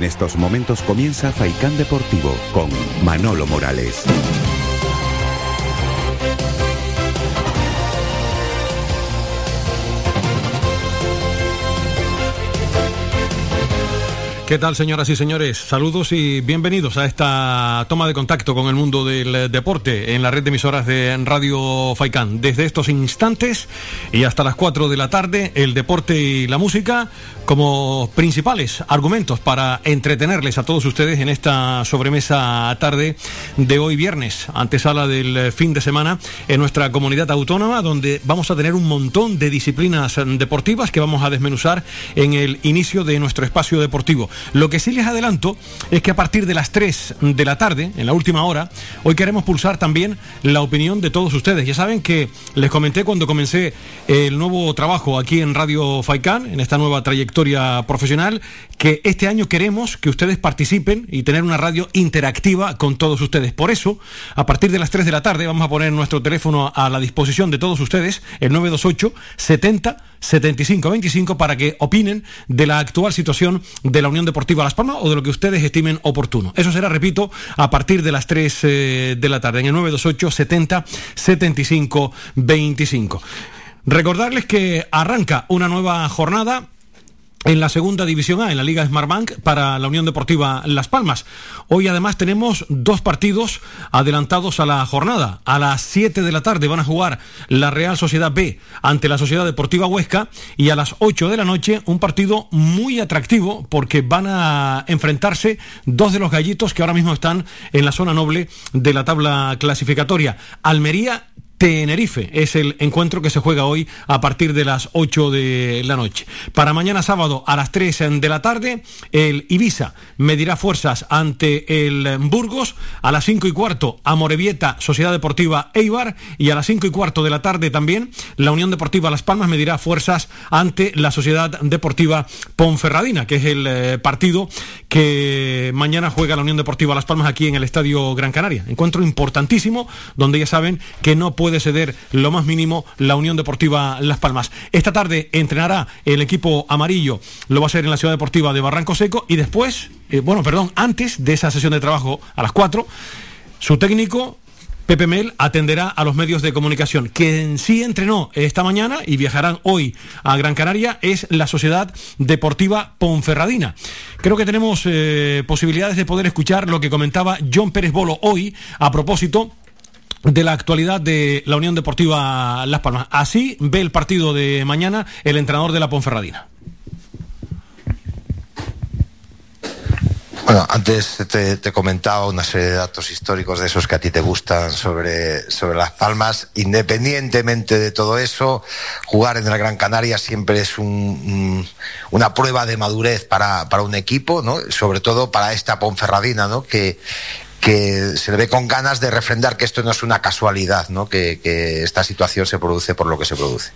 En estos momentos comienza Faikán Deportivo con Manolo Morales. ¿Qué tal, señoras y señores? Saludos y bienvenidos a esta toma de contacto con el mundo del deporte en la red de emisoras de Radio Faicán. Desde estos instantes y hasta las 4 de la tarde, el deporte y la música como principales argumentos para entretenerles a todos ustedes en esta sobremesa tarde de hoy viernes, antesala del fin de semana en nuestra comunidad autónoma, donde vamos a tener un montón de disciplinas deportivas que vamos a desmenuzar en el inicio de nuestro espacio deportivo. Lo que sí les adelanto es que a partir de las 3 de la tarde, en la última hora, hoy queremos pulsar también la opinión de todos ustedes. Ya saben que les comenté cuando comencé el nuevo trabajo aquí en Radio Faicán, en esta nueva trayectoria profesional, que este año queremos que ustedes participen y tener una radio interactiva con todos ustedes. Por eso, a partir de las 3 de la tarde, vamos a poner nuestro teléfono a la disposición de todos ustedes, el 928 70 75 25, para que opinen de la actual situación de la Unión Deportiva Las Palmas o de lo que ustedes estimen oportuno. Eso será, repito, a partir de las 3 eh, de la tarde en el 928 70 75 25. Recordarles que arranca una nueva jornada en la segunda división A, en la Liga Smartbank, para la Unión Deportiva Las Palmas. Hoy además tenemos dos partidos adelantados a la jornada. A las 7 de la tarde van a jugar la Real Sociedad B ante la Sociedad Deportiva Huesca y a las 8 de la noche un partido muy atractivo porque van a enfrentarse dos de los gallitos que ahora mismo están en la zona noble de la tabla clasificatoria. Almería Tenerife. Es el encuentro que se juega hoy a partir de las 8 de la noche. Para mañana sábado a las 3 de la tarde, el Ibiza medirá fuerzas ante el Burgos. A las 5 y cuarto, Amorebieta, Sociedad Deportiva Eibar. Y a las 5 y cuarto de la tarde también, la Unión Deportiva Las Palmas medirá fuerzas ante la Sociedad Deportiva Ponferradina, que es el eh, partido que mañana juega la Unión Deportiva Las Palmas aquí en el Estadio Gran Canaria. Encuentro importantísimo, donde ya saben que no puede puede ceder lo más mínimo la Unión Deportiva Las Palmas. Esta tarde entrenará el equipo amarillo, lo va a hacer en la Ciudad Deportiva de Barranco Seco y después, eh, bueno, perdón, antes de esa sesión de trabajo a las 4, su técnico Pepe Mel atenderá a los medios de comunicación. Quien sí entrenó esta mañana y viajarán hoy a Gran Canaria es la Sociedad Deportiva Ponferradina. Creo que tenemos eh, posibilidades de poder escuchar lo que comentaba John Pérez Bolo hoy a propósito de la actualidad de la Unión Deportiva Las Palmas. Así ve el partido de mañana el entrenador de la Ponferradina. Bueno, antes te, te, comentaba una serie de datos históricos de esos que a ti te gustan sobre, sobre Las Palmas. Independientemente de todo eso, jugar en el Gran Canaria siempre es un, una prueba de madurez para, para un equipo, ¿no? Sobre todo para esta Ponferradina, ¿no? Que, que se le ve con ganas de refrendar que esto no es una casualidad, ¿no? que, esta situación se produce por lo que se produce.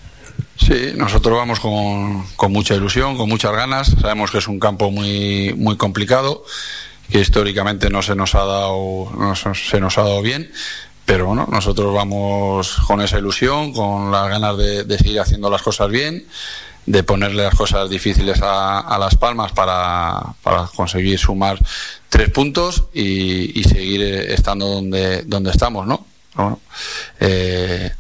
Sí, nosotros vamos con, con, mucha ilusión, con muchas ganas. Sabemos que es un campo muy, muy complicado, que históricamente no se nos ha dado, no se nos ha dado bien. Pero bueno, nosotros vamos con esa ilusión, con las ganas de, de seguir haciendo las cosas bien, de ponerle las cosas difíciles a, Las Palmas para, para conseguir sumar tres puntos y, seguir estando donde, donde estamos, ¿no? Eh,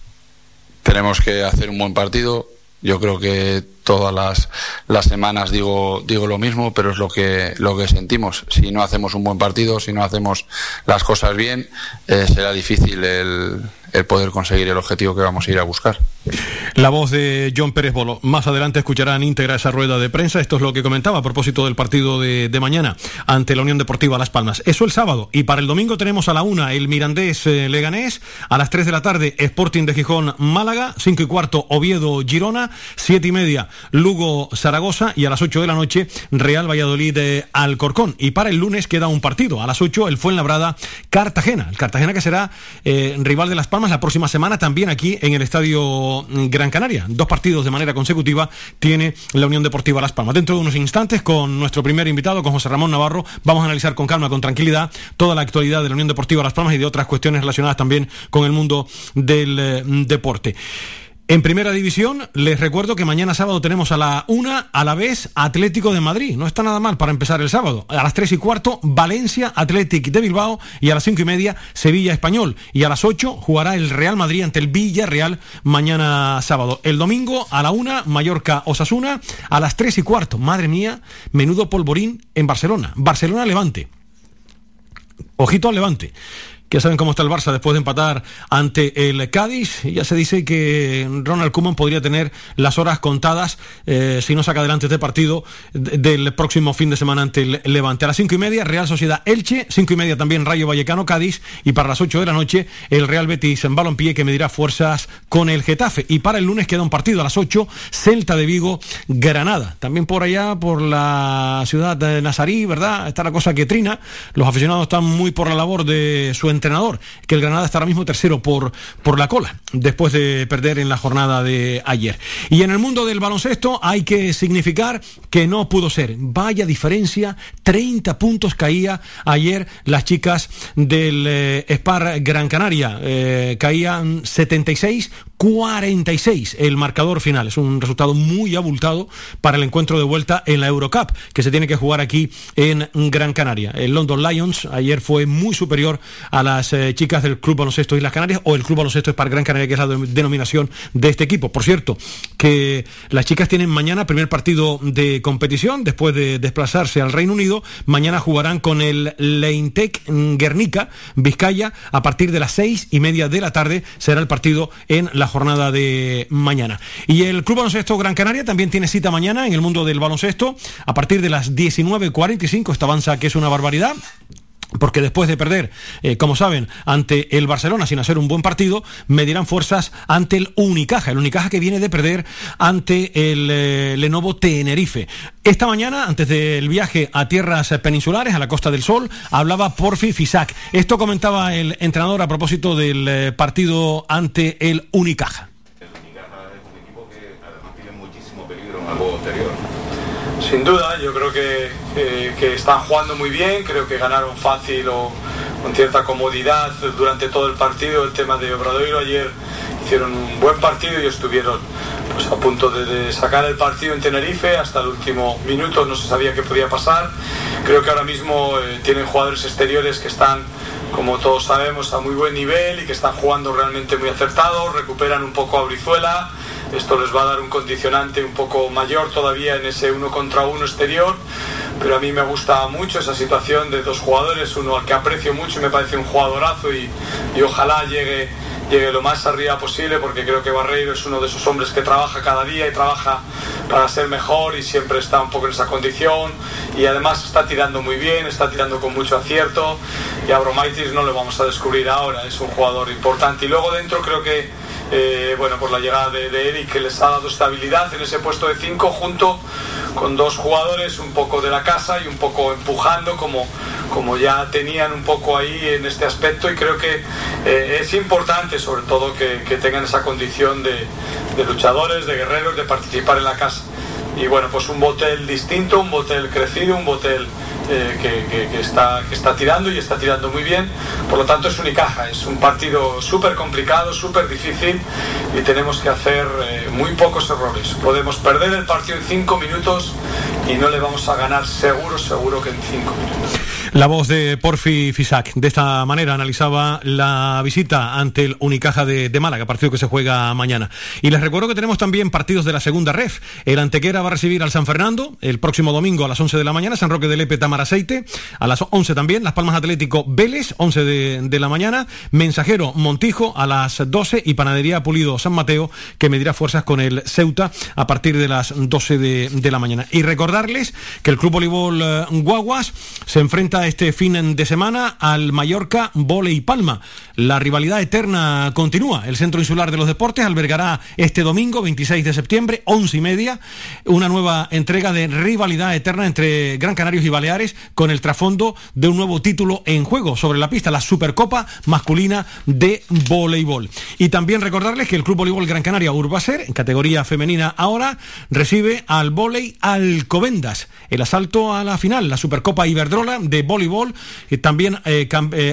tenemos que hacer un buen partido. Yo creo que todas las, las semanas digo, digo lo mismo, pero es lo que, lo que sentimos. Si no hacemos un buen partido, si no hacemos las cosas bien, eh, será difícil el, el poder conseguir el objetivo que vamos a ir a buscar. La voz de John Pérez Bolo. Más adelante escucharán íntegra esa rueda de prensa. Esto es lo que comentaba a propósito del partido de, mañana ante la Unión Deportiva Las Palmas. Eso el sábado. Y para el domingo tenemos a la una el Mirandés eh, Leganés. A las 3 de la tarde Sporting de Gijón Málaga. 5 y cuarto Oviedo Girona. 7 y media Lugo Zaragoza. Y a las 8 de la noche Real Valladolid de Alcorcón. Y para el lunes queda un partido. A las 8 el Fuenlabrada Cartagena. El Cartagena que será eh, rival de Las Palmas la próxima semana también aquí en el Estadio Gran Canaria. Dos partidos de manera consecutiva tiene la Unión Deportiva Las Palmas. Dentro de unos instantes, con nuestro primer invitado, con José Ramón Navarro, vamos a analizar con calma, con tranquilidad, toda la actualidad de la Unión Deportiva Las Palmas y de otras cuestiones relacionadas también con el mundo del eh, deporte. En primera división, les recuerdo que mañana sábado tenemos a la una, a la vez, Atlético de Madrid. No está nada mal para empezar el sábado. A las tres y cuarto, Valencia, Atlético de Bilbao. Y a las cinco y media, Sevilla Español. Y a las ocho, jugará el Real Madrid ante el Villarreal mañana sábado. El domingo, a la una, Mallorca Osasuna. A las tres y cuarto, madre mía, menudo polvorín en Barcelona. Barcelona Levante. Ojito al Levante. Ya saben cómo está el Barça después de empatar ante el Cádiz. Ya se dice que Ronald Koeman podría tener las horas contadas eh, si no saca adelante este partido del próximo fin de semana ante el Levante. A las cinco y media, Real Sociedad Elche. Cinco y media también Rayo Vallecano Cádiz. Y para las ocho de la noche, el Real Betis en balompié que medirá fuerzas con el Getafe. Y para el lunes queda un partido a las ocho, Celta de Vigo, Granada. También por allá, por la ciudad de Nazarí, ¿verdad? Está la cosa que trina. Los aficionados están muy por la labor de su entrenador, que el Granada está ahora mismo tercero por, por la cola, después de perder en la jornada de ayer. Y en el mundo del baloncesto hay que significar que no pudo ser. Vaya diferencia, 30 puntos caía ayer las chicas del eh, Spar Gran Canaria. Eh, caían 76 46 el marcador final. Es un resultado muy abultado para el encuentro de vuelta en la Eurocup, que se tiene que jugar aquí en Gran Canaria. El London Lions ayer fue muy superior a las eh, chicas del Club Baloncesto Islas Canarias o el Club Baloncesto para Gran Canaria, que es la denominación de este equipo. Por cierto, que las chicas tienen mañana primer partido de competición después de desplazarse al Reino Unido. Mañana jugarán con el Leintec Guernica, Vizcaya, a partir de las seis y media de la tarde será el partido en la jornada de mañana. Y el Club Baloncesto Gran Canaria también tiene cita mañana en el mundo del baloncesto a partir de las 19.45. Esta avanza que es una barbaridad porque después de perder, eh, como saben, ante el Barcelona sin hacer un buen partido, medirán fuerzas ante el Unicaja, el Unicaja que viene de perder ante el eh, Lenovo Tenerife. Esta mañana, antes del viaje a tierras peninsulares, a la Costa del Sol, hablaba Porfi Fisac. Esto comentaba el entrenador a propósito del eh, partido ante el Unicaja. El Unicaja es un equipo que además tiene muchísimo peligro en el juego sin duda, yo creo que, están jugando muy bien, creo que ganaron fácil o con cierta comodidad durante todo el partido. El tema de Obradoiro ayer hicieron un buen partido y estuvieron pues, a punto de, sacar el partido en Tenerife hasta el último minuto, no se sabía qué podía pasar. Creo que ahora mismo eh, tienen jugadores exteriores que están, como todos sabemos, a muy buen nivel y que están jugando realmente muy acertados, recuperan un poco a Brizuela esto les va a dar un condicionante un poco mayor todavía en ese uno contra uno exterior, pero a mí me gusta mucho esa situación de dos jugadores, uno al que aprecio mucho y me parece un jugadorazo y, y ojalá llegue llegue lo más arriba posible porque creo que Barreiro es uno de esos hombres que trabaja cada día y trabaja para ser mejor y siempre está un poco en esa condición y además está tirando muy bien, está tirando con mucho acierto y a Bromaitis no lo vamos a descubrir ahora, es un jugador importante. Y luego dentro creo que eh, bueno, por la llegada de, Eric que les ha dado estabilidad en ese puesto de 5 junto con dos jugadores un poco de la casa y un poco empujando como, como ya tenían un poco ahí en este aspecto y creo que eh, es importante sobre todo que, tengan esa condición de, de, luchadores, de guerreros, de participar en la casa. Y bueno, pues un botel distinto, un botel crecido, un botel eh, que, está, que está tirando y está tirando muy bien. Por lo tanto, es Unicaja, es un partido súper complicado, súper difícil y tenemos que hacer eh, muy pocos errores. Podemos perder el partido en cinco minutos y no le vamos a ganar seguro, seguro que en cinco minutos. La voz de Porfi Fisac. De esta manera analizaba la visita ante el Unicaja de, Málaga, partido que se juega mañana. Y les recuerdo que tenemos también partidos de la segunda ref. El Antequera va a recibir al San Fernando el próximo domingo a las 11 de la mañana, San Roque de Lepe, Tamaraceite, a las 11 también, Las Palmas Atlético Vélez, 11 de, la mañana, Mensajero Montijo a las 12 y Panadería Pulido San Mateo, que medirá fuerzas con el Ceuta a partir de las 12 de, la mañana. Y recordarles que el Club Voleibol eh, Guaguas se enfrenta este fin de semana al Mallorca y Palma. La rivalidad eterna continúa. El Centro Insular de los Deportes albergará este domingo, 26 de septiembre, 11 y media, una nueva entrega de rivalidad eterna entre Gran Canarios y Baleares con el trasfondo de un nuevo título en juego sobre la pista, la Supercopa masculina de voleibol. Y también recordarles que el Club Voleibol Gran Canaria Urbaser, en categoría femenina ahora, recibe al volei Alcobendas, el asalto a la final, la Supercopa Iberdrola de voleibol voleibol también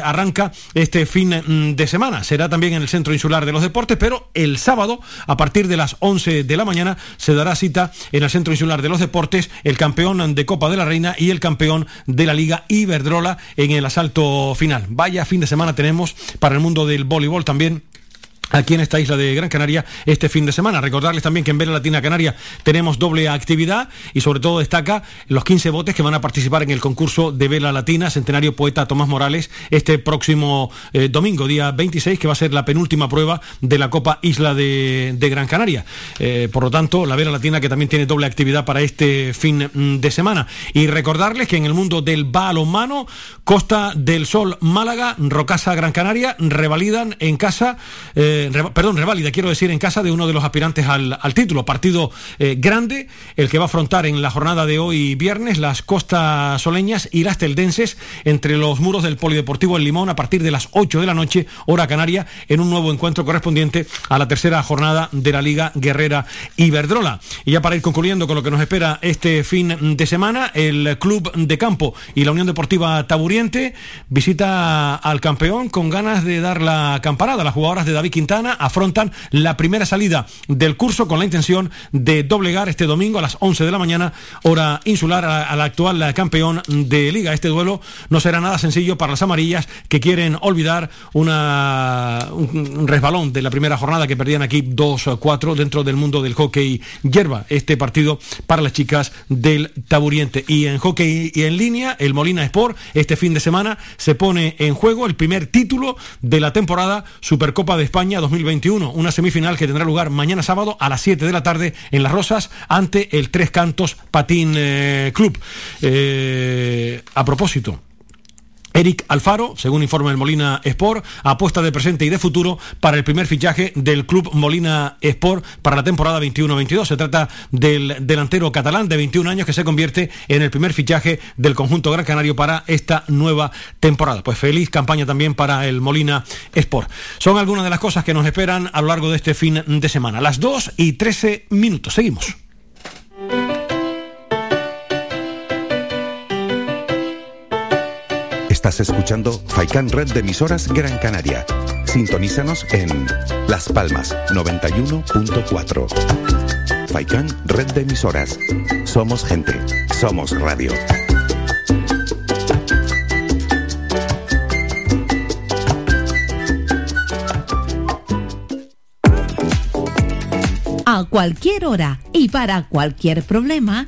arranca este fin mm, de semana. Será también en el Centro Insular de los Deportes, pero el sábado, a partir de las 11 de la mañana, se dará cita en el Centro Insular de los Deportes el campeón de Copa de la Reina y el campeón de la Liga Iberdrola en el asalto final. Vaya fin de semana tenemos para el mundo del voleibol también aquí en esta isla de Gran Canaria este fin de semana. Recordarles también que en Vela Latina Canaria tenemos doble actividad y sobre todo destaca los 15 botes que van a participar en el concurso de Vela Latina Centenario Poeta Tomás Morales este próximo eh, domingo, día 26, que va a ser la penúltima prueba de la Copa Isla de, Gran Canaria. Eh, por lo tanto, la Vela Latina que también tiene doble actividad para este fin mm, de semana. Y recordarles que en el mundo del balonmano, Costa del Sol Málaga, Rocasa Gran Canaria, revalidan en casa... Eh, perdón, reválida, quiero decir, en casa de uno de los aspirantes al, título. Partido eh, grande, el que va a afrontar en la jornada de hoy viernes las costas soleñas y las teldenses entre los muros del Polideportivo El Limón a partir de las 8 de la noche, hora canaria, en un nuevo encuentro correspondiente a la tercera jornada de la Liga Guerrera Iberdrola. Y ya para ir concluyendo con lo que nos espera este fin de semana, el Club de Campo y la Unión Deportiva Taburiente visita al campeón con ganas de dar la campanada. Las jugadoras de David Quintana afrontan la primera salida del curso con la intención de doblegar este domingo a las 11 de la mañana, hora insular, al actual campeón de liga. Este duelo no será nada sencillo para las amarillas que quieren olvidar un resbalón de la primera jornada que perdían aquí 2-4 dentro del mundo del hockey hierba. Este partido para las chicas del Taburiente. Y en hockey y en línea, el Molina Sport, este fin de semana se pone en juego el primer título de la temporada Supercopa de España 2021, una semifinal que tendrá lugar mañana sábado a las 7 de la tarde en Las Rosas ante el Tres Cantos Patín eh, Club. Eh, a propósito, Eric Alfaro, según informa el Molina Sport, apuesta de presente y de futuro para el primer fichaje del club Molina Sport para la temporada 21-22. Se trata del delantero catalán de 21 años que se convierte en el primer fichaje del conjunto Gran Canario para esta nueva temporada. Pues feliz campaña también para el Molina Sport. Son algunas de las cosas que nos esperan a lo largo de este fin de semana. Las 2 y 13 minutos. Seguimos. Estás escuchando Faikan Red de emisoras Gran Canaria. Sintonízanos en Las Palmas 91.4. Faikan Red de emisoras. Somos gente. Somos radio. A cualquier hora y para cualquier problema,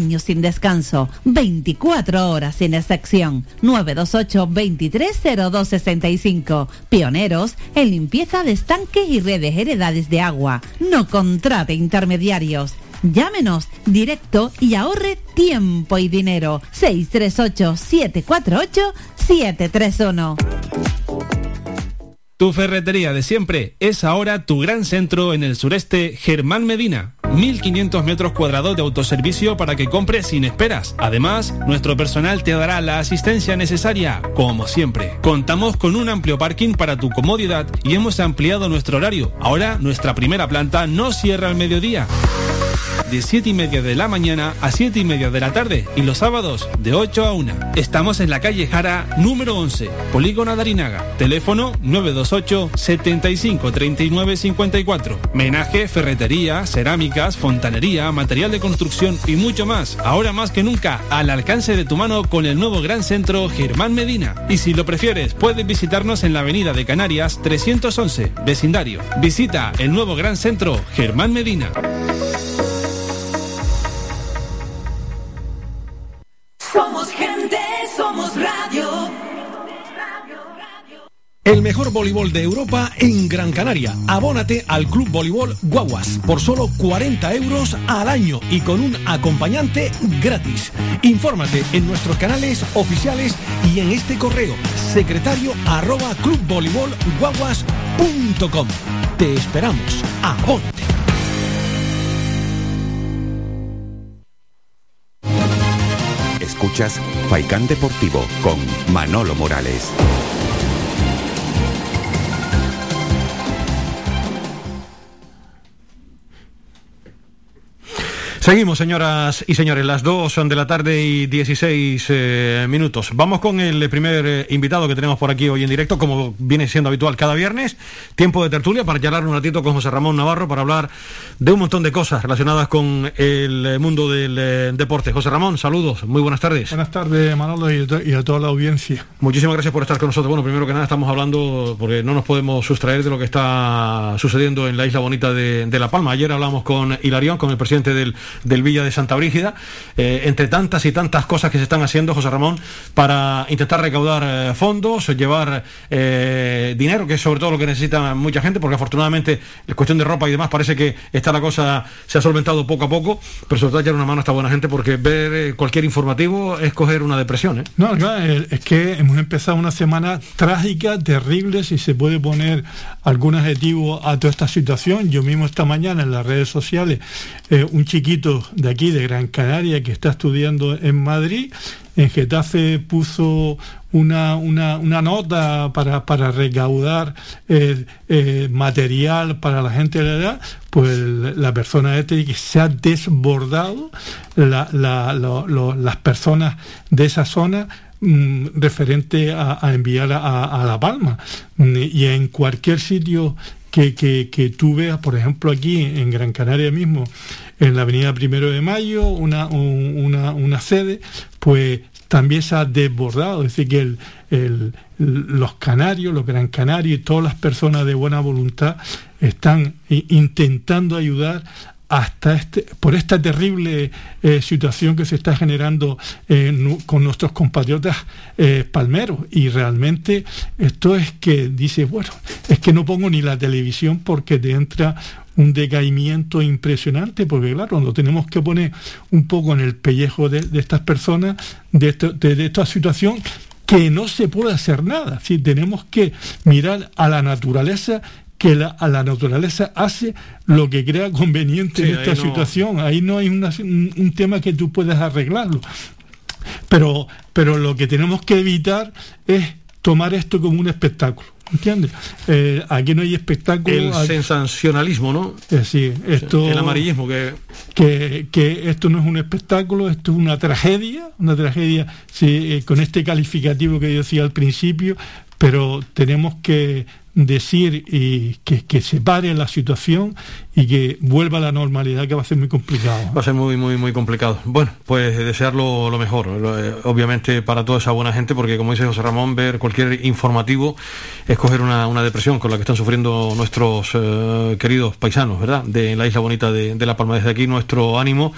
años sin descanso, 24 horas sin excepción. 928 230265. Pioneros en limpieza de estanques y redes heredades de agua. No contrate intermediarios. Llámenos directo y ahorre tiempo y dinero. 638 748 731. Tu ferretería de siempre es ahora tu gran centro en el sureste Germán Medina. 1500 metros cuadrados de autoservicio para que compres sin esperas. Además, nuestro personal te dará la asistencia necesaria, como siempre. Contamos con un amplio parking para tu comodidad y hemos ampliado nuestro horario. Ahora nuestra primera planta no cierra al mediodía de 7 y media de la mañana a 7 y media de la tarde y los sábados de 8 a 1. Estamos en la calle Jara número 11, Polígono Darinaga. Teléfono 928 75 39 54. Menaje, ferretería, cerámicas, fontanería, material de construcción y mucho más. Ahora más que nunca al alcance de tu mano con el nuevo gran centro Germán Medina. Y si lo prefieres, puedes visitarnos en la avenida de Canarias 311, vecindario. Visita el nuevo gran centro Germán Medina. El mejor voleibol de Europa en Gran Canaria. Abónate al Club Voleibol Guaguas por solo 40 euros al año y con un acompañante gratis. Infórmate en nuestros canales oficiales y en este correo secretario arroba clubvoleibolguaguas.com. Te esperamos. Abónate. Escuchas Faikán Deportivo con Manolo Morales. Seguimos, señoras y señores, las dos son de la tarde y 16 eh, minutos. Vamos con el primer eh, invitado que tenemos por aquí hoy en directo, como viene siendo habitual cada viernes. Tiempo de tertulia para charlar un ratito con José Ramón Navarro para hablar de un montón de cosas relacionadas con el mundo del eh, deporte. José Ramón, saludos, muy buenas tardes. Buenas tardes, Manolo, y, y a toda la audiencia. Muchísimas gracias por estar con nosotros. Bueno, primero que nada estamos hablando, porque no nos podemos sustraer de lo que está sucediendo en la isla bonita de, de La Palma. Ayer hablamos con Hilarión, con el presidente del del Villa de Santa Brígida, eh, entre tantas y tantas cosas que se están haciendo, José Ramón, para intentar recaudar eh, fondos, llevar eh, dinero, que es sobre todo lo que necesita mucha gente, porque afortunadamente en cuestión de ropa y demás parece que está la cosa, se ha solventado poco a poco, pero sobre todo echar una mano a esta buena gente, porque ver cualquier informativo es coger una depresión. No, es que hemos empezado una semana trágica, terrible, si se puede poner algún adjetivo a toda esta situación. Yo mismo esta mañana en las redes sociales, un chiquito de aquí, de Gran Canaria, que está estudiando en Madrid, en Getafe puso una, una, nota para, para recaudar eh, eh, material para la gente de la edad, pues la persona este que se ha desbordado las personas de esa zona mm, referente a, enviar a, La Palma. Y en cualquier sitio que, que, que, tú veas, por ejemplo aquí en Gran Canaria mismo, en la avenida Primero de Mayo, una, una, sede, pues también se ha desbordado. Es decir, que el, los canarios, los gran canarios y todas las personas de buena voluntad están intentando ayudar hasta este, por esta terrible eh, situación que se está generando eh, con nuestros compatriotas eh, palmeros. Y realmente esto es que dice, bueno, es que no pongo ni la televisión porque te entra un decaimiento impresionante, porque claro, cuando tenemos que poner un poco en el pellejo de, estas personas, de, de, esta situación, que no se puede hacer nada. Si tenemos que mirar a la naturaleza que la, a la naturaleza hace lo que crea conveniente en esta situación. Ahí no hay un, tema que tú puedas arreglarlo. Pero, pero lo que tenemos que evitar es tomar esto como un espectáculo. ¿Entiendes? Eh, aquí no hay espectáculo. El sensacionalismo, ¿no? Eh, sí, esto. El amarillismo que... que... esto no es un espectáculo, esto es una tragedia, una tragedia eh, con este calificativo que yo decía al principio, pero tenemos que decir y que, se pare la situación y que vuelva a la normalidad que va a ser muy complicado. Va a ser muy, muy, muy complicado. Bueno, pues desearlo lo mejor, eh, obviamente para toda esa buena gente, porque como dice José Ramón, ver cualquier informativo es coger una, una depresión con la que están sufriendo nuestros eh, queridos paisanos, ¿verdad? De la isla bonita de La Palma. Desde aquí nuestro ánimo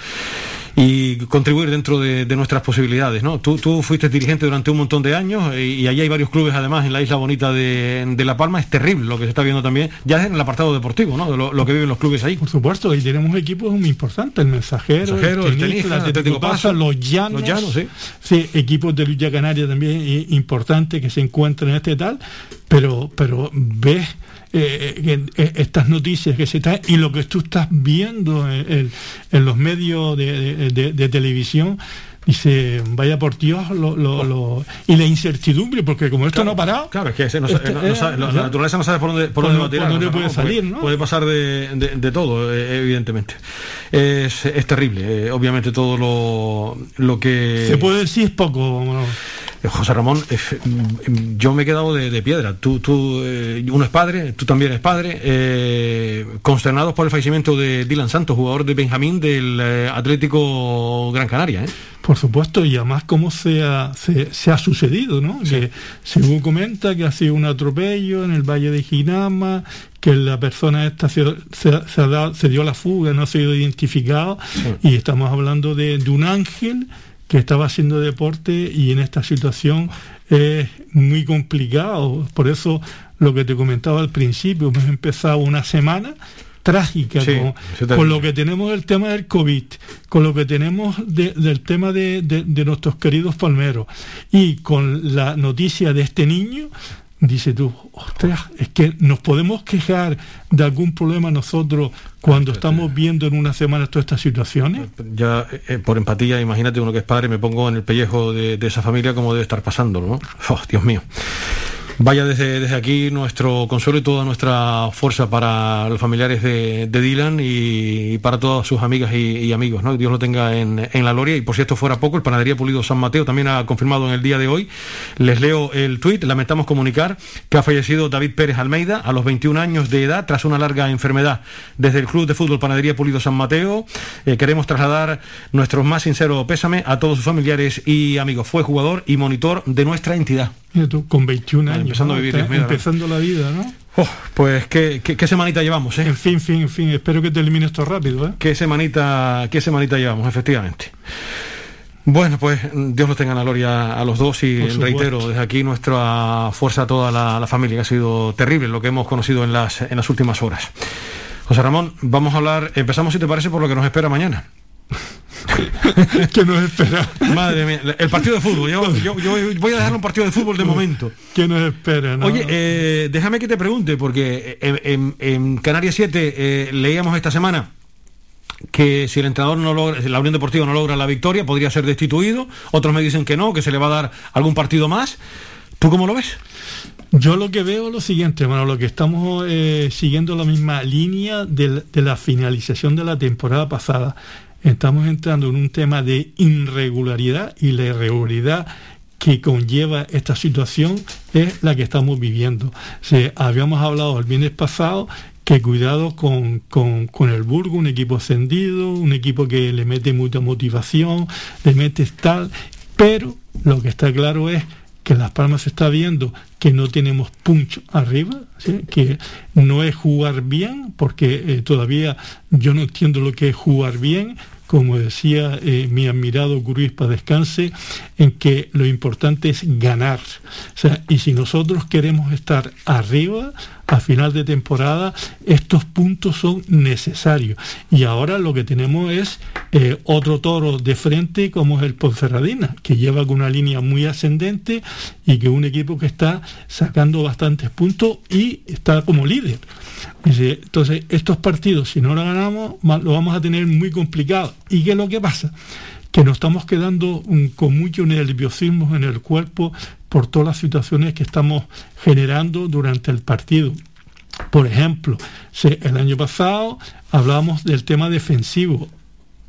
y contribuir dentro de, nuestras posibilidades. ¿no? Tú, tú, fuiste dirigente durante un montón de años y, y, allí hay varios clubes además en la isla bonita de, de, La Palma. Es terrible lo que se está viendo también, ya en el apartado deportivo, ¿no? de lo, que viven los clubes ahí. Por supuesto, y tenemos equipos muy importantes, el mensajero, el, tenis, el, Atlético Pasa, los llanos, los llanos sí. sí. equipos de lucha canaria también eh, importantes que se encuentran en este tal, pero, pero ves eh, eh, estas noticias que se traen y lo que tú estás viendo en, los medios de, televisión dice, vaya por Dios, y la incertidumbre, porque como esto no ha parado. Claro, es que este, la naturaleza no sabe por dónde, por, dónde, puede salir, ¿no? Puede pasar de, todo, eh, evidentemente. Es, es terrible, obviamente todo lo, lo que. Se puede decir es poco. Eh, José Ramón, eh, mm, yo me he quedado de, piedra. Tú, tú eh, uno es padre, tú también eres padre. consternados por el fallecimiento de Dylan Santos, jugador de Benjamín del Atlético Gran Canaria. Por supuesto, y además cómo se ha, se, ha sucedido, ¿no? Que según comenta que ha sido un atropello en el Valle de Ginama, que la persona esta se, se, dio la fuga, no ha sido identificado, y estamos hablando de, de un ángel que estaba haciendo deporte y en esta situación es muy complicado. Por eso lo que te comentaba al principio, hemos empezado una semana trágica con, lo que tenemos del tema del COVID, con lo que tenemos del tema de, de, nuestros queridos palmeros y con la noticia de este niño, dice tú, ostras, es que nos podemos quejar de algún problema nosotros cuando estamos viendo en una semana todas estas situaciones. Ya, eh, por empatía, imagínate uno que es padre, me pongo en el pellejo de, esa familia como debe estar pasando, ¿no? Oh, Dios mío. Vaya desde, desde aquí nuestro consuelo y toda nuestra fuerza para los familiares de, Dylan y, para todas sus amigas y, amigos. ¿no? Dios lo tenga en, en, la gloria. Y por si esto fuera poco, el Panadería Pulido San Mateo también ha confirmado en el día de hoy. Les leo el tuit. Lamentamos comunicar que ha fallecido David Pérez Almeida a los 21 años de edad tras una larga enfermedad. Desde el Club de Fútbol Panadería Pulido San Mateo eh, queremos trasladar nuestro más sincero pésame a todos sus familiares y amigos. Fue jugador y monitor de nuestra entidad con 21 años. Empezando a vivir, Empezando la vida, ¿no? Oh, pues ¿qué, qué, semanita llevamos, ¿eh? En fin, fin, en fin, espero que termine esto rápido, ¿eh? ¿Qué semanita, qué semanita llevamos, efectivamente? Bueno, pues Dios los tenga en la gloria a los dos y reitero desde aquí nuestra fuerza a toda la, la, familia, que ha sido terrible lo que hemos conocido en las, en las últimas horas. José Ramón, vamos a hablar, empezamos si te parece por lo que nos espera mañana. ¿Qué nos espera? Madre mía, el partido de fútbol. Yo, voy a dejar un partido de fútbol de momento. ¿Qué nos espera? Oye, eh, déjame que te pregunte, porque en, Canarias 7 eh, leíamos esta semana que si el entrenador no logra, la Unión Deportiva no logra la victoria, podría ser destituido. Otros me dicen que no, que se le va a dar algún partido más. ¿Tú cómo lo ves? Yo lo que veo es lo siguiente, bueno, lo que estamos eh, siguiendo la misma línea de la finalización de la temporada pasada estamos entrando en un tema de irregularidad y la irregularidad que conlleva esta situación es la que estamos viviendo. habíamos hablado el viernes pasado que cuidado con, con, el Burgo, un equipo ascendido, un equipo que le mete mucha motivación, le mete tal, pero lo que está claro es que Las Palmas está viendo que no tenemos punch arriba, que no es jugar bien, porque eh, todavía yo no entiendo lo que es jugar bien, como decía eh, mi admirado para descanse, en que lo importante es ganar. O sea, y si nosotros queremos estar arriba, a final de temporada, estos puntos son necesarios. Y ahora lo que tenemos es eh, otro toro de frente como es el Ponferradina, que lleva con una línea muy ascendente y que un equipo que está sacando bastantes puntos y está como líder. Entonces, estos partidos, si no lo ganamos, lo vamos a tener muy complicado. ¿Y qué es lo que pasa? Que nos estamos quedando con mucho nerviosismo en el cuerpo por todas las situaciones que estamos generando durante el partido. Por ejemplo, el año pasado hablábamos del tema defensivo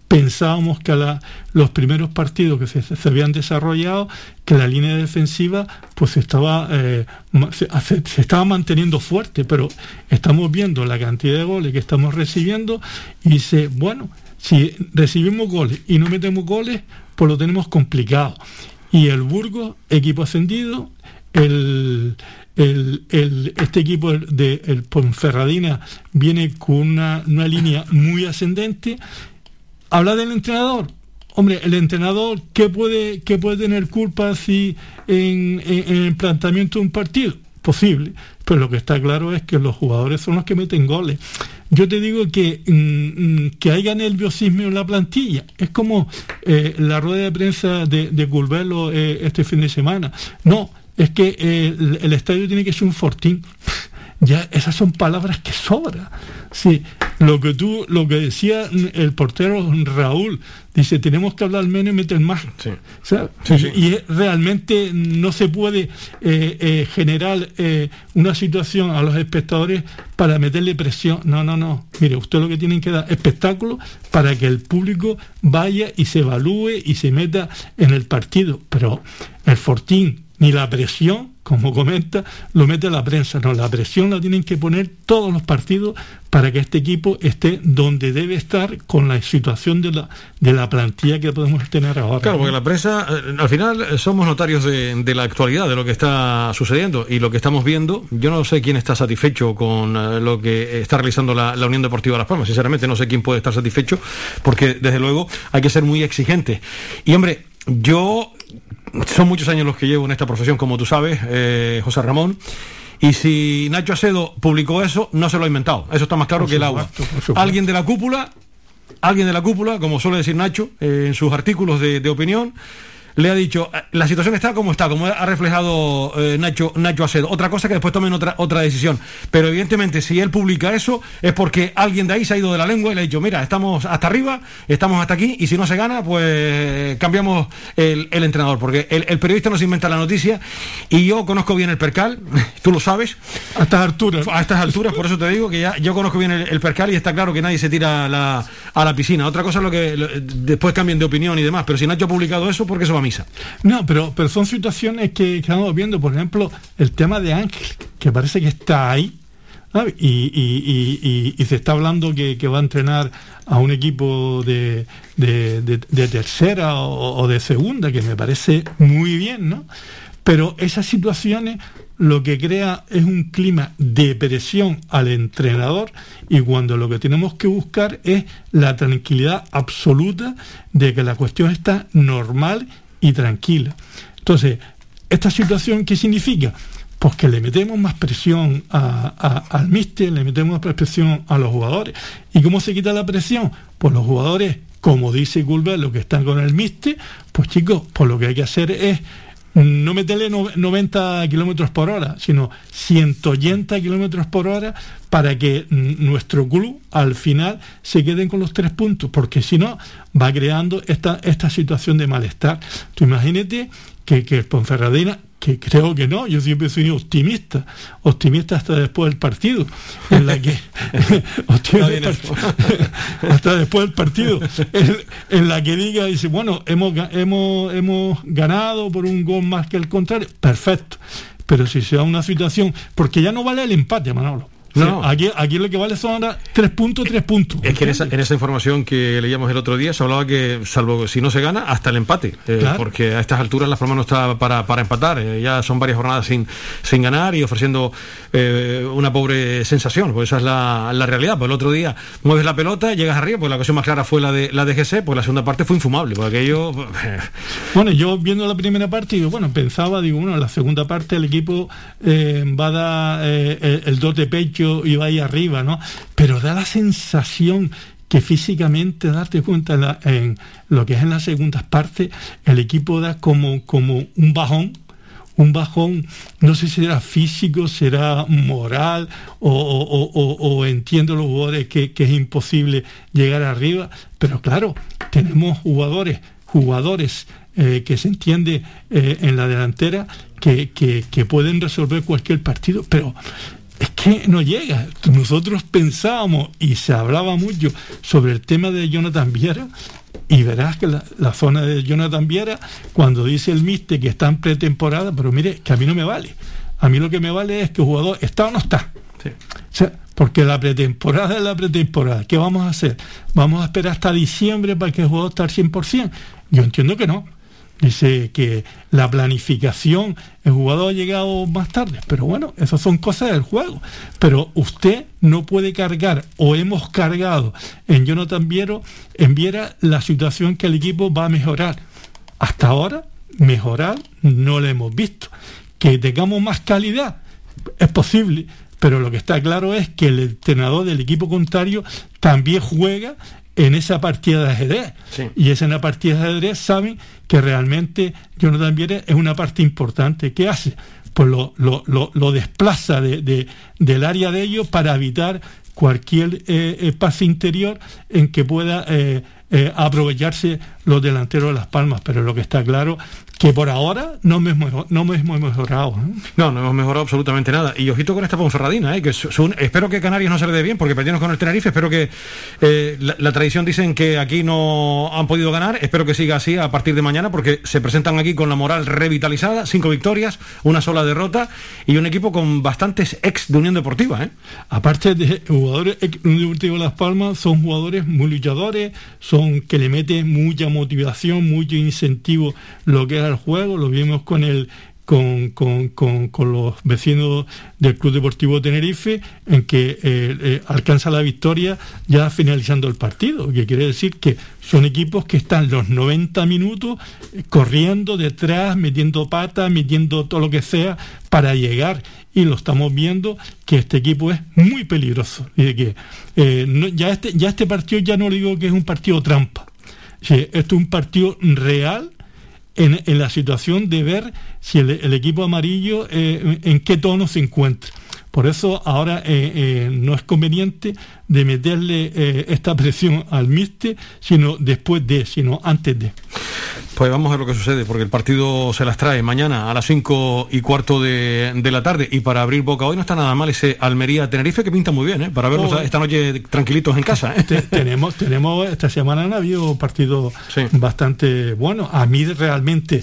pensábamos que a los primeros partidos que se, habían desarrollado, que la línea defensiva pues estaba, eh, se, estaba manteniendo fuerte, pero estamos viendo la cantidad de goles que estamos recibiendo y dice, bueno, si recibimos goles y no metemos goles, pues lo tenemos complicado. Y el Burgos, equipo ascendido, el, este equipo de el Ponferradina viene con una, una línea muy ascendente Habla del entrenador. Hombre, el entrenador, ¿qué puede, qué puede tener culpa si en, el planteamiento de un partido? Posible, pero lo que está claro es que los jugadores son los que meten goles. Yo te digo que, mm, mm, que haya nerviosismo en la plantilla. Es como eh, la rueda de prensa de, de eh, este fin de semana. No, es que eh, el, estadio tiene que ser un fortín. Ya esas son palabras que sobran. Sí, lo que tú, lo que decía el portero Raúl, dice, tenemos que hablar menos y meter más. Y, realmente no se puede eh, eh, generar eh, una situación a los espectadores para meterle presión. No, no, no. Mire, usted lo que tiene que dar espectáculo para que el público vaya y se evalúe y se meta en el partido. Pero el Fortín ni la presión como comenta, lo mete la prensa. No, la presión la tienen que poner todos los partidos para que este equipo esté donde debe estar con la situación de la, de la plantilla que podemos tener ahora. Claro, porque la prensa, eh, al final eh, somos notarios de, la actualidad, de lo que está sucediendo y lo que estamos viendo. Yo no sé quién está satisfecho con eh, lo que está realizando la, la Unión Deportiva Las Palmas. Sinceramente, no sé quién puede estar satisfecho porque, desde luego, hay que ser muy exigente. Y, hombre, yo son muchos años los que llevo en esta profesión, como tú sabes, eh, José Ramón. Y si Nacho Acedo publicó eso, no se lo ha inventado. Eso está más claro que el agua. Alguien de la cúpula, alguien de la cúpula, como suele decir Nacho eh, en sus artículos de opinión, le ha dicho, eh, la situación está como está, como ha reflejado eh, Nacho, Nacho Acedo. Otra cosa que después tomen otra, otra decisión. Pero evidentemente, si él publica eso, es porque alguien de ahí se ha ido de la lengua y le ha dicho, mira, estamos hasta arriba, estamos hasta aquí, y si no se gana, pues cambiamos el, entrenador. Porque el, periodista nos inventa la noticia, y yo conozco bien el percal, tú lo sabes. A estas alturas. A estas alturas, por eso te digo que ya yo conozco bien el, percal y está claro que nadie se tira a la, a la piscina. Otra cosa es lo que después cambien de opinión y demás. Pero si Nacho ha publicado eso, porque eso va No, pero, pero son situaciones que, estamos viendo, por ejemplo, el tema de Ángel, que parece que está ahí, y, y, se está hablando que, va a entrenar a un equipo de, tercera o, de segunda, que me parece muy bien, ¿no? Pero esas situaciones lo que crea es un clima de presión al entrenador y cuando lo que tenemos que buscar es la tranquilidad absoluta de que la cuestión está normal y tranquila. Entonces, ¿esta situación qué significa? Pues que le metemos más presión al míster, le metemos más presión a los jugadores. ¿Y cómo se quita la presión? Pues los jugadores, como dice Gulbert, los que están con el míster, pues chicos, pues lo que hay que hacer es no meterle 90 kilómetros por hora, sino 180 kilómetros por hora para que nuestro club al final se queden con los tres puntos, porque si no va creando esta, esta situación de malestar. Tú imagínate que, que Ponferradina que creo que no, yo siempre soy optimista, optimista hasta después del partido, en la que hasta después del partido, en, la que diga, dice, bueno, hemos, hemos, hemos ganado por un gol más que el contrario, perfecto. Pero si se da una situación, porque ya no vale el empate, Manolo. No, aquí, aquí lo que vale son ahora tres puntos, tres puntos. Es que en esa, información que leíamos el otro día se hablaba que, salvo si no se gana, hasta el empate. Eh, porque a estas alturas la forma no está para, para empatar. Eh, ya son varias jornadas sin, sin ganar y ofreciendo eh, una pobre sensación. Pues esa es la, la, realidad. Pues el otro día mueves la pelota, llegas arriba, pues la ocasión más clara fue la de la de GC, pues la segunda parte fue infumable. Porque aquello. bueno, yo viendo la primera parte, digo, bueno, pensaba, digo, bueno, la segunda parte el equipo va a dar el, el dos de pecho iba ahí arriba, ¿no? Pero da la sensación que físicamente, darte cuenta en, lo que es en las segundas partes, el equipo da como, como un bajón, un bajón, no sé si será físico, será moral, o, entiendo los jugadores que, es imposible llegar arriba, pero claro, tenemos jugadores, jugadores eh, que se entiende eh, en la delantera que, que, pueden resolver cualquier partido, pero es que no llega. Nosotros pensábamos y se hablaba mucho sobre el tema de Jonathan Viera y verás que la, zona de Jonathan Viera, cuando dice el Miste que está en pretemporada, pero mire, que a mí no me vale. A mí lo que me vale es que el jugador está o no está. porque la pretemporada es la pretemporada. ¿Qué vamos a hacer? ¿Vamos a esperar hasta diciembre para que el jugador esté al 100%? Yo entiendo que no. Dice que la planificación, el jugador ha llegado más tarde, pero bueno, esas son cosas del juego. Pero usted no puede cargar, o hemos cargado en Jonathan Viero, en Viera la situación que el equipo va a mejorar. Hasta ahora, mejorar no lo hemos visto. Que tengamos más calidad, es posible, pero lo que está claro es que el entrenador del equipo contrario también juega en esa partida de ajedrez. Y es en la partida de ajedrez saben que realmente Jonathan Viera es una parte importante. ¿Qué hace? Pues lo, lo, lo, desplaza de, del área de ellos para evitar cualquier eh, espacio interior en que pueda eh, eh, aprovecharse los delanteros de Las Palmas. Pero lo que está claro que por ahora no me, no hemos mejorado. No, no hemos mejorado absolutamente nada. Y ojito con esta Ponferradina, ¿eh? que espero que Canarias no se le dé bien, porque perdimos con el Tenerife, espero que eh, la, tradición dicen que aquí no han podido ganar, espero que siga así a partir de mañana, porque se presentan aquí con la moral revitalizada, cinco victorias, una sola derrota y un equipo con bastantes ex de Unión Deportiva. ¿eh? Aparte de jugadores ex de Unión Deportiva Las Palmas, son jugadores muy luchadores, son que le meten mucha motivación, mucho incentivo lo que es el juego, lo vimos con el con, con, con, los vecinos del Club Deportivo Tenerife en que eh, eh, alcanza la victoria ya finalizando el partido, que quiere decir que son equipos que están los 90 minutos eh, corriendo detrás, metiendo patas, metiendo todo lo que sea para llegar. Y lo estamos viendo que este equipo es muy peligroso. Y que ya este ya este partido ya no digo que es un partido trampa. Esto es un partido real en, la situación de ver si el, equipo amarillo eh, en qué tono se encuentra. Por eso ahora eh, eh, no es conveniente de meterle esta presión al Miste, sino después de, sino antes de. Pues vamos a ver lo que sucede, porque el partido se las trae mañana a las 5 y cuarto de, la tarde. Y para abrir boca hoy no está nada mal ese Almería-Tenerife que pinta muy bien, para verlos oh. esta noche tranquilitos en casa. tenemos, tenemos, esta semana han habido partidos bastante buenos. A mí realmente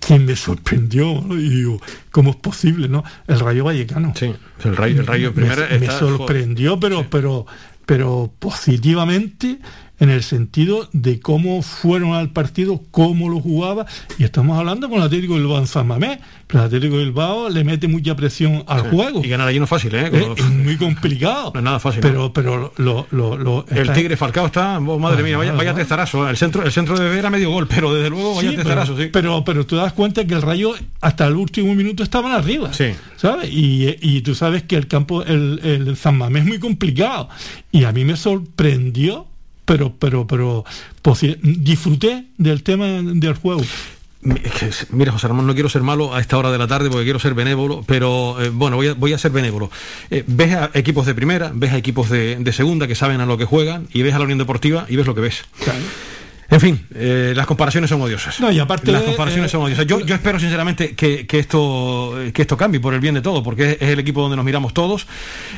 que me sorprendió y digo, ¿cómo es posible? no El Rayo Vallecano. Sí, el Rayo, el rayo primero me, me sorprendió, pero, pero, pero positivamente en el sentido de cómo fueron al partido, cómo lo jugaba, y estamos hablando con el Atlético Bilbao en San Mamés, pero el Atlético Bilbao le mete mucha presión al juego. Y ganar allí no es fácil, ¿eh? Es, muy complicado. No es nada fácil. Pero, pero lo, lo, El Tigre Falcao está, oh, madre mía, vaya, vaya testarazo. El centro, el centro de a medio gol, pero desde luego vaya testarazo, sí. Pero, pero tú das cuenta que el Rayo hasta el último minuto estaban arriba. Sí. ¿Sabes? Y, y tú sabes que el campo, el, el San Mamés es muy complicado. Y a mí me sorprendió pero, pero, pero disfruté del tema del juego. Mira, José Ramón, no quiero ser malo a esta hora de la tarde porque quiero ser benévolo, pero eh, bueno, voy a, voy a ser benévolo. Eh, ves a equipos de primera, ves a equipos de, de, segunda que saben a lo que juegan y ves a la Unión Deportiva y ves lo que ves. En fin, eh, las comparaciones son odiosas. No, y aparte las comparaciones son odiosas. Yo, yo espero sinceramente que, que, esto que esto cambie por el bien de todos, porque es, el equipo donde nos miramos todos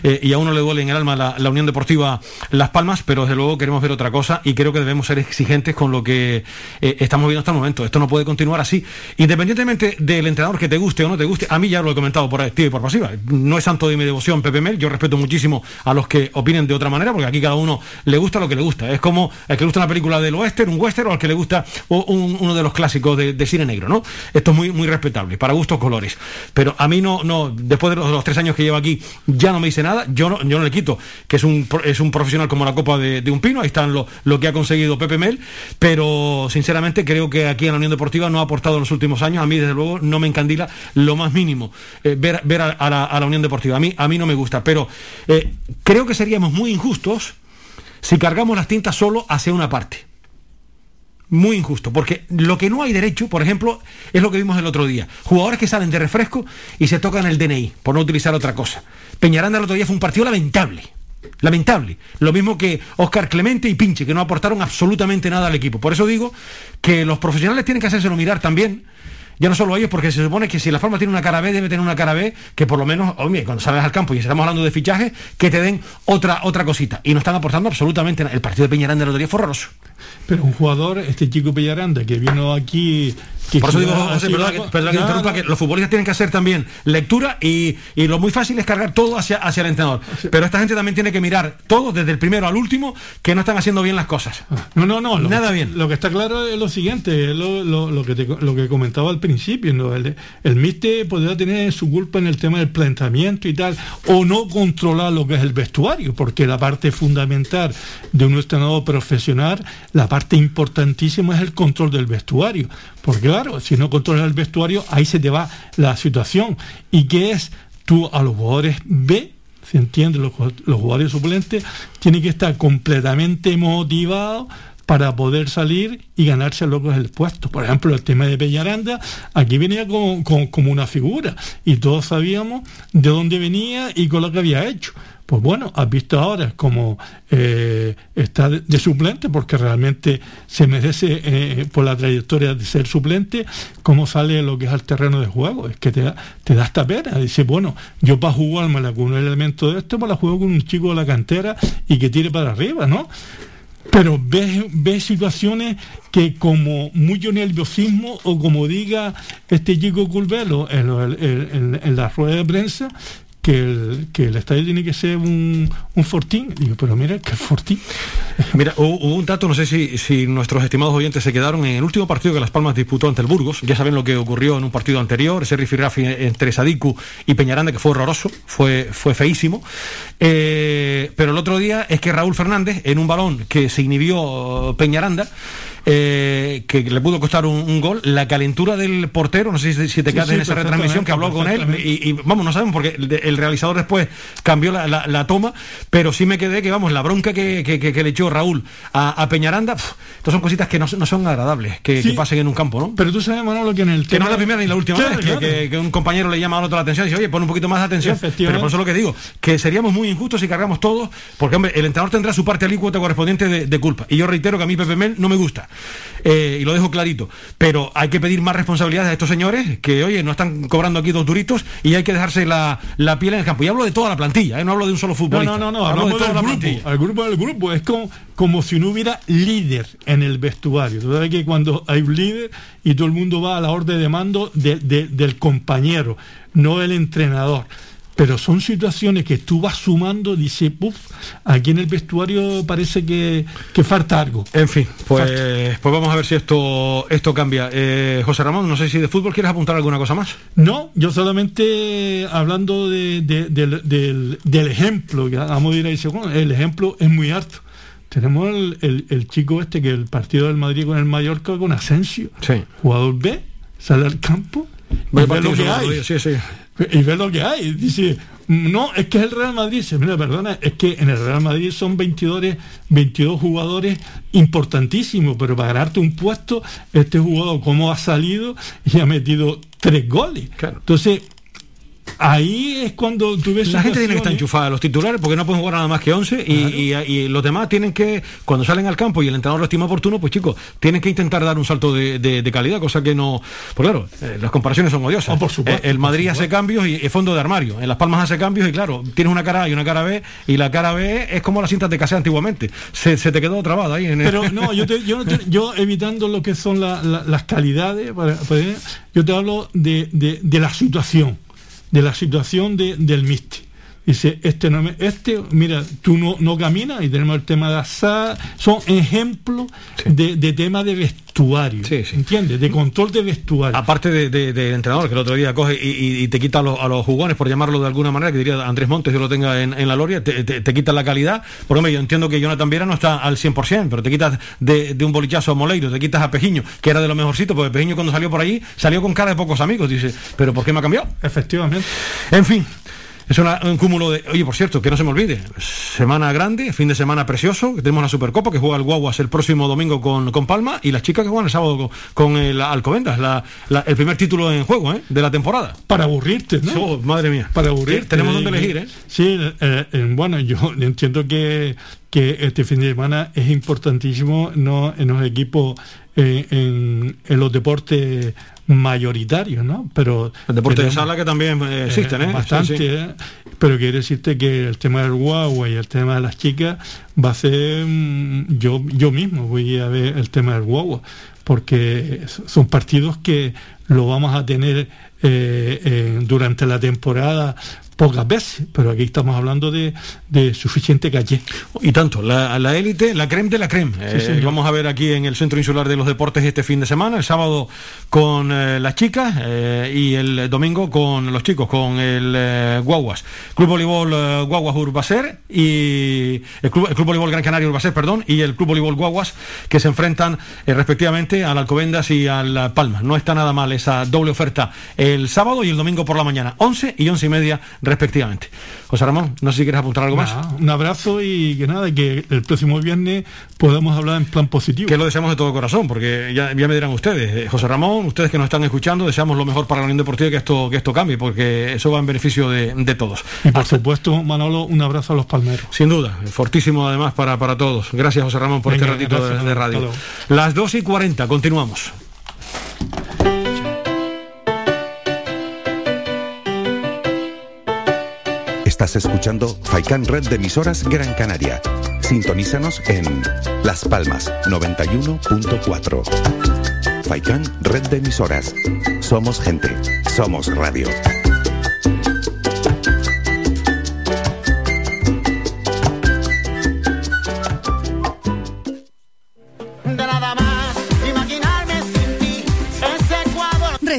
eh, y a uno le duele en el alma la, Unión Deportiva Las Palmas, pero desde luego queremos ver otra cosa y creo que debemos ser exigentes con lo que eh, estamos viendo hasta el momento. Esto no puede continuar así, independientemente del entrenador que te guste o no te guste. A mí ya lo he comentado por activa y por pasiva. No es santo de mi devoción Pepe Mel. Yo respeto muchísimo a los que opinen de otra manera, porque aquí cada uno le gusta lo que le gusta. Es como el que le gusta una película del oeste, un western o al que le gusta uno de los clásicos de, cine negro, ¿no? Esto es muy, muy respetable, para gustos colores. Pero a mí no, no después de los, tres años que llevo aquí, ya no me dice nada, yo no, yo no le quito que es un, es un profesional como la copa de, un pino, ahí están lo, lo, que ha conseguido Pepe Mel, pero sinceramente creo que aquí en la Unión Deportiva no ha aportado en los últimos años, a mí desde luego no me encandila lo más mínimo eh, ver, ver a, la, Unión Deportiva, a mí, a mí no me gusta, pero eh, creo que seríamos muy injustos si cargamos las tintas solo hacia una parte muy injusto, porque lo que no hay derecho, por ejemplo, es lo que vimos el otro día. Jugadores que salen de refresco y se tocan el DNI, por no utilizar otra cosa. Peñaranda el otro día fue un partido lamentable. Lamentable. Lo mismo que Oscar Clemente y Pinche, que no aportaron absolutamente nada al equipo. Por eso digo que los profesionales tienen que hacérselo mirar también ya no solo ellos, porque se supone que si la forma tiene una cara B, debe tener una cara B que por lo menos, oye, cuando sales al campo y estamos hablando de fichajes, que te den otra, otra cosita. Y no están aportando absolutamente nada. El partido de Peñaranda el otro día. Pero un jugador, este chico Peñaranda, que vino aquí por eso digo, José, que, que los futbolistas tienen que hacer también lectura y, lo muy fácil es cargar todo hacia, hacia el entrenador. Pero esta gente también tiene que mirar todo, desde el primero al último, que no están haciendo bien las cosas. Ah, no, no, no. Nada bien. Lo que está claro es lo siguiente, lo, lo, que, lo que comentaba al principio. ¿no? El, el MISTE podría tener su culpa en el tema del planteamiento y tal, o no controlar lo que es el vestuario, porque la parte fundamental de un entrenador profesional, la parte importantísima es el control del vestuario. Porque claro, si no controlas el vestuario, ahí se te va la situación. ¿Y qué es? Tú a los jugadores B, ¿se entiende? Los, jugadores suplentes tienen que estar completamente motivados para poder salir y ganarse lo que es el puesto. Por ejemplo, el tema de Peñaranda, aquí venía como, como una figura y todos sabíamos de dónde venía y con lo que había hecho pues bueno, has visto ahora como eh, está de, suplente, porque realmente se merece eh, por la trayectoria de ser suplente, cómo sale lo que es al terreno de juego. Es que te da, te da esta pena. Dice, bueno, yo para jugarme con un elemento de esto, pues la juego con un chico de la cantera y que tire para arriba, ¿no? Pero ves, ves situaciones que como mucho nerviosismo o como diga este chico Culvelo en la rueda de prensa, que el, que el estadio tiene que ser un, un fortín. Digo, pero mira, que fortín. Mira, hubo, un dato, no sé si, si, nuestros estimados oyentes se quedaron en el último partido que Las Palmas disputó ante el Burgos. Ya saben lo que ocurrió en un partido anterior, ese rifirrafi entre Sadiku y Peñaranda, que fue horroroso, fue, fue feísimo. Eh, pero el otro día es que Raúl Fernández, en un balón que se inhibió Peñaranda, eh, que le pudo costar un, gol, la calentura del portero, no sé si, te quedas en esa retransmisión que habló con él, y, vamos, no sabemos porque el, realizador después cambió la, toma, pero sí me quedé que, vamos, la bronca que, le echó Raúl a, Peñaranda, estas son cositas que no, son agradables que, pasen en un campo, ¿no? Pero tú sabes, Manolo, que en el Que no es la primera ni la última vez, Que, un compañero le llama a otro la atención y dice, oye, pon un poquito más de atención. Pero por eso lo que digo, que seríamos muy injustos si cargamos todos, porque, hombre, el entrenador tendrá su parte alícuota correspondiente de, de culpa. Y yo reitero que a mí Pepe Mel no me gusta. Eh, y lo dejo clarito. Pero hay que pedir más responsabilidades a estos señores que, oye, no están cobrando aquí dos duritos y hay que dejarse la, piel en el campo. Y hablo de toda la plantilla, ¿eh? no hablo de un solo futbolista. No, no, no, hablo de toda la plantilla. El grupo del grupo es como, como si no hubiera líder en el vestuario. Tú sabes que cuando hay un líder y todo el mundo va a la orden de mando del compañero, no el entrenador pero son situaciones que tú vas sumando, dice, puff, aquí en el vestuario parece que, falta algo. En fin, pues, pues vamos a ver si esto, esto cambia. Eh, José Ramón, no sé si de fútbol quieres apuntar alguna cosa más. No, yo solamente hablando de, del, ejemplo, vamos a ir ahí, el ejemplo es muy alto. Tenemos el, chico este que el partido del Madrid con el Mallorca con Asensio, jugador B, sale al campo. Sí, sí y ve lo que hay. Dice, no, es que es el Real Madrid. Dice, mira, perdona, es que en el Real Madrid son 22, 22 jugadores importantísimos, pero para ganarte un puesto, este jugador, ¿cómo ha salido y ha metido tres goles? Entonces, Ahí es cuando tú ves. La gente tiene que estar enchufada, los titulares, porque no pueden jugar nada más que 11 y, los demás tienen que, cuando salen al campo y el entrenador lo estima oportuno, pues chicos, tienen que intentar dar un salto de, calidad, cosa que no. Pues claro, eh, las comparaciones son odiosas. Oh, por supuesto, eh, el Madrid hace cambios y es fondo de armario. En Las Palmas hace cambios y claro, tienes una cara A y una cara B y la cara B es como las cintas de casea antiguamente. Se, te quedó trabada ahí. En Pero no, yo, yo, evitando lo que son las calidades, yo te hablo de, de la situación de la situación de, del MISTI. Dice, este no me, este, mira, tú no, no caminas y tenemos el tema de asada, son ejemplos de, de tema de vestuario, sí, ¿entiendes? De control de vestuario. Aparte de, de, entrenador, que el otro día coge y, te quita a los, a los, jugones, por llamarlo de alguna manera, que diría Andrés Montes, yo lo tenga en, la Loria, te, te, quita la calidad, porque yo entiendo que Jonathan Viera no está al 100%, pero te quitas de, un bolichazo a Moleiro, te quitas a Pejiño, que era de lo mejorcito, porque Pejiño cuando salió por allí salió con cara de pocos amigos, dice, pero ¿por qué me ha cambiado? Efectivamente. En fin, es un cúmulo de. Oye, por cierto, que no se me olvide. Semana grande, fin de semana precioso. Que tenemos la Supercopa que juega el Guaguas el próximo domingo con, con Palma y las chicas que juegan el sábado con, el Alcobendas. La, el primer título en juego ¿eh? de la temporada. Para aburrirte, ¿no? Oh, madre mía. Para aburrirte. Tenemos donde elegir, ¿eh? Sí, eh, eh, bueno, yo entiendo que, que este fin de semana es importantísimo no en los equipos en, los deportes mayoritarios, ¿no? Pero el deporte de sala que también eh, existen, ¿eh? Bastante, ¿eh? Pero quiere decirte que el tema del guagua y el tema de las chicas va a ser mm, yo yo mismo voy a ver el tema del guagua porque son partidos que lo vamos a tener eh, durante la temporada pocas veces, pero aquí estamos hablando de, suficiente calle. Y tanto, la, élite, la creme de la creme. Eh, vamos a ver aquí en el Centro Insular de los Deportes este fin de semana, el sábado con eh, las chicas eh, y el domingo con los chicos, con el Guaguas. Club Voleibol Guaguas Urbacer y el Club, el Club Voleibol Gran Canaria Urbacer, perdón, y el Club Voleibol Guaguas que se enfrentan respectivamente al Alcobendas y al Palma. No está nada mal esa doble oferta el sábado y el domingo por la mañana, 11 y 11 y media respectivamente. José Ramón, no sé si quieres apuntar algo más. Un abrazo y que nada, que el próximo viernes podamos hablar en plan positivo. Que lo deseamos de todo corazón, porque ya, me dirán ustedes, eh, José Ramón, ustedes que nos están escuchando, deseamos lo mejor para la Unión Deportiva que esto, que esto cambie, porque eso va en beneficio de, todos. Y por supuesto, Manolo, un abrazo a los palmeros. Sin duda, fortísimo además para, para todos. Gracias, José Ramón, por este ratito de, de, radio. Las 2 y 40, continuamos. Estás escuchando Faikan Red de emisoras Gran Canaria. Sintonízanos en Las Palmas 91.4. Faikan Red de emisoras. Somos gente. Somos radio.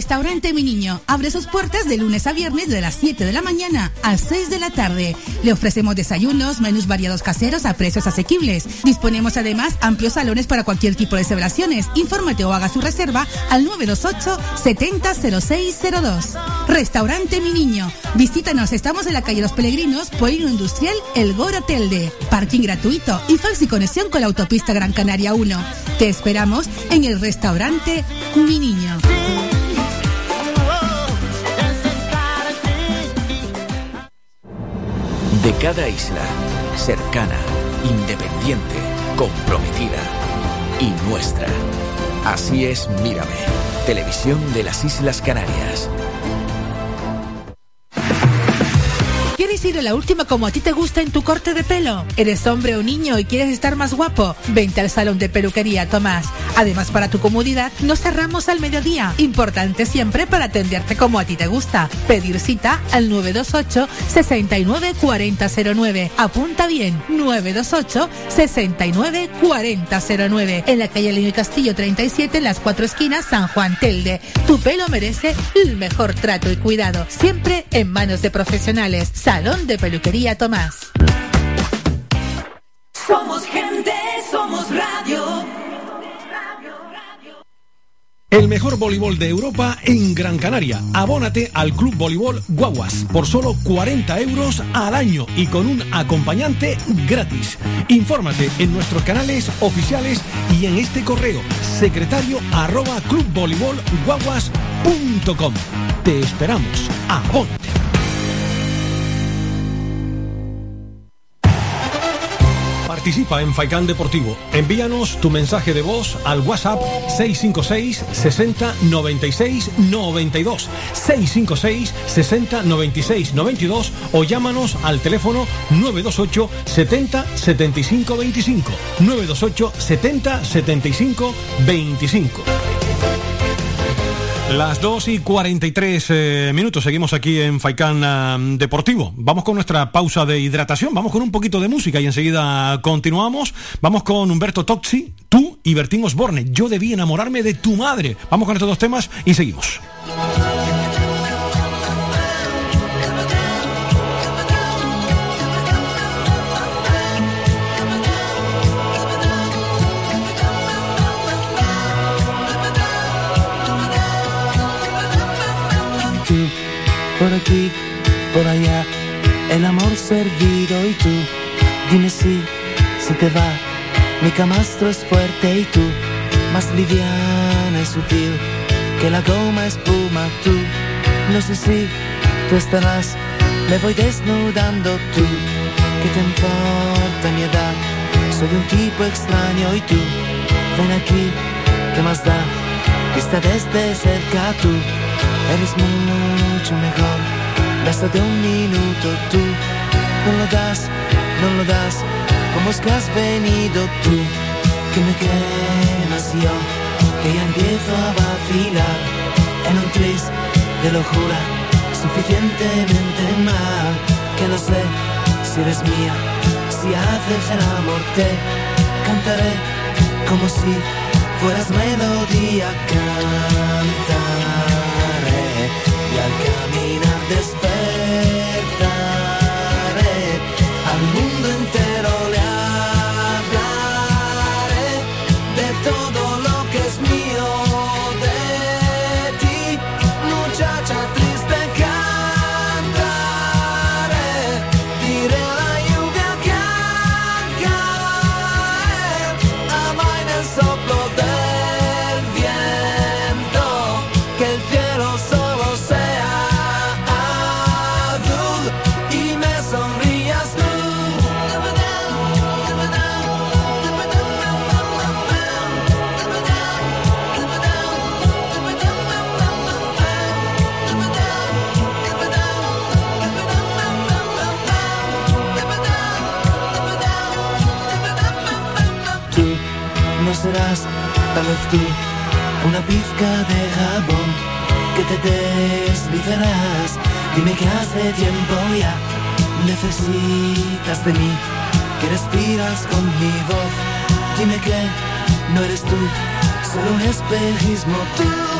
Restaurante Mi Niño abre sus puertas de lunes a viernes de las 7 de la mañana a 6 de la tarde. Le ofrecemos desayunos, menús variados caseros a precios asequibles. Disponemos además amplios salones para cualquier tipo de celebraciones. Infórmate o haga su reserva al 928 700602. Restaurante Mi Niño. Visítanos, estamos en la calle Los Peregrinos, Polino Industrial, El Goro Telde. Parking gratuito y fácil conexión con la autopista Gran Canaria 1. Te esperamos en el restaurante Mi Niño. De cada isla, cercana, independiente, comprometida y nuestra. Así es Mírame, televisión de las Islas Canarias. ¿Quieres ir a la última como a ti te gusta en tu corte de pelo? ¿Eres hombre o niño y quieres estar más guapo? Vente al salón de peluquería Tomás. Además, para tu comodidad, nos cerramos al mediodía. Importante siempre para atenderte como a ti te gusta. Pedir cita al 928 69 4009. Apunta bien, 928 69 4009. En la calle Leño Castillo 37, en las cuatro esquinas, San Juan Telde. Tu pelo merece el mejor trato y cuidado. Siempre en manos de profesionales. Salón de Peluquería Tomás. Somos gente, somos radio. El mejor voleibol de Europa en Gran Canaria. Abónate al Club Voleibol Guaguas por solo 40 euros al año y con un acompañante gratis. Infórmate en nuestros canales oficiales y en este correo secretario arroba clubvoleibolguaguas.com. Te esperamos. Abónate. Participa en Faicán Deportivo. Envíanos tu mensaje de voz al WhatsApp 656 60 96 92 656 60 96 92 o llámanos al teléfono 928 70 75 25 928 70 75 25 las 2 y 43 eh, minutos, seguimos aquí en Faicán eh, Deportivo. Vamos con nuestra pausa de hidratación, vamos con un poquito de música y enseguida continuamos. Vamos con Humberto Toxi, tú y Bertín Osborne. Yo debí enamorarme de tu madre. Vamos con estos dos temas y seguimos. Por aquí, por allá, el amor servido. Y tú, dime si, si te va, mi camastro es fuerte y tú, más liviana y sutil, que la goma espuma. Tú, no sé si tú estarás, me voy desnudando. Tú, ¿qué te importa mi edad? Soy un tipo extraño y tú, ven aquí, ¿qué más da? Vista desde cerca tú Eres mucho mejor, basta de un minuto tú. No lo das, no lo das, como es que has venido tú. Que me quemas yo, que ya empiezo a vacilar en un tris de locura, suficientemente mal. Que no sé si eres mía, si haces el amor te cantaré como si fueras melodía cantar y al caminar despertaré tal vez tú, una pizca de jabón que te deslizarás. Dime que hace tiempo ya necesitas de mí, que respiras con mi voz. Dime que no eres tú, solo un espejismo tú.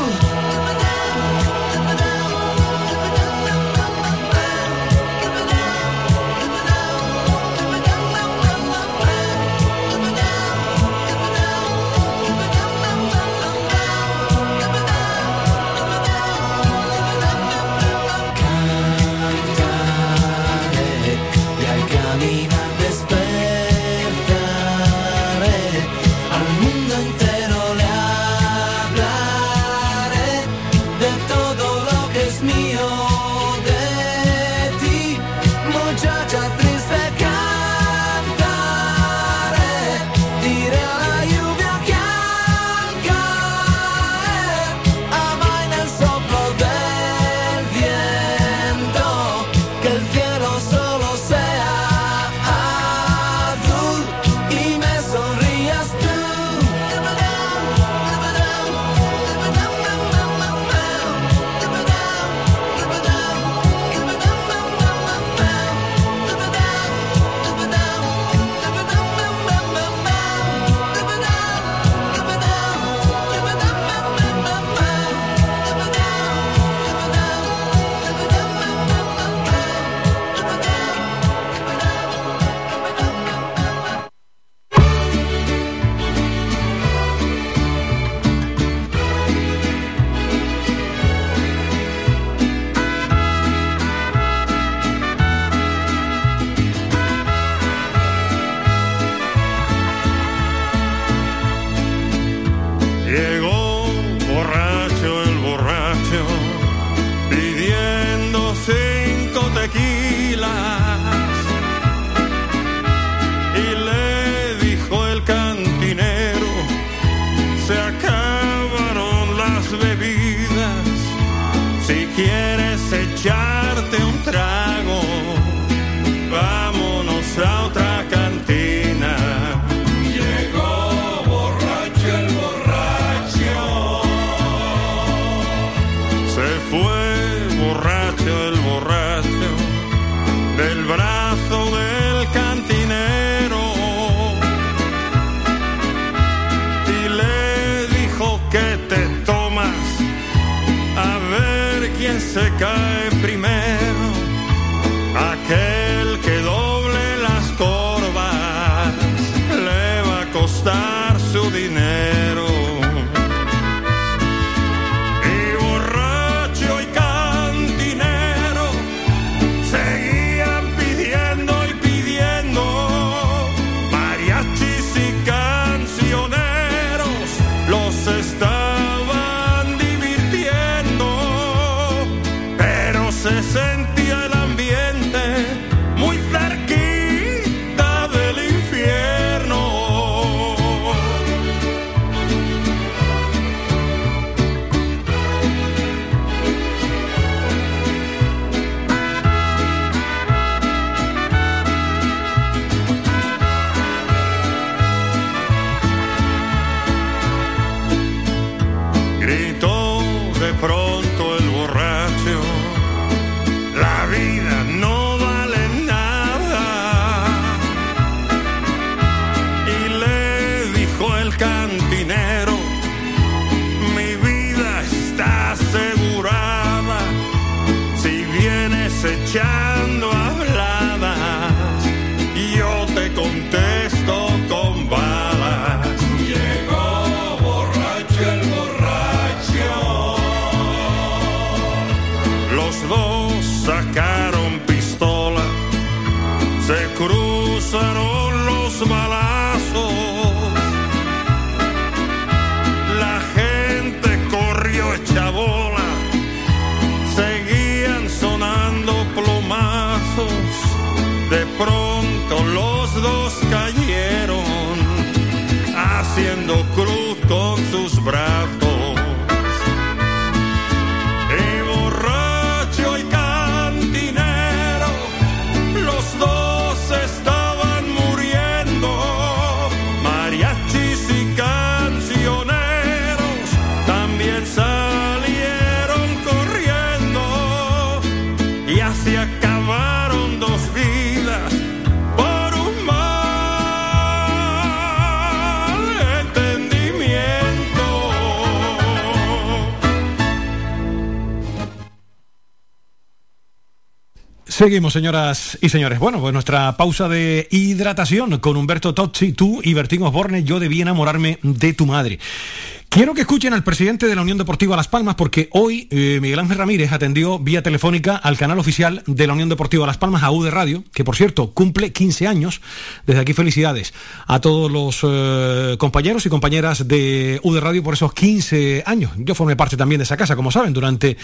música. Seguimos, señoras y señores. Bueno, pues nuestra pausa de hidratación con Humberto Tozzi, tú y Bertín Osborne, yo debí enamorarme de tu madre. Quiero que escuchen al presidente de la Unión Deportiva Las Palmas porque hoy eh, Miguel Ángel Ramírez atendió vía telefónica al canal oficial de la Unión Deportiva Las Palmas, a UD Radio, que por cierto cumple 15 años. Desde aquí felicidades a todos los eh, compañeros y compañeras de UD Radio por esos 15 años. Yo formé parte también de esa casa, como saben, durante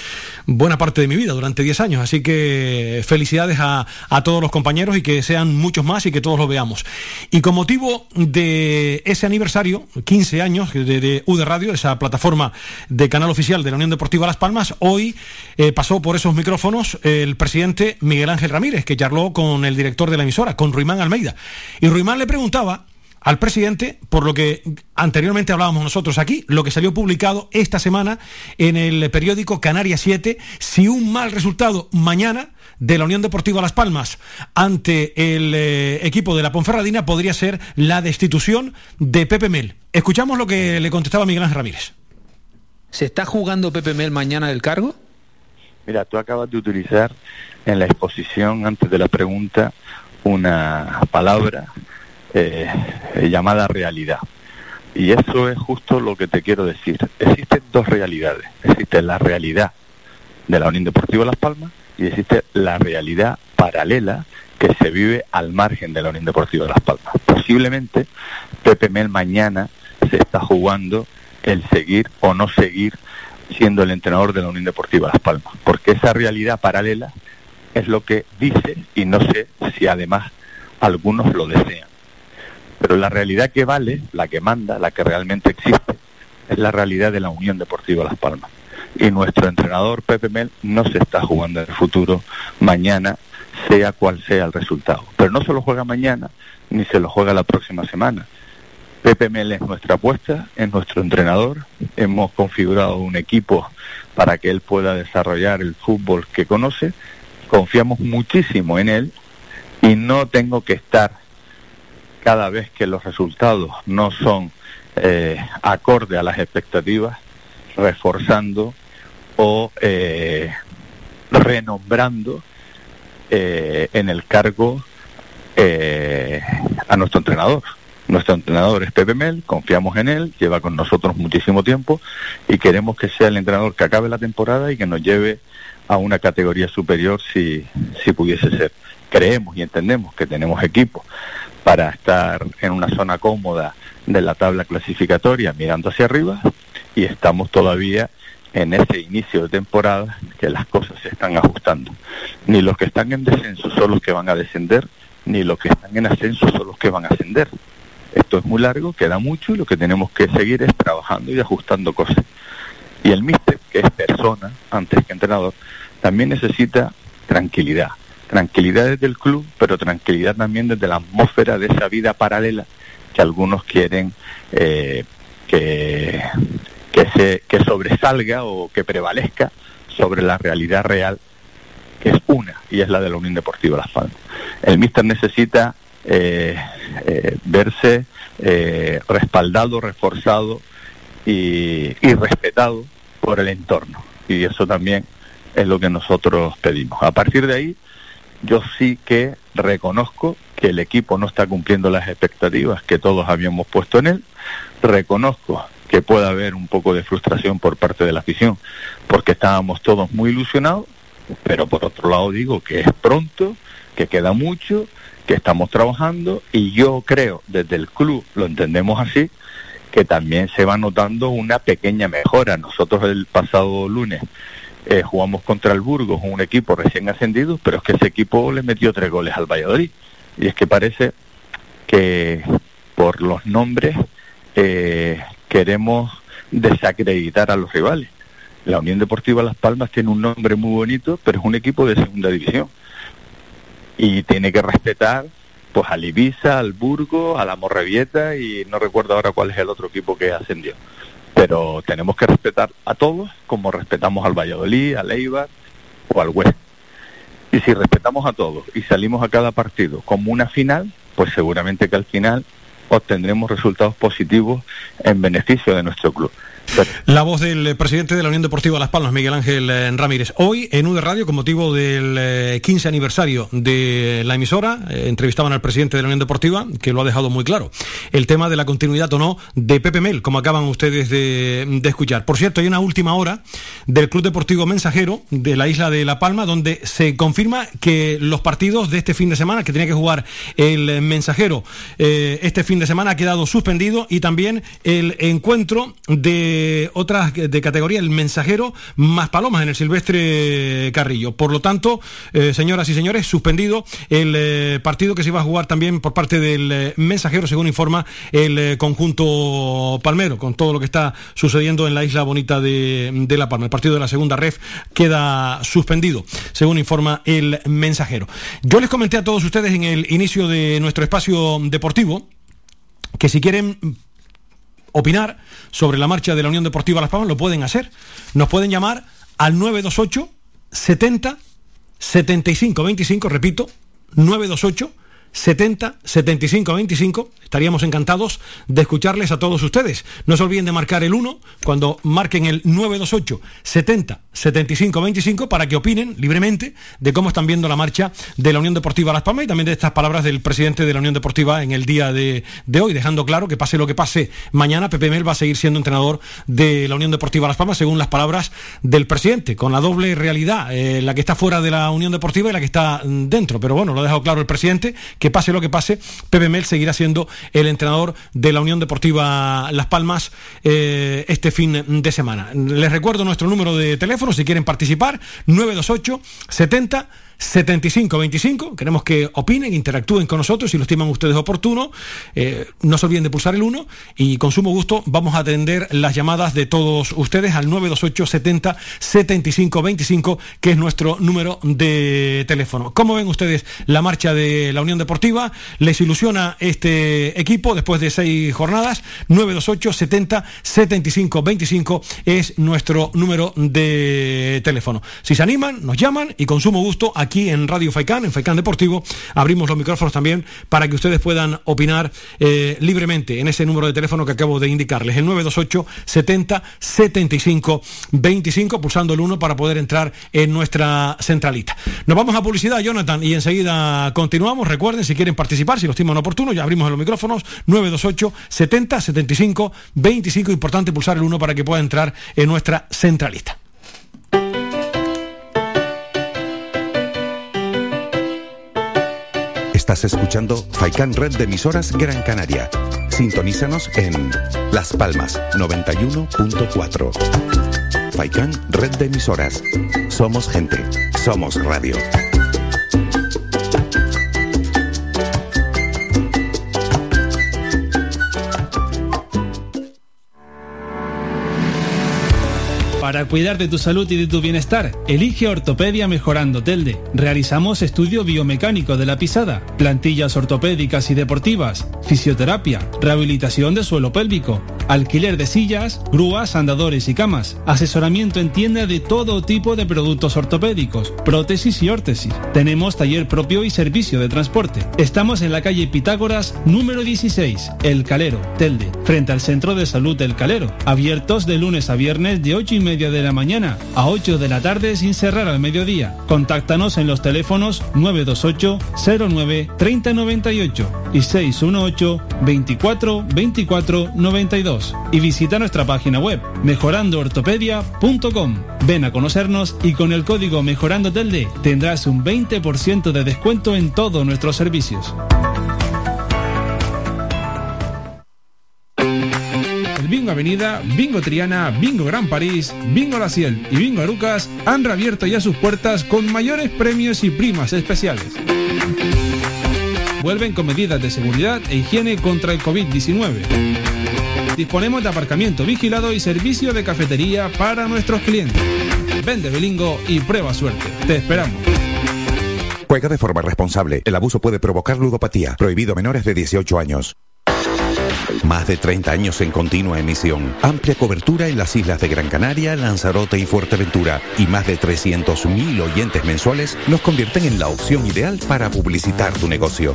buena parte de mi vida, durante 10 años. Así que felicidades a, a todos los compañeros y que sean muchos más y que todos lo veamos. Y con motivo de ese aniversario, 15 años de, de UD Radio, esa plataforma de canal oficial de la Unión Deportiva Las Palmas, hoy eh, pasó por esos micrófonos el presidente Miguel Ángel Ramírez, que charló con el director de la emisora, con Ruimán Almeida. Y Ruimán le preguntaba al presidente por lo que anteriormente hablábamos nosotros aquí, lo que salió publicado esta semana en el periódico Canarias 7, si un mal resultado mañana de la Unión Deportiva Las Palmas ante el eh, equipo de la Ponferradina podría ser la destitución de Pepe Mel. Escuchamos lo que le contestaba Miguel Ángel Ramírez. ¿Se está jugando Pepe Mel mañana el cargo? Mira, tú acabas de utilizar en la exposición, antes de la pregunta, una palabra eh, llamada realidad. Y eso es justo lo que te quiero decir. Existen dos realidades. Existe la realidad de la Unión Deportiva Las Palmas y existe la realidad paralela que se vive al margen de la Unión Deportiva Las Palmas. Posiblemente Pepe Mel mañana se está jugando el seguir o no seguir siendo el entrenador de la Unión Deportiva Las Palmas, porque esa realidad paralela es lo que dice y no sé si además algunos lo desean. Pero la realidad que vale, la que manda, la que realmente existe, es la realidad de la Unión Deportiva Las Palmas. Y nuestro entrenador Pepe Mel no se está jugando el futuro mañana, sea cual sea el resultado. Pero no se lo juega mañana, ni se lo juega la próxima semana. Pepe Mel es nuestra apuesta, es nuestro entrenador. Hemos configurado un equipo para que él pueda desarrollar el fútbol que conoce. Confiamos muchísimo en él y no tengo que estar cada vez que los resultados no son eh, acorde a las expectativas, reforzando o eh, renombrando eh, en el cargo eh, a nuestro entrenador. Nuestro entrenador es Pepe Mel, confiamos en él, lleva con nosotros muchísimo tiempo y queremos que sea el entrenador que acabe la temporada y que nos lleve a una categoría superior si, si pudiese ser. Creemos y entendemos que tenemos equipo para estar en una zona cómoda de la tabla clasificatoria mirando hacia arriba y estamos todavía en ese inicio de temporada que las cosas se están ajustando. Ni los que están en descenso son los que van a descender, ni los que están en ascenso son los que van a ascender. Esto es muy largo, queda mucho y lo que tenemos que seguir es trabajando y ajustando cosas. Y el míster, que es persona antes que entrenador, también necesita tranquilidad. Tranquilidad desde el club, pero tranquilidad también desde la atmósfera de esa vida paralela que algunos quieren eh, que, que, se, que sobresalga o que prevalezca sobre la realidad real, que es una, y es la de la Unión Deportiva Las Palmas. El míster necesita eh, eh, verse eh, respaldado, reforzado y, y respetado por el entorno. Y eso también es lo que nosotros pedimos. A partir de ahí, yo sí que reconozco que el equipo no está cumpliendo las expectativas que todos habíamos puesto en él. Reconozco que puede haber un poco de frustración por parte de la afición, porque estábamos todos muy ilusionados, pero por otro lado digo que es pronto, que queda mucho, que estamos trabajando y yo creo, desde el club lo entendemos así, que también se va notando una pequeña mejora. Nosotros el pasado lunes eh, jugamos contra el Burgos, un equipo recién ascendido, pero es que ese equipo le metió tres goles al Valladolid. Y es que parece que por los nombres eh, queremos desacreditar a los rivales. La Unión Deportiva Las Palmas tiene un nombre muy bonito, pero es un equipo de segunda división. Y tiene que respetar pues al Ibiza, al Burgo, a la Morrevieta y no recuerdo ahora cuál es el otro equipo que ascendió. Pero tenemos que respetar a todos como respetamos al Valladolid, al Eibar o al West. Y si respetamos a todos y salimos a cada partido como una final, pues seguramente que al final obtendremos resultados positivos en beneficio de nuestro club. La voz del presidente de la Unión Deportiva Las Palmas, Miguel Ángel eh, Ramírez. Hoy en UD Radio, con motivo del 15 eh, aniversario de la emisora, eh, entrevistaban al presidente de la Unión Deportiva, que lo ha dejado muy claro. El tema de la continuidad o no de Pepe Mel, como acaban ustedes de, de escuchar. Por cierto, hay una última hora del Club Deportivo Mensajero de la isla de La Palma, donde se confirma que los partidos de este fin de semana, que tenía que jugar el Mensajero este fin de semana, ha quedado suspendido y también el encuentro de otras de categoría, el mensajero más palomas en el Silvestre Carrillo. Por lo tanto, eh, señoras y señores, suspendido el eh, partido que se iba a jugar también por parte del eh, mensajero, según informa el conjunto palmero, con todo lo que está sucediendo en la isla bonita de, de La Palma. El partido de la segunda ref queda suspendido, según informa el mensajero. Yo les comenté a todos ustedes en el inicio de nuestro espacio deportivo que si quieren opinar sobre la marcha de la Unión Deportiva Las Palmas, lo pueden hacer. Nos pueden llamar al 928 70 75 25, repito, 928 70 75 25. Estaríamos encantados de escucharles a todos ustedes. No se olviden de marcar el 1 cuando marquen el 928 70 75 25 para que opinen libremente de cómo están viendo la marcha de la Unión Deportiva Las Palmas y también de estas palabras del presidente de la Unión Deportiva en el día de, hoy, dejando claro que pase lo que pase mañana, Pepe Mel va a seguir siendo entrenador de la Unión Deportiva Las Palmas según las palabras del presidente, con la doble realidad, eh, la que está fuera de la Unión Deportiva y la que está dentro. Pero bueno, lo ha dejado claro el presidente, que pase lo que pase, Pepe Mel seguirá siendo el entrenador de la Unión Deportiva Las Palmas eh, este fin de semana. Les recuerdo nuestro número de teléfono si quieren participar, 928 70 7525. Queremos que opinen, interactúen con nosotros si lo estiman ustedes oportuno. Eh, no se olviden de pulsar el 1 y con sumo gusto vamos a atender las llamadas de todos ustedes al 928 70 7525, que es nuestro número de teléfono. ¿Cómo ven ustedes la marcha de la Unión Deportiva? ¿Les ilusiona este equipo después de seis jornadas? 928 70 7525 es nuestro número de teléfono. Si se animan, nos llaman y con sumo gusto aquí aquí en Radio Faicán, en Faicán Deportivo, abrimos los micrófonos también para que ustedes puedan opinar eh, libremente en ese número de teléfono que acabo de indicarles, el 928 70 75 25, pulsando el 1 para poder entrar en nuestra centralita. Nos vamos a publicidad, Jonathan, y enseguida continuamos. Recuerden, si quieren participar, si lo estiman oportuno, ya abrimos los micrófonos, 928 70 75 25, importante pulsar el 1 para que pueda entrar en nuestra centralita. Estás escuchando Faikan Red de emisoras Gran Canaria. Sintonízanos en Las Palmas 91.4. Faikan Red de emisoras. Somos gente. Somos radio. Para cuidar de tu salud y de tu bienestar, elige Ortopedia Mejorando Telde. Realizamos estudio biomecánico de la pisada, plantillas ortopédicas y deportivas, fisioterapia, rehabilitación de suelo pélvico, alquiler de sillas, grúas, andadores y camas, asesoramiento en tienda de todo tipo de productos ortopédicos, prótesis y órtesis. Tenemos taller propio y servicio de transporte. Estamos en la calle Pitágoras, número 16, El Calero, Telde, frente al Centro de Salud El Calero, abiertos de lunes a viernes de 8 y media de la mañana a 8 de la tarde sin cerrar al mediodía. Contáctanos en los teléfonos 928 09 3098 y 618 24 24 92 y visita nuestra página web mejorandoortopedia.com. Ven a conocernos y con el código Mejorando Telde tendrás un 20% de descuento en todos nuestros servicios. Avenida, Bingo Triana, Bingo Gran París, Bingo La Ciel y Bingo Arucas han reabierto ya sus puertas con mayores premios y primas especiales. Vuelven con medidas de seguridad e higiene contra el COVID-19. Disponemos de aparcamiento vigilado y servicio de cafetería para nuestros clientes. Vende Belingo y prueba suerte. Te esperamos. Juega de forma responsable. El abuso puede provocar ludopatía. Prohibido a menores de 18 años. Más de 30 años en continua emisión. Amplia cobertura en las islas de Gran Canaria, Lanzarote y Fuerteventura. Y más de 300.000 oyentes mensuales nos convierten en la opción ideal para publicitar tu negocio.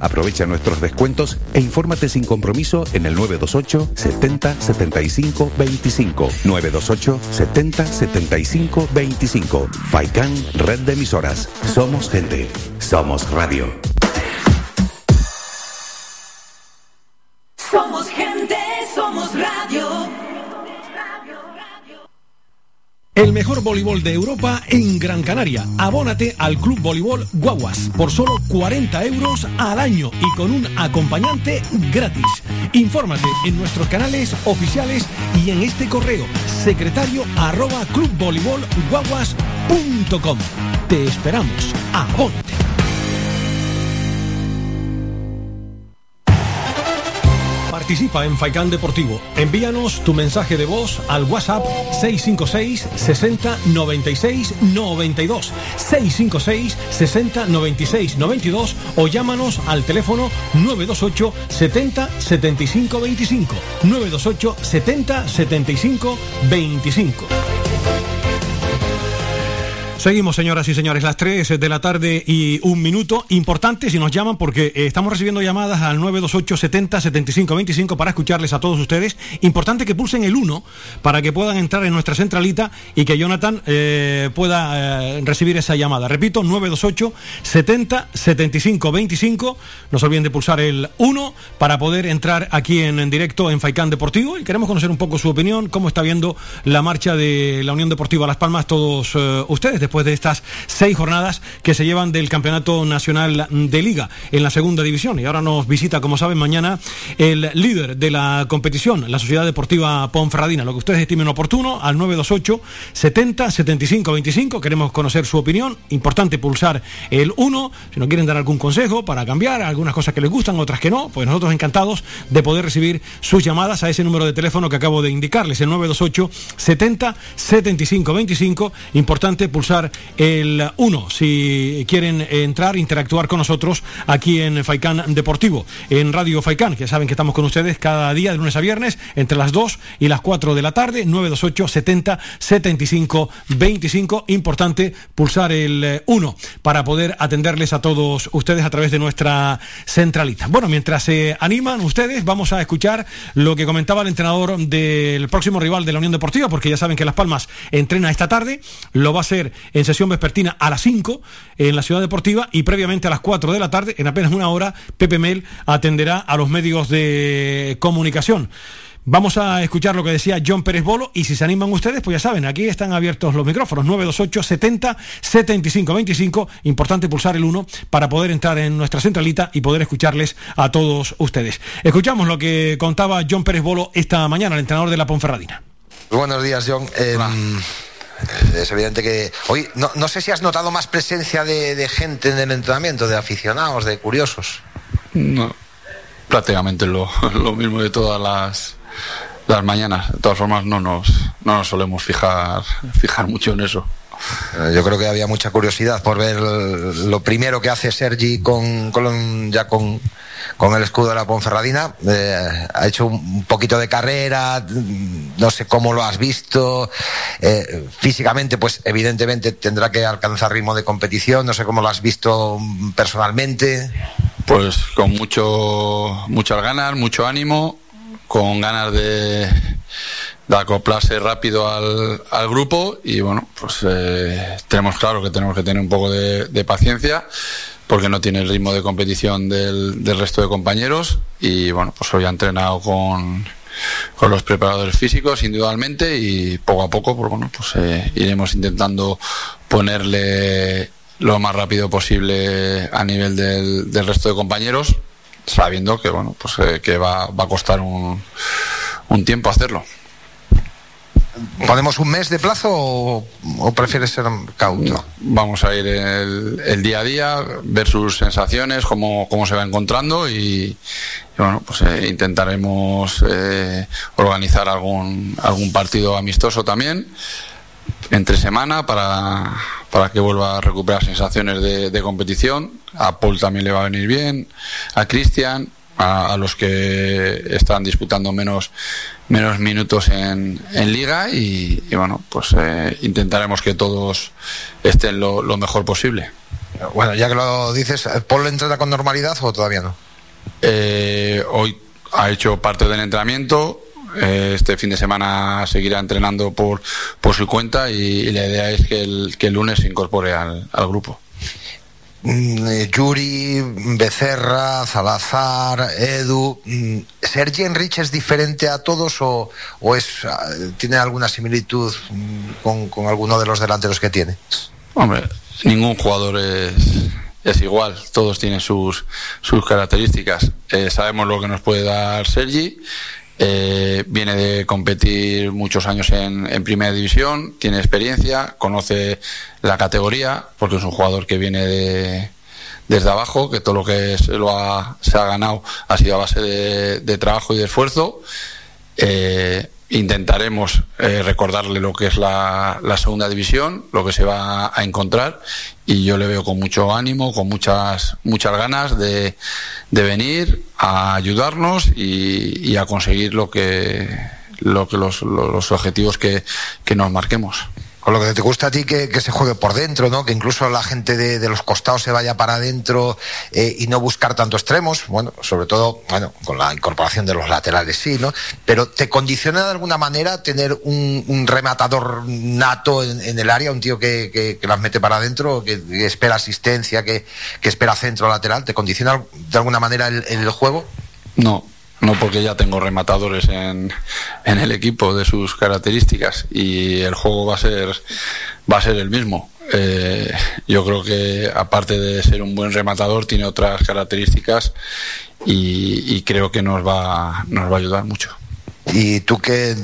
Aprovecha nuestros descuentos e infórmate sin compromiso en el 928 70 75 25. 928 70 75 25. Faikan, red de emisoras. Somos gente. Somos radio. El mejor voleibol de Europa en Gran Canaria. Abónate al Club Voleibol Guaguas por solo 40 euros al año y con un acompañante gratis. Infórmate en nuestros canales oficiales y en este correo secretario arroba clubvoleibolguaguas.com. Te esperamos. Abónate. Participa en Faicán Deportivo. Envíanos tu mensaje de voz al WhatsApp 656 60 96 92 656 60 96 92 o llámanos al teléfono 928 70 75 25 928 70 75 25 Seguimos, señoras y señores, las 3 de la tarde y un minuto. Importante si nos llaman porque eh, estamos recibiendo llamadas al 928 70 75 25 para escucharles a todos ustedes. Importante que pulsen el 1 para que puedan entrar en nuestra centralita y que Jonathan eh, pueda eh, recibir esa llamada. Repito, 928 70 75 25. No se olviden de pulsar el 1 para poder entrar aquí en, en directo en Faicán Deportivo y queremos conocer un poco su opinión, cómo está viendo la marcha de la Unión Deportiva Las Palmas todos ustedes después de estas seis jornadas que se llevan del Campeonato Nacional de Liga en la segunda división. Y ahora nos visita, como saben, mañana el líder de la competición, la Sociedad Deportiva Ponferradina. Lo que ustedes estimen oportuno, al 928 70 75 25. Queremos conocer su opinión. Importante pulsar el 1. Si nos quieren dar algún consejo para cambiar, algunas cosas que les gustan, otras que no, pues nosotros encantados de poder recibir sus llamadas a ese número de teléfono que acabo de indicarles, el 928 70 75 25. Importante pulsar el 1 si quieren entrar, interactuar con nosotros aquí en Faicán Deportivo, en Radio Faicán, que saben que estamos con ustedes cada día de lunes a viernes entre las 2 y las 4 de la tarde, 928 70 75 25. Importante pulsar el 1 para poder atenderles a todos ustedes a través de nuestra centralita. Bueno, mientras se animan ustedes, vamos a escuchar lo que comentaba el entrenador del próximo rival de la Unión Deportiva, porque ya saben que Las Palmas entrena esta tarde, lo va a hacer en sesión vespertina a las 5 en la Ciudad Deportiva y previamente a las 4 de la tarde, en apenas una hora, Pepe Mel atenderá a los medios de comunicación. Vamos a escuchar lo que decía John Pérez Bolo y si se animan ustedes, pues ya saben, aquí están abiertos los micrófonos 928 70 75 25. Importante pulsar el 1 para poder entrar en nuestra centralita y poder escucharles a todos ustedes. Escuchamos lo que contaba John Pérez Bolo esta mañana, el entrenador de la Ponferradina. Buenos días, John. Eh, es evidente que hoy no, no, sé si has notado más presencia de, de gente en el entrenamiento, de aficionados, de curiosos. No, prácticamente lo, lo mismo de todas las las mañanas. De todas formas, no nos, no nos solemos fijar, fijar mucho en eso. Eh, Yo creo que había mucha curiosidad por ver lo primero que hace Sergi con, con ya con, con el escudo de la Ponferradina. Eh, ha hecho un poquito de carrera, no sé cómo lo has visto. Eh, físicamente, pues evidentemente tendrá que alcanzar ritmo de competición. No sé cómo lo has visto personalmente. Pues con mucho, muchas ganas, mucho ánimo con ganas de, de acoplarse rápido al, grupo y bueno, pues eh, tenemos claro que tenemos que tener un poco de, paciencia porque no tiene el ritmo de competición del, resto de compañeros y bueno, pues hoy ha entrenado con, los preparadores físicos individualmente y poco a poco pues bueno, pues eh, iremos intentando ponerle lo más rápido posible a nivel del, resto de compañeros sabiendo que bueno pues eh, que va, a costar un, tiempo hacerlo ¿Ponemos un mes de plazo o, o prefieres ser cauto? Vamos a ir el, día a día, ver sus sensaciones, cómo, cómo se va encontrando y, bueno, pues eh, intentaremos eh, organizar algún, algún partido amistoso también entre semana para, para que vuelva a recuperar sensaciones de, competición. A Paul también le va a venir bien, a Cristian, a, los que están disputando menos, menos minutos en, en liga y, y, bueno, pues eh, intentaremos que todos estén lo, lo, mejor posible. Bueno, ya que lo dices, ¿Paul entrena con normalidad o todavía no? Eh, hoy ha hecho parte del entrenamiento, este fin de semana seguirá entrenando por, por su cuenta y, y la idea es que el, que el lunes se incorpore al, al grupo. Mm, Yuri, Becerra, Salazar, Edu, mm, ¿Sergi Enrich es diferente a todos o, o es, tiene alguna similitud mm, con, con, alguno de los delanteros que tiene? Hombre, ningún jugador es, es igual, todos tienen sus, sus características. Eh, sabemos lo que nos puede dar Sergi eh, viene de competir muchos años en, en, primera división, tiene experiencia, conoce la categoría, porque es un jugador que viene de, desde abajo, que todo lo que se, lo ha, se ha ganado ha sido a base de, de trabajo y de esfuerzo. Eh, intentaremos eh, recordarle lo que es la, la, segunda división, lo que se va a encontrar y yo le veo con mucho ánimo, con muchas muchas ganas de, de venir a ayudarnos y, y, a conseguir lo que lo que los, los objetivos que, que nos marquemos con lo que te gusta a ti que, que, se juegue por dentro, ¿no? Que incluso la gente de, de los costados se vaya para adentro eh, y no buscar tanto extremos, bueno, sobre todo, bueno, con la incorporación de los laterales sí, ¿no? Pero te condiciona de alguna manera tener un, rematador nato en, en, el área, un tío que, que, que las mete para adentro, que, espera asistencia, que, espera centro lateral, ¿te condiciona de alguna manera el, el juego? No, no porque ya tengo rematadores en, en, el equipo de sus características y el juego va a ser va a ser el mismo. Eh, yo creo que aparte de ser un buen rematador tiene otras características y, creo que nos va nos va a ayudar mucho. Y tú que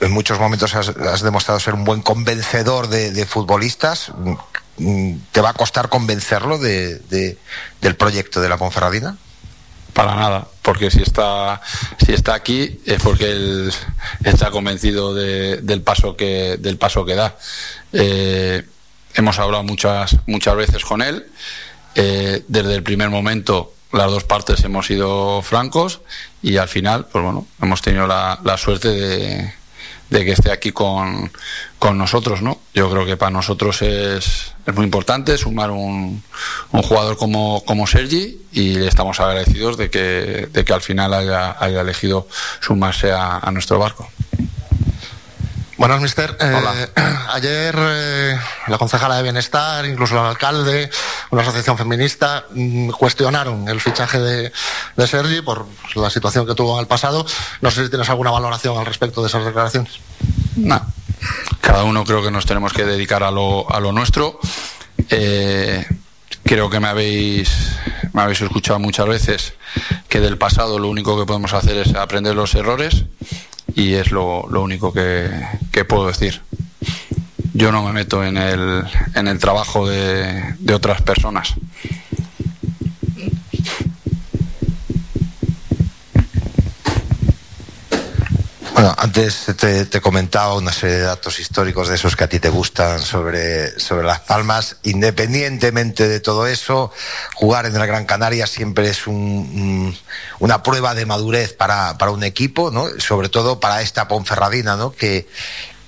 en muchos momentos has, has demostrado ser un buen convencedor de, de, futbolistas te va a costar convencerlo de, del proyecto de la Ponferradina para nada, porque si está, si está aquí es porque él está convencido de, del, paso que, del paso que da. Eh, hemos hablado muchas, muchas veces con él. Eh, desde el primer momento las dos partes hemos sido francos y al final, pues bueno, hemos tenido la, la suerte de, de, que esté aquí con, con, nosotros, ¿no? Yo creo que para nosotros es, es muy importante sumar un, un, jugador como, como Sergi y estamos agradecidos de que, de que al final haya, haya elegido sumarse a, a nuestro barco. Buenas, mister. Eh, ayer eh, la concejala de Bienestar, incluso el alcalde, una asociación feminista, mmm, cuestionaron el fichaje de, de, Sergi por la situación que tuvo en el pasado. No sé si tienes alguna valoración al respecto de esas declaraciones. No. Cada uno creo que nos tenemos que dedicar a lo, a lo nuestro. Eh, creo que me habéis, me habéis escuchado muchas veces que del pasado lo único que podemos hacer es aprender los errores y es lo, lo único que, que, puedo decir. Yo no me meto en el, en el trabajo de, de otras personas. Bueno, antes te, te, comentaba una serie de datos históricos de esos que a ti te gustan sobre, sobre Las Palmas. Independientemente de todo eso, jugar en el Gran Canaria siempre es un, una prueba de madurez para, para un equipo, ¿no? sobre todo para esta Ponferradina, ¿no? que,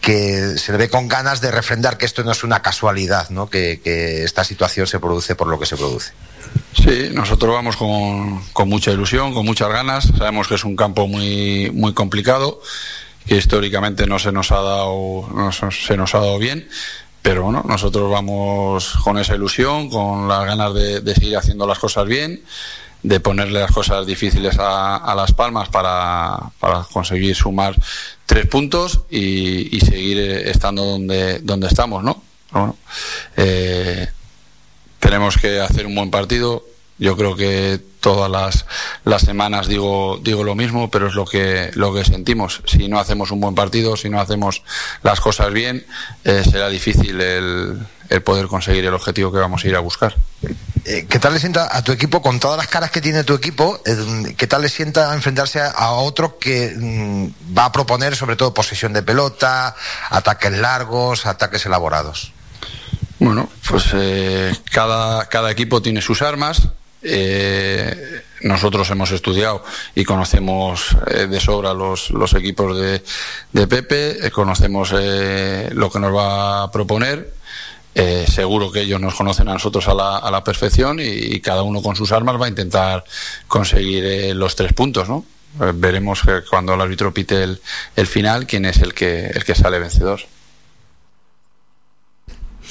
que se le ve con ganas de refrendar que esto no es una casualidad, ¿no? que, que esta situación se produce por lo que se produce. Sí, nosotros vamos con, con, mucha ilusión, con muchas ganas. Sabemos que es un campo muy, muy complicado, que históricamente no se nos ha dado, no se nos ha dado bien. Pero bueno, nosotros vamos con esa ilusión, con las ganas de, de seguir haciendo las cosas bien, de ponerle las cosas difíciles a, a las palmas para, para, conseguir sumar tres puntos y, y seguir estando donde, donde estamos, ¿no? Bueno, eh, tenemos que hacer un buen partido. Yo creo que todas las, las semanas digo, digo lo mismo, pero es lo que, lo que sentimos. Si no hacemos un buen partido, si no hacemos las cosas bien, eh, será difícil el, el, poder conseguir el objetivo que vamos a ir a buscar. Eh, ¿Qué tal le sienta a tu equipo, con todas las caras que tiene tu equipo, eh, qué tal le sienta enfrentarse a otro que mm, va a proponer sobre todo posesión de pelota, ataques largos, ataques elaborados? Bueno, pues eh, cada, cada equipo tiene sus armas. Eh, nosotros hemos estudiado y conocemos eh, de sobra los, los equipos de, de Pepe, eh, conocemos eh, lo que nos va a proponer. seguro que ellos nos conocen a nosotros a la, a la perfección y, cada uno con sus armas va a intentar conseguir los tres puntos, ¿no? veremos cuando el árbitro pite el, el final quién es el que, el que sale vencedor.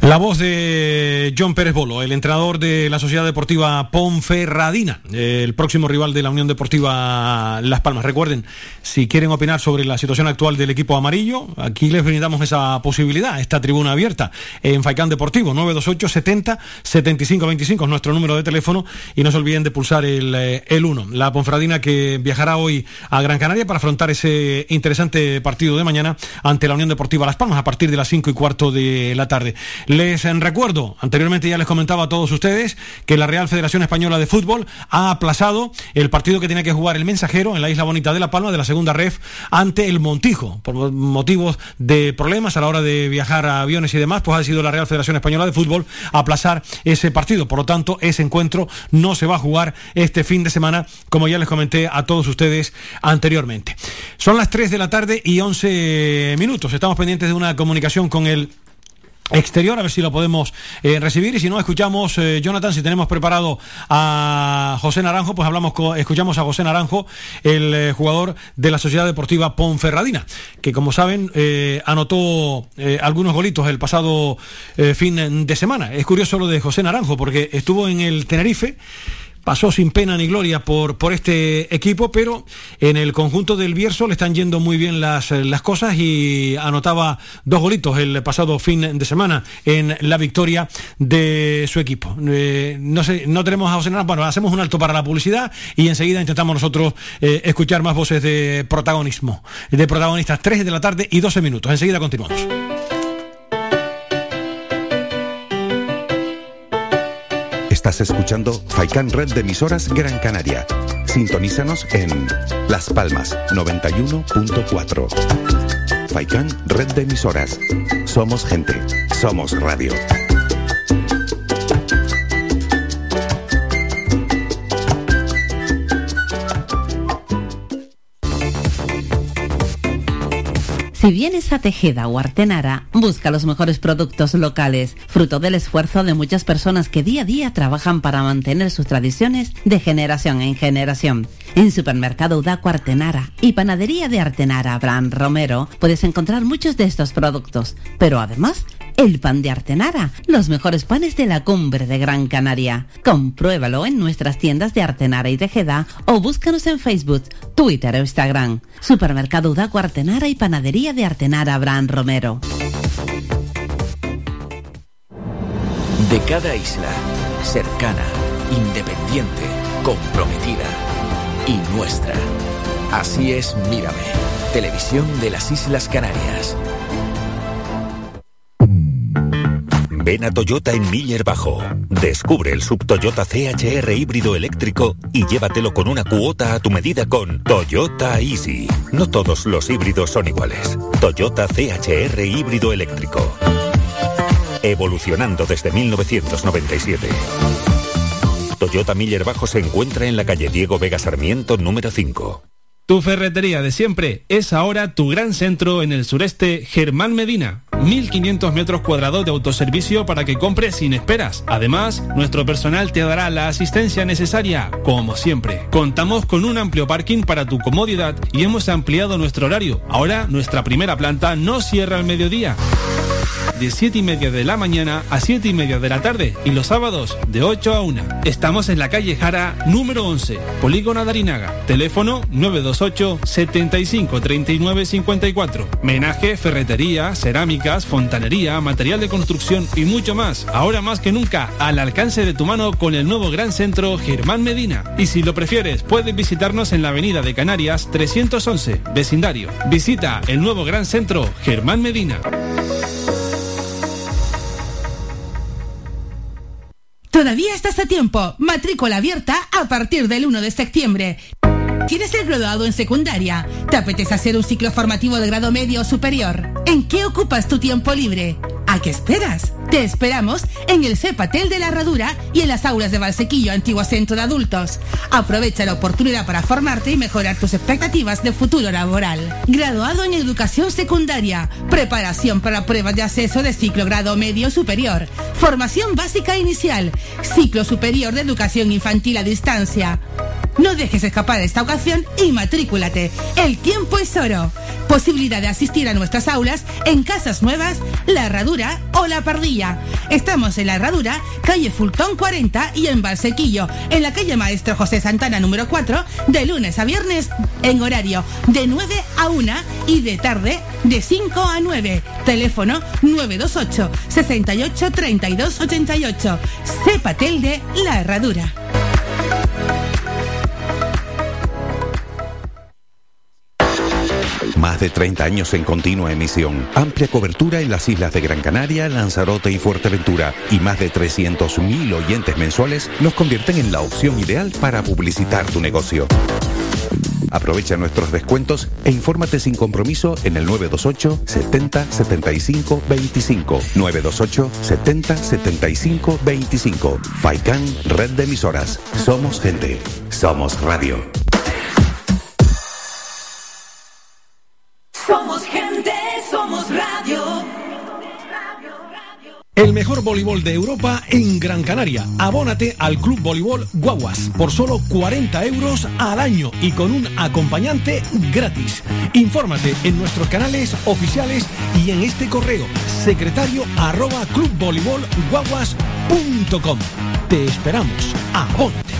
La voz de John Pérez Bolo, el entrenador de la Sociedad Deportiva Ponferradina, el próximo rival de la Unión Deportiva Las Palmas. Recuerden, si quieren opinar sobre la situación actual del equipo amarillo, aquí les brindamos esa posibilidad, esta tribuna abierta en Faicán Deportivo, 928 70 75 25 es nuestro número de teléfono y no se olviden de pulsar el, el 1. La Ponferradina que viajará hoy a Gran Canaria para afrontar ese interesante partido de mañana ante la Unión Deportiva Las Palmas a partir de las 5 y cuarto de la tarde. Les recuerdo, anteriormente ya les comentaba a todos ustedes que la Real Federación Española de Fútbol ha aplazado el partido que tenía que jugar el mensajero en la Isla Bonita de La Palma de la segunda ref ante el Montijo. Por motivos de problemas a la hora de viajar a aviones y demás, pues ha sido la Real Federación Española de Fútbol aplazar ese partido. Por lo tanto, ese encuentro no se va a jugar este fin de semana, como ya les comenté a todos ustedes anteriormente. Son las 3 de la tarde y 11 minutos. Estamos pendientes de una comunicación con el exterior, a ver si lo podemos eh, recibir y si no escuchamos eh, Jonathan, si tenemos preparado a José Naranjo, pues hablamos con, escuchamos a José Naranjo, el eh, jugador de la Sociedad Deportiva Ponferradina, que como saben anotó algunos golitos el pasado fin de semana. Es curioso lo de José Naranjo porque estuvo en el Tenerife pasó sin pena ni gloria por, por este equipo, pero en el conjunto del Bierzo le están yendo muy bien las, las cosas y anotaba dos golitos el pasado fin de semana en la victoria de su equipo. Eh, no sé, no tenemos a José Naranjo, bueno, hacemos un alto para la publicidad y enseguida intentamos nosotros eh, escuchar más voces de protagonismo, de protagonistas, 3 de la tarde y 12 minutos. Enseguida continuamos. Estás escuchando Faikan Red de emisoras Gran Canaria. Sintonízanos en Las Palmas 91.4. Faikan Red de emisoras. Somos gente. Somos Radio. Si vienes a Tejeda o Artenara, busca los mejores productos locales, fruto del esfuerzo de muchas personas que día a día trabajan para mantener sus tradiciones de generación en generación. En Supermercado Udaco Artenara y Panadería de Artenara Abraham Romero puedes encontrar muchos de estos productos, pero además el pan de Artenara, los mejores panes de la cumbre de Gran Canaria. Compruébalo en nuestras tiendas de Artenara y Tejeda o búscanos en Facebook, Twitter o Instagram. Supermercado Udaco Artenara y Panadería de Artenara Abraham Romero. De cada isla, cercana, independiente, comprometida y nuestra. Así es Mírame, televisión de las Islas Canarias. Ven a Toyota en Miller Bajo. Descubre el sub Toyota CHR híbrido eléctrico y llévatelo con una cuota a tu medida con Toyota Easy. No todos los híbridos son iguales. Toyota CHR híbrido eléctrico. Evolucionando desde 1997. Toyota Miller Bajo se encuentra en la calle Diego Vega Sarmiento número 5. Tu ferretería de siempre es ahora tu gran centro en el sureste Germán Medina. 1500 metros cuadrados de autoservicio para que compres sin esperas. Además, nuestro personal te dará la asistencia necesaria, como siempre. Contamos con un amplio parking para tu comodidad y hemos ampliado nuestro horario. Ahora, nuestra primera planta no cierra al mediodía de 7 y media de la mañana a 7 y media de la tarde y los sábados de 8 a 1. Estamos en la calle Jara número 11, Polígono Darinaga. Teléfono 928 75 39 54. Menaje, ferretería, cerámicas, fontanería, material de construcción y mucho más. Ahora más que nunca, al alcance de tu mano con el nuevo gran centro Germán Medina. Y si lo prefieres, puedes visitarnos en la avenida de Canarias 311, vecindario. Visita el nuevo gran centro Germán Medina. Todavía estás a tiempo. Matrícula abierta a partir del 1 de septiembre. ¿Quieres ser graduado en secundaria? ¿Te apetece hacer un ciclo formativo de grado medio o superior? ¿En qué ocupas tu tiempo libre? ¿A qué esperas? Te esperamos en el CEPATEL de la Herradura y en las aulas de Valsequillo, antiguo centro de adultos. Aprovecha la oportunidad para formarte y mejorar tus expectativas de futuro laboral. Graduado en educación secundaria, preparación para pruebas de acceso de ciclo grado medio superior, formación básica inicial, ciclo superior de educación infantil a distancia. No dejes escapar esta ocasión y matrículate. El tiempo es oro. Posibilidad de asistir a nuestras aulas en Casas Nuevas, La Herradura o La Pardilla. Estamos en La Herradura, calle Fultón 40 y en Valsequillo, en la calle Maestro José Santana número 4, de lunes a viernes en horario de 9 a 1 y de tarde de 5 a 9. Teléfono 928 68 32 88. Cepatel de La Herradura. Más de 30 años en continua emisión, amplia cobertura en las islas de Gran Canaria, Lanzarote y Fuerteventura y más de 300.000 oyentes mensuales nos convierten en la opción ideal para publicitar tu negocio. Aprovecha nuestros descuentos e infórmate sin compromiso en el 928 70 75 25. 928 70 75 25. Faikan, red de emisoras. Somos gente. Somos radio. El mejor voleibol de Europa en Gran Canaria. Abónate al Club Voleibol Guaguas por solo 40 euros al año y con un acompañante gratis. Infórmate en nuestros canales oficiales y en este correo secretario arroba clubvoleibolguaguas.com. Te esperamos. Abónate.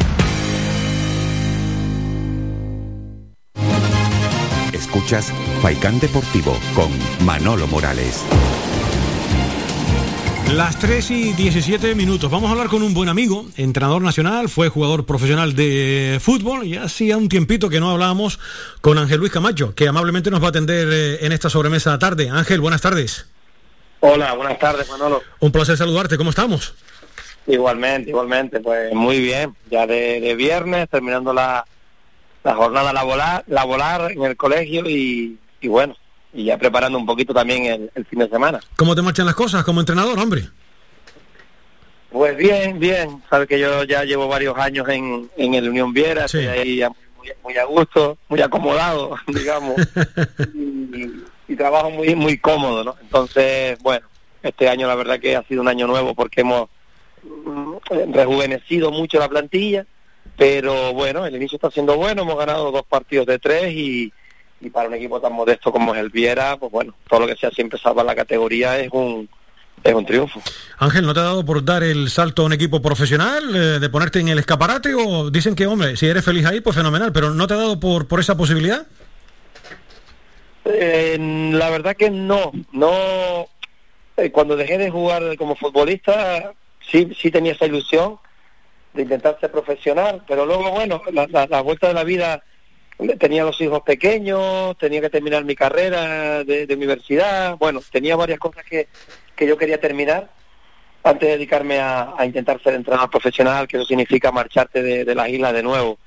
Escuchas Faikán Deportivo con Manolo Morales. Las 3 y 17 minutos. Vamos a hablar con un buen amigo, entrenador nacional, fue jugador profesional de fútbol y hacía un tiempito que no hablábamos con Ángel Luis Camacho, que amablemente nos va a atender eh, en esta sobremesa tarde. Ángel, buenas tardes. Hola, buenas tardes, Manolo. Un placer saludarte, ¿cómo estamos? Igualmente, igualmente, pues muy bien. Ya de, de viernes, terminando la, la jornada laboral, laboral en el colegio y, y bueno, y ya preparando un poquito también el, el fin de semana. ¿Cómo te marchan las cosas como entrenador, hombre? Pues bien, bien. Sabes que yo ya llevo varios años en, en el Unión Viera, estoy ahí muy, muy a gusto, muy acomodado, digamos, y, y trabajo muy muy cómodo, ¿no? Entonces, bueno, este año la verdad que ha sido un año nuevo porque hemos mm, rejuvenecido mucho la plantilla, pero bueno, el inicio está siendo bueno, hemos ganado dos partidos de tres y, y para un equipo tan modesto como es el Viera, pues bueno, todo lo que sea siempre salva la categoría es un es un triunfo. Ángel, ¿no te ha dado por dar el salto a un equipo profesional, eh, de ponerte en el escaparate? O dicen que, hombre, si eres feliz ahí, pues fenomenal, pero ¿no te ha dado por, por esa posibilidad? Eh, la verdad que no, no. eh, cuando dejé de jugar como futbolista, sí, sí tenía esa ilusión de intentar ser profesional, pero luego, bueno, la, la, la vuelta de la vida, tenía los hijos pequeños, tenía que terminar mi carrera de, universidad, bueno, tenía varias cosas que, que yo quería terminar antes de dedicarme a, a intentar ser entrenador profesional, que eso significa marcharte de, de las islas de nuevo.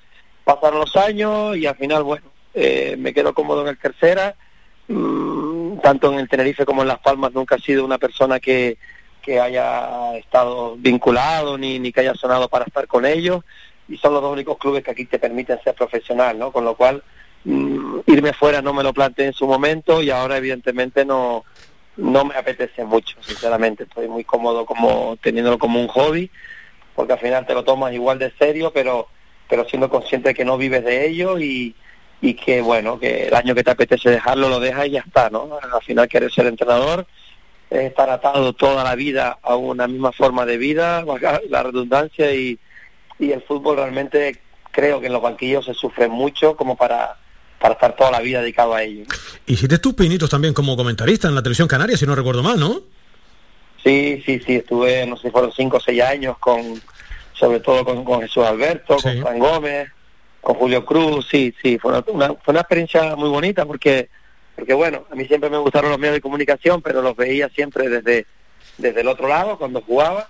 Pasaron los años y al final, bueno, eh, me quedo cómodo en el tercera, Mm, tanto en el Tenerife como en Las Palmas nunca he sido una persona que, que haya estado vinculado ni, ni que haya sonado para estar con ellos y son los dos únicos clubes que aquí te permiten ser profesional, ¿no? Con lo cual mm, irme fuera no me lo planteé en su momento y ahora evidentemente no no me apetece mucho, sinceramente. Estoy muy cómodo como teniéndolo como un hobby porque al final te lo tomas igual de serio, pero pero siendo consciente de que no vives de ello y y que bueno, que el año que te apetece dejarlo lo dejas y ya está, ¿no? Al final querer ser entrenador es estar atado toda la vida a una misma forma de vida, la redundancia y, y el fútbol realmente creo que en los banquillos se sufre mucho como para para estar toda la vida dedicado a ello. Hiciste tus pinitos también como comentarista en la televisión canaria, si no recuerdo mal, ¿no? Sí, sí, sí, estuve, no sé, fueron cinco o seis años con, sobre todo con, con Jesús Alberto, con Fran Gómez, con Julio Cruz, sí, sí, fue una, una- fue una experiencia muy bonita porque, porque bueno, a mí siempre me gustaron los medios de comunicación, pero los veía siempre desde, desde el otro lado cuando jugaba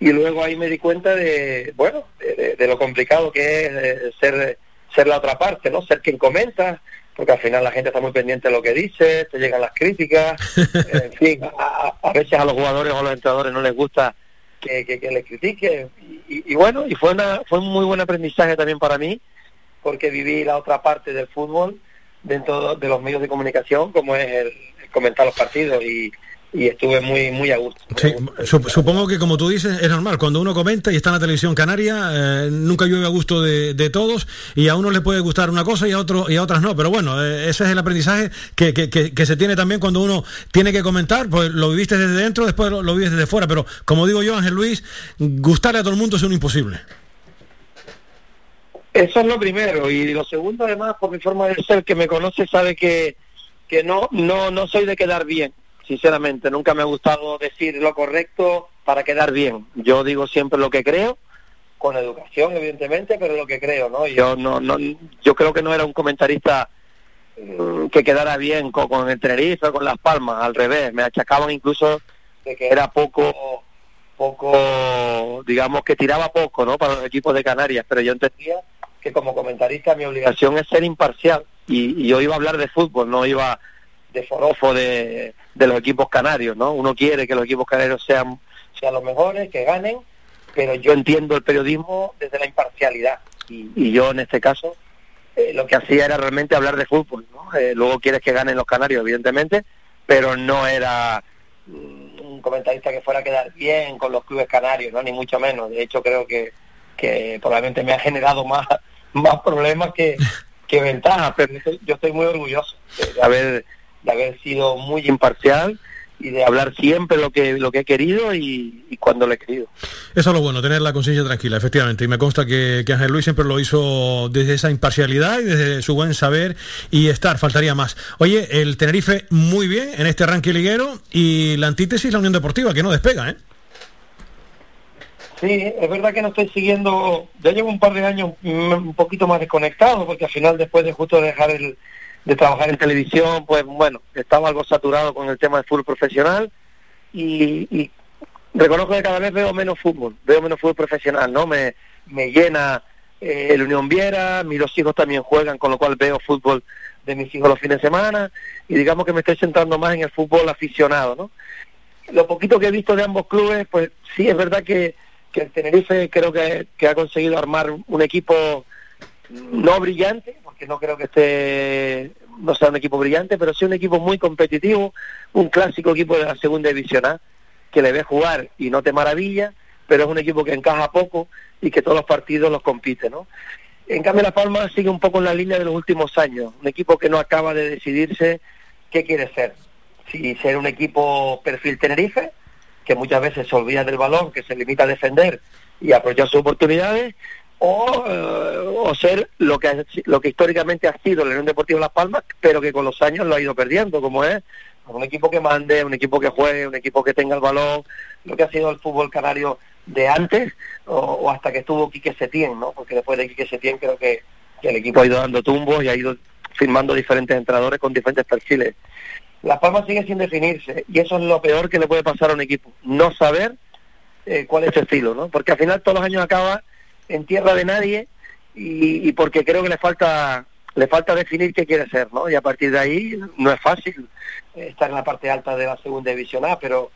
y luego ahí me di cuenta de, bueno, de, de- de lo complicado que es eh, ser, ser la otra parte, ¿no? Ser quien comenta, porque al final la gente está muy pendiente de lo que dice, te llegan las críticas, en fin, a, a- veces a los jugadores o a los entrenadores no les gusta que, que, que les critique y, y- y bueno, y fue una fue un muy buen aprendizaje también para mí porque viví la otra parte del fútbol dentro de los medios de comunicación como es el, el comentar los partidos y, y estuve muy muy a gusto. Sí, sup- supongo que como tú dices, es normal, cuando uno comenta y está en la televisión canaria, eh, nunca llueve a gusto de, de todos y a uno le puede gustar una cosa y a otro y a otras no, pero bueno, eh, ese es el aprendizaje que, que, que- que se tiene también cuando uno tiene que comentar, pues lo viviste desde dentro, después lo, lo vives desde fuera, pero como digo yo, Ángel Luis, gustarle a todo el mundo es un imposible. Eso es lo primero. Y lo segundo además por mi forma de ser que me conoce sabe que que no no no soy de quedar bien, sinceramente, nunca me ha gustado decir lo correcto para quedar bien. Yo digo siempre lo que creo con educación evidentemente, pero lo que creo, ¿no? Yo no no yo creo que no era un comentarista mm, que quedara bien con, con el Tenerife, con Las Palmas, al revés, me achacaban incluso de que era poco poco, digamos que tiraba poco, ¿no? Para los equipos de Canarias, pero yo entendía que como comentarista mi obligación es ser imparcial y, y yo iba a hablar de fútbol, no iba de forofo de, de los equipos canarios, ¿no? Uno quiere que los equipos canarios sean, sean los mejores, que ganen, pero yo entiendo el periodismo desde la imparcialidad y, yo en este caso eh, lo que hacía era realmente hablar de fútbol, ¿no? Eh, luego quieres que ganen los canarios, evidentemente, pero no era mm, un comentarista que fuera a quedar bien con los clubes canarios, ¿no? Ni mucho menos. De hecho, creo que, que probablemente me ha generado más, más problemas que, que ventajas, pero yo estoy muy orgulloso de haber, de haber sido muy imparcial y de hablar siempre lo que, lo que he querido y, y cuando lo he querido. Eso es lo bueno, tener la conciencia tranquila, efectivamente. Y me consta que, que Ángel Luis siempre lo hizo desde esa imparcialidad y desde su buen saber y estar, faltaría más. Oye, el Tenerife muy bien en este ranking liguero y la antítesis, la Unión Deportiva, que no despega, ¿eh? Sí, es verdad que no estoy siguiendo, ya llevo un par de años un poquito más desconectado, porque al final después de justo dejar el, de trabajar en televisión, pues bueno, estaba algo saturado con el tema del fútbol profesional y, y reconozco que cada vez veo menos fútbol, veo menos fútbol profesional, ¿no? Me, me llena eh, el Unión Viera, mis dos hijos también juegan, con lo cual veo fútbol de mis hijos los fines de semana y digamos que me estoy centrando más en el fútbol aficionado, ¿no? Lo poquito que he visto de ambos clubes, pues sí es verdad que, que el Tenerife creo que, que ha conseguido armar un equipo no brillante, porque no creo que esté no sea un equipo brillante, pero sí un equipo muy competitivo, un clásico equipo de la segunda división A, que le ve jugar y no te maravilla, pero es un equipo que encaja poco y que todos los partidos los compite, ¿no? En cambio, La Palma sigue un poco en la línea de los últimos años, un equipo que no acaba de decidirse qué quiere ser. Si ser un equipo perfil Tenerife, que muchas veces se olvida del balón, que se limita a defender y aprovechar sus oportunidades, o, ser lo que, lo que históricamente ha sido el Unión Deportivo Las Palmas, pero que con los años lo ha ido perdiendo, como es un equipo que mande, un equipo que juegue, un equipo que tenga el balón, lo que ha sido el fútbol canario de antes o, hasta que estuvo Quique Setién, ¿no? Porque después de Quique Setién creo que, el equipo ha ido dando tumbos y ha ido firmando diferentes entrenadores con diferentes perfiles. Las Palmas sigue sin definirse y eso es lo peor que le puede pasar a un equipo, no saber eh, cuál es su estilo, ¿no? Porque al final todos los años acaba en tierra de nadie y, porque creo que le falta le falta definir qué quiere ser, ¿no? Y a partir de ahí no es fácil estar en la parte alta de la segunda división A, pero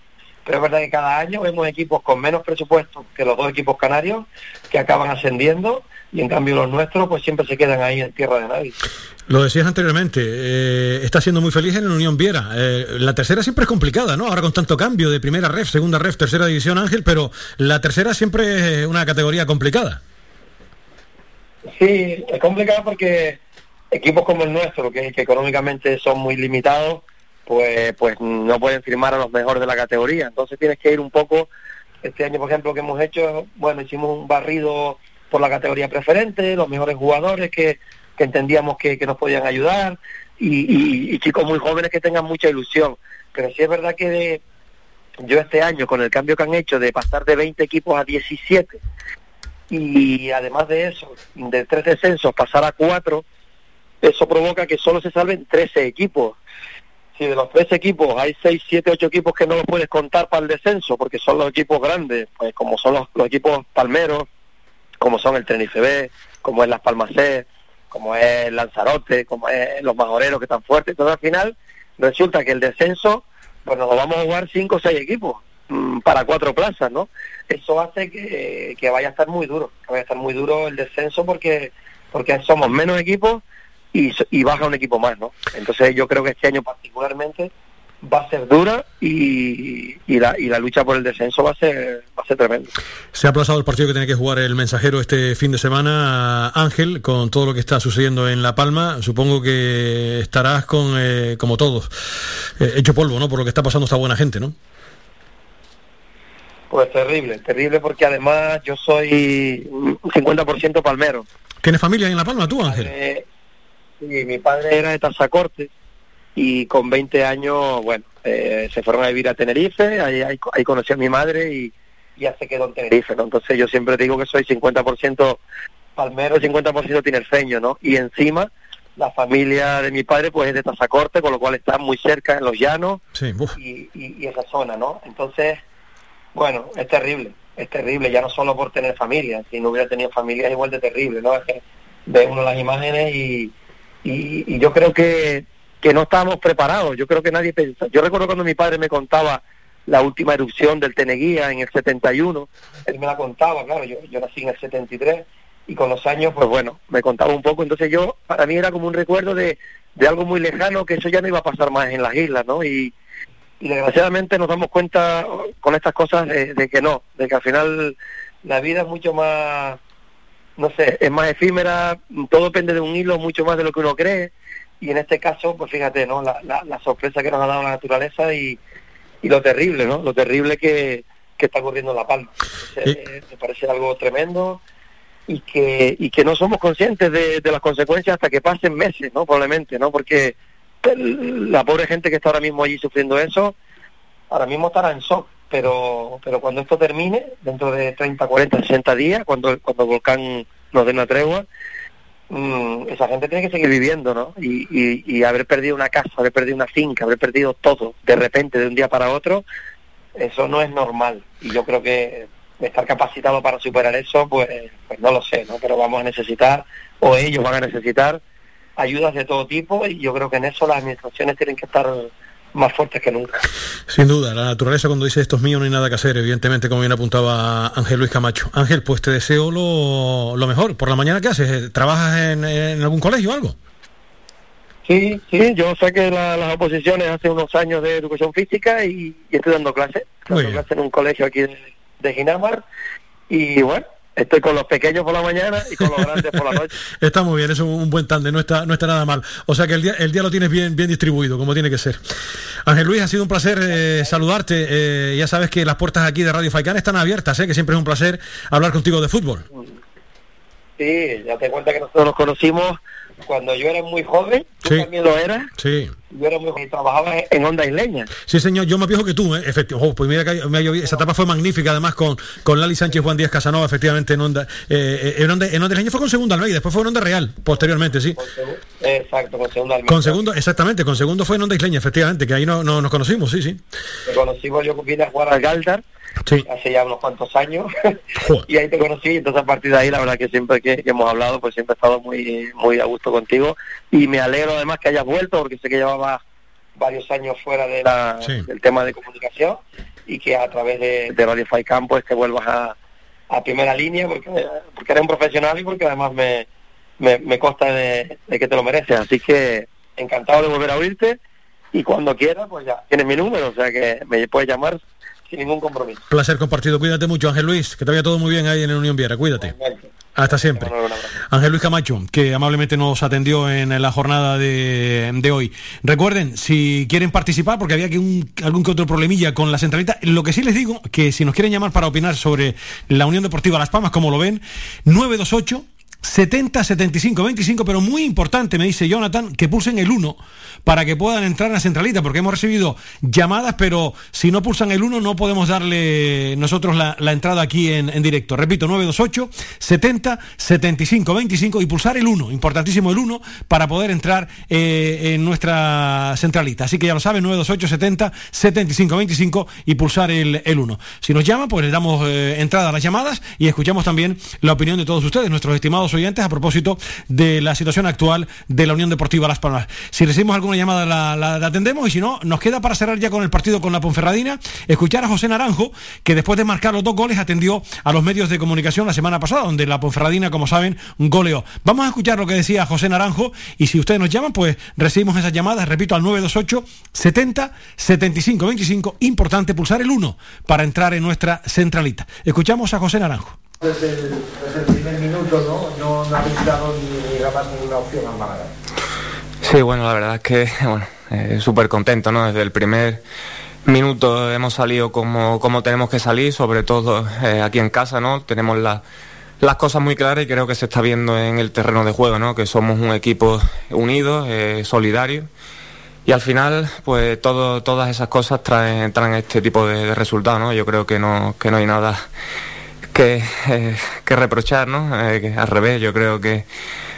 pero es verdad que cada año vemos equipos con menos presupuesto que los dos equipos canarios que acaban ascendiendo y en cambio los nuestros pues siempre se quedan ahí en tierra de nadie. Lo decías anteriormente, eh, está siendo muy feliz en la Unión Viera. Eh, la tercera siempre es complicada, ¿no? Ahora con tanto cambio de primera ref, segunda ref, tercera división Ángel, pero la tercera siempre es una categoría complicada. Sí, es complicado porque equipos como el nuestro, que, que económicamente son muy limitados, pues, pues no pueden firmar a los mejores de la categoría. Entonces tienes que ir un poco, este año por ejemplo que hemos hecho, bueno, hicimos un barrido por la categoría preferente, los mejores jugadores que, que entendíamos que, que, nos podían ayudar y, chicos muy jóvenes que tengan mucha ilusión. Pero sí es verdad que de, yo este año, con el cambio que han hecho de pasar de 20 equipos a 17 y además de eso, de tres descensos pasar a cuatro, eso provoca que solo se salven 13 equipos si de los tres equipos hay seis, siete, ocho equipos que no los puedes contar para el descenso, porque son los equipos grandes, pues como son los, equipos palmeros, como son el Tenerife como es Las Palmas C, como es Lanzarote, como es los Majoreros que están fuertes, entonces al final resulta que el descenso, pues nos vamos a jugar cinco o seis equipos mm, para cuatro plazas, ¿no? Eso hace que, que vaya a estar muy duro, que vaya a estar muy duro el descenso porque porque somos menos equipos y, baja un equipo más, ¿no? Entonces yo creo que este año particularmente va a ser dura y, y, la, y la lucha por el descenso va a ser va a ser tremenda. Se ha aplazado el partido que tiene que jugar el mensajero este fin de semana, Ángel, con todo lo que está sucediendo en La Palma. Supongo que estarás con, eh, como todos, eh, hecho polvo, ¿no? Por lo que está pasando esta buena gente, ¿no? Pues terrible, terrible porque además yo soy 50% palmero. ¿Tienes familia en La Palma tú, Ángel? Sí, mi padre era de Tazacorte y con 20 años, bueno, eh, se fueron a vivir a Tenerife, ahí, ahí, conocí a mi madre y ya se quedó en Tenerife, ¿no? Entonces yo siempre digo que soy 50% palmero, 50% tinerfeño, ¿no? Y encima la familia de mi padre pues es de Tazacorte, con lo cual está muy cerca en los llanos y, y, esa zona, ¿no? Entonces, bueno, es terrible, es terrible, ya no solo por tener familia, si no hubiera tenido familia es igual de terrible, ¿no? Es que ve uno las imágenes y, y, yo creo que, que no estábamos preparados, yo creo que nadie pensaba, yo recuerdo cuando mi padre me contaba la última erupción del Teneguía en el 71, él me la contaba, claro, yo, yo nací en el 73 y con los años, pues bueno, me contaba un poco, entonces yo, para mí era como un recuerdo de, de algo muy lejano, que eso ya no iba a pasar más en las islas, ¿no? Y, y desgraciadamente nos damos cuenta con estas cosas de, que no, de que al final la vida es mucho más no sé, es más efímera, todo depende de un hilo mucho más de lo que uno cree y en este caso, pues fíjate, ¿no? La, la, sorpresa que nos ha dado la naturaleza y, y lo terrible, ¿no? Lo terrible que, que está ocurriendo en La Palma. me parece algo tremendo y que, y que no somos conscientes de, de las consecuencias hasta que pasen meses, ¿no? Probablemente, ¿no? Porque la pobre gente que está ahora mismo allí sufriendo eso, ahora mismo estará en shock pero pero cuando esto termine, dentro de 30, 40, 60 días, cuando, cuando el volcán nos dé una tregua, mm, esa gente tiene que seguir viviendo, ¿no? Y, y, haber perdido una casa, haber perdido una finca, haber perdido todo de repente, de un día para otro, eso no es normal. Y yo creo que estar capacitado para superar eso, pues, pues no lo sé, ¿no? Pero vamos a necesitar, o ellos van a necesitar, ayudas de todo tipo y yo creo que en eso las administraciones tienen que estar más fuertes que nunca. Sin duda, la naturaleza cuando dice esto es mío no hay nada que hacer, evidentemente, como bien apuntaba Ángel Luis Camacho. Ángel, pues te deseo lo, lo mejor. ¿Por la mañana qué haces? ¿Trabajas en, en algún colegio o algo? Sí, sí, yo saqué la- las oposiciones hace unos años de educación física y, y estoy dando clases. Dando clases en un colegio aquí de, de Ginamar y bueno, estoy con los pequeños por la mañana y con los grandes por la noche. Está muy bien, es un, un buen tándem, no está, no está nada mal. O sea que el día, el día lo tienes bien, bien distribuido, como tiene que ser. Ángel Luis, ha sido un placer eh, saludarte. Eh, ya sabes que las puertas aquí de Radio Faicán están abiertas, ¿eh? que siempre es un placer hablar contigo de fútbol. Sí, ya te cuenta que nosotros nos conocimos cuando yo era muy joven, tú Sí. también lo eras, Sí. yo era muy joven y trabajaba en Onda Isleña. Sí, señor, yo más viejo que tú, ¿eh? Efectivamente. pues mira que me ha llovido- esa etapa fue magnífica, además con, con Lali Sánchez Juan Díaz Casanova, efectivamente, en Onda, eh, eh, en Onda, en Onda Isleña fue con Segundo Almeida, después fue en Onda Real, posteriormente, sí. Exacto, con segunda Almeida. Con segundo, exactamente, con segundo fue en Onda Isleña, efectivamente, que ahí no, no- nos conocimos, sí, sí. Te conocimos, yo vine a jugar al Galdar Sí. hace ya unos cuantos años y ahí te conocí entonces a partir de ahí la verdad que siempre que, que hemos hablado pues siempre he estado muy muy a gusto contigo y me alegro además que hayas vuelto porque sé que llevaba varios años fuera de la, Sí. del tema de comunicación y que a través de, de Radio Faicán pues te vuelvas a, a primera línea porque, porque eres un profesional y porque además me, me, me consta de, de que te lo mereces así que encantado de volver a oírte y cuando quieras pues ya tienes mi número o sea que me puedes llamar sin ningún compromiso Placer compartido, cuídate mucho, Ángel Luis, que te vaya todo muy bien ahí en el Unión Viera, cuídate. Hasta siempre. Ángel Luis Camacho, que amablemente nos atendió en la jornada de, de hoy. Recuerden, si quieren participar, porque había que un- algún que otro problemilla con la centralita, lo que sí les digo, que si nos quieren llamar para opinar sobre la Unión Deportiva Las Palmas, como lo ven, 928 70 75 25, pero muy importante, me dice Jonathan, que pulsen el 1 para que puedan entrar a la centralita, porque hemos recibido llamadas, pero si no pulsan el 1 no podemos darle nosotros la, entrada aquí en, directo. Repito, 928 70 75 25 y pulsar el 1, importantísimo el 1, para poder entrar eh, en nuestra centralita. Así que ya lo saben, 928 70 75 25 y pulsar el, el 1. Si nos llaman, pues les damos eh, entrada a las llamadas y escuchamos también la opinión de todos ustedes, nuestros estimados oyentes, a propósito de la situación actual de la Unión Deportiva Las Palmas. Si recibimos alguna llamada, la, atendemos y si no, nos queda para cerrar ya con el partido con la Ponferradina, escuchar a José Naranjo, que después de marcar los dos goles atendió a los medios de comunicación la semana pasada, donde la Ponferradina, como saben, goleó. Vamos a escuchar lo que decía José Naranjo y si ustedes nos llaman, pues recibimos esas llamadas, repito, al 928 70 75 25. Importante pulsar el 1 para entrar en nuestra centralita. Escuchamos a José Naranjo. Desde el, desde el primer minuto no, no, no habéis dado ni jamás ninguna opción al Málaga. Sí, bueno, la verdad es que, bueno, eh, súper contento, ¿no? Desde el primer minuto hemos salido como, como tenemos que salir, sobre todo eh, aquí en casa, ¿no? Tenemos la- las cosas muy claras y creo que se está viendo en el terreno de juego, ¿no? Que somos un equipo unido, eh, solidario. Y al final, pues todo, todas esas cosas traen, traen este tipo de, de resultados, ¿no? Yo creo que no, que no hay nada que, eh, que reprochar, ¿no? Eh, que al revés, yo creo que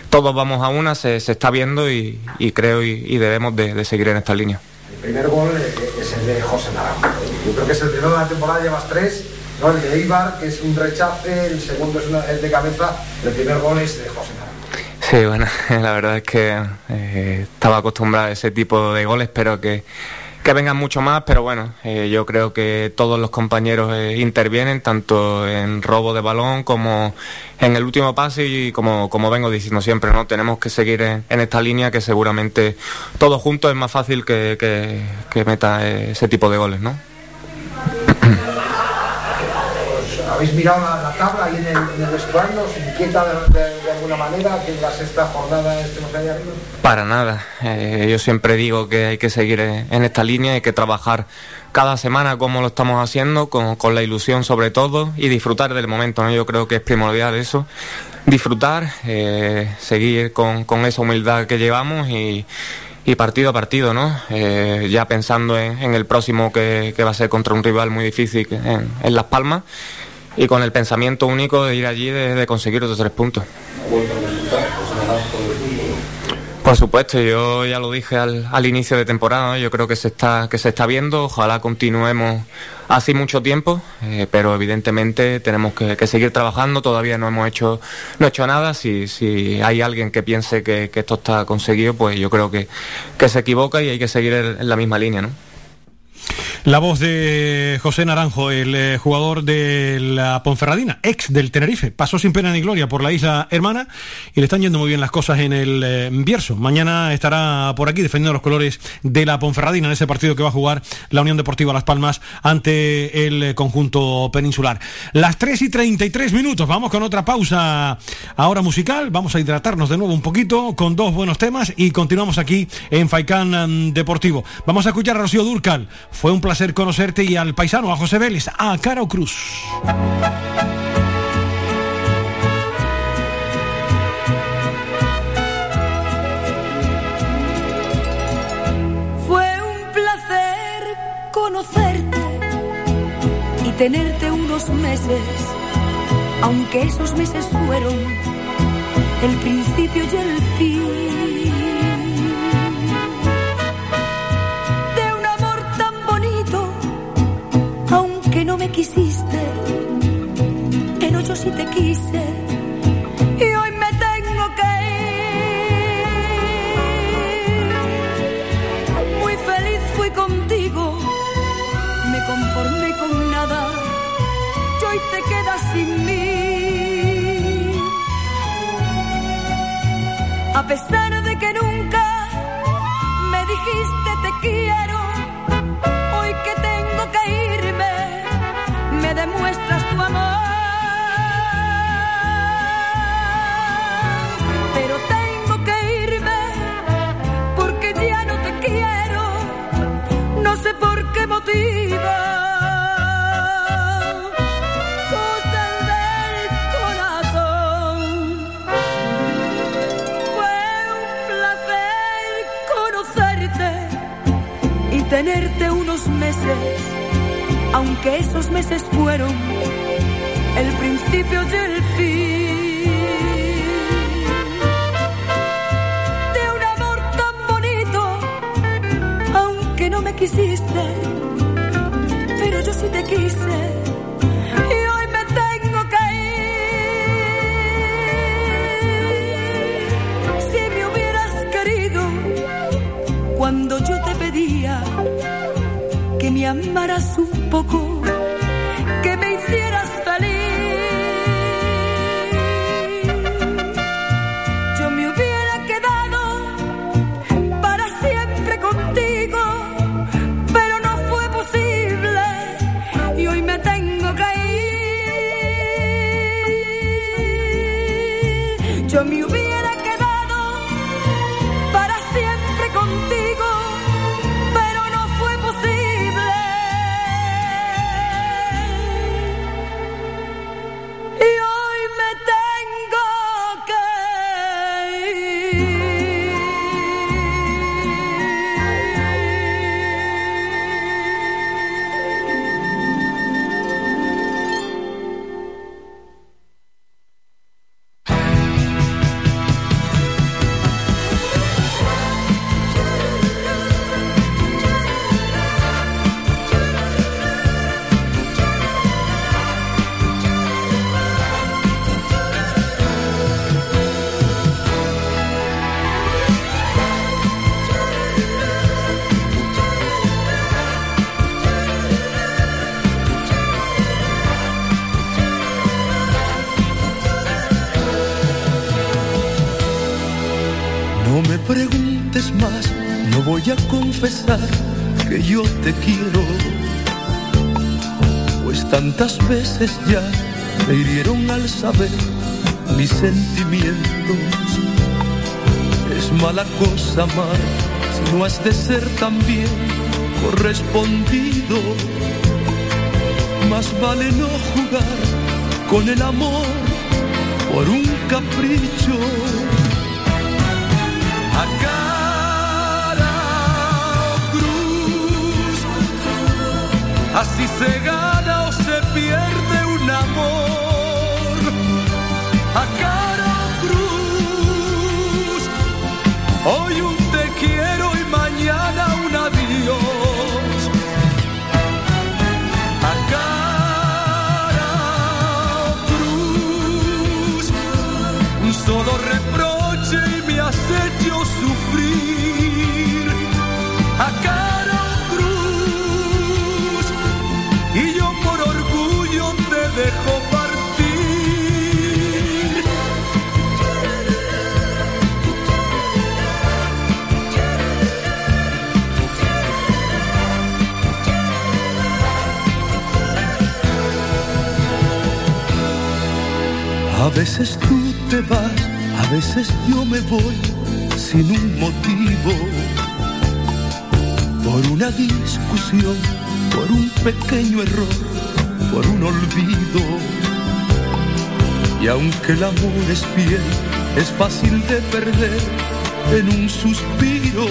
todos vamos a una, se, se está viendo y, y creo y, y debemos de, de seguir en esta línea. El primer gol eh, es el de José Naranjo. Yo creo que es el primero de la temporada, llevas tres. ¿no? El de Ibar, que es un rechace, el segundo es una- el de cabeza, el primer gol es de José Naranjo. Sí, bueno, la verdad es que eh, estaba acostumbrado a ese tipo de goles, espero que, que vengan mucho más, pero bueno, eh, yo creo que todos los compañeros eh, intervienen, tanto en robo de balón como en el último pase y como, como vengo diciendo siempre, ¿no? Tenemos que seguir en, en esta línea que seguramente todos juntos es más fácil que, que, meta eh, ese tipo de goles, ¿no? ¿Habéis mirado la, la tabla ahí en el, en el inquieta de alguna manera que en la sexta jornada estemos ahí arriba? Para nada. Eh, yo siempre digo que hay que seguir en en esta línea, hay que trabajar cada semana como lo estamos haciendo, con, con la ilusión sobre todo y disfrutar del momento. ¿no? Yo creo que es primordial eso. Disfrutar, eh, seguir con, con esa humildad que llevamos y, y partido a partido, ¿no? Eh, ya pensando en, en el próximo que, que va a ser contra un rival muy difícil en, en Las Palmas y con el pensamiento único de ir allí de, conseguir otros tres puntos. Por supuesto, yo ya lo dije al, al inicio de temporada, yo creo que se está que se está viendo, ojalá continuemos así mucho tiempo, eh, pero evidentemente tenemos que, seguir trabajando, todavía no hemos hecho no he hecho nada, si, si hay alguien que piense que, que esto está conseguido, pues yo creo que, que se equivoca y hay que seguir en la misma línea, ¿no? La voz de José Naranjo, el eh, jugador de la Ponferradina, ex del Tenerife, pasó sin pena ni gloria por la isla hermana y le están yendo muy bien las cosas en el eh. Mañana estará por aquí defendiendo los colores de la Ponferradina en ese partido que va a jugar la Unión Deportiva Las Palmas ante el eh, conjunto peninsular. Las 3 y 33 minutos, vamos con otra pausa ahora musical, vamos a hidratarnos de nuevo un poquito con dos buenos temas y continuamos aquí en Faicán mm, Deportivo. Vamos a escuchar a Rocío Durcal. Fue un placer conocerte y al paisano, a José Vélez, a Caro Cruz. Fue un placer conocerte y tenerte unos meses, aunque esos meses fueron el principio y el fin. Aunque no me quisiste, pero yo sí te quise. Y hoy me tengo que ir. Muy feliz fui contigo, me conformé con nada. Y hoy te quedas sin mí. A pesar de que nunca me dijiste te quiero, sé por qué motivo. Cosas del corazón. Fue un placer conocerte y tenerte unos meses, aunque esos meses fueron el principio y el fin. No me quisiste, pero yo sí te quise. Y hoy me tengo que ir. Si me hubieras querido cuando yo te pedía que me amaras un poco, ir. Yo confesar que yo te quiero. Pues tantas veces ya me hirieron al saber mis sentimientos. Es mala cosa amar si no has de ser también correspondido. Más vale no jugar con el amor por un capricho Así se gana o se pierde un amor. A cara cruz. Hoy un te quiero y mañana un adiós. A cara cruz, un solo reproche y me has hecho sufrir. A cara veces tú te vas, a veces yo me voy sin un motivo. Por una discusión, por un pequeño error, por un olvido. Y aunque el amor es fiel, es fácil de perder en un suspiro.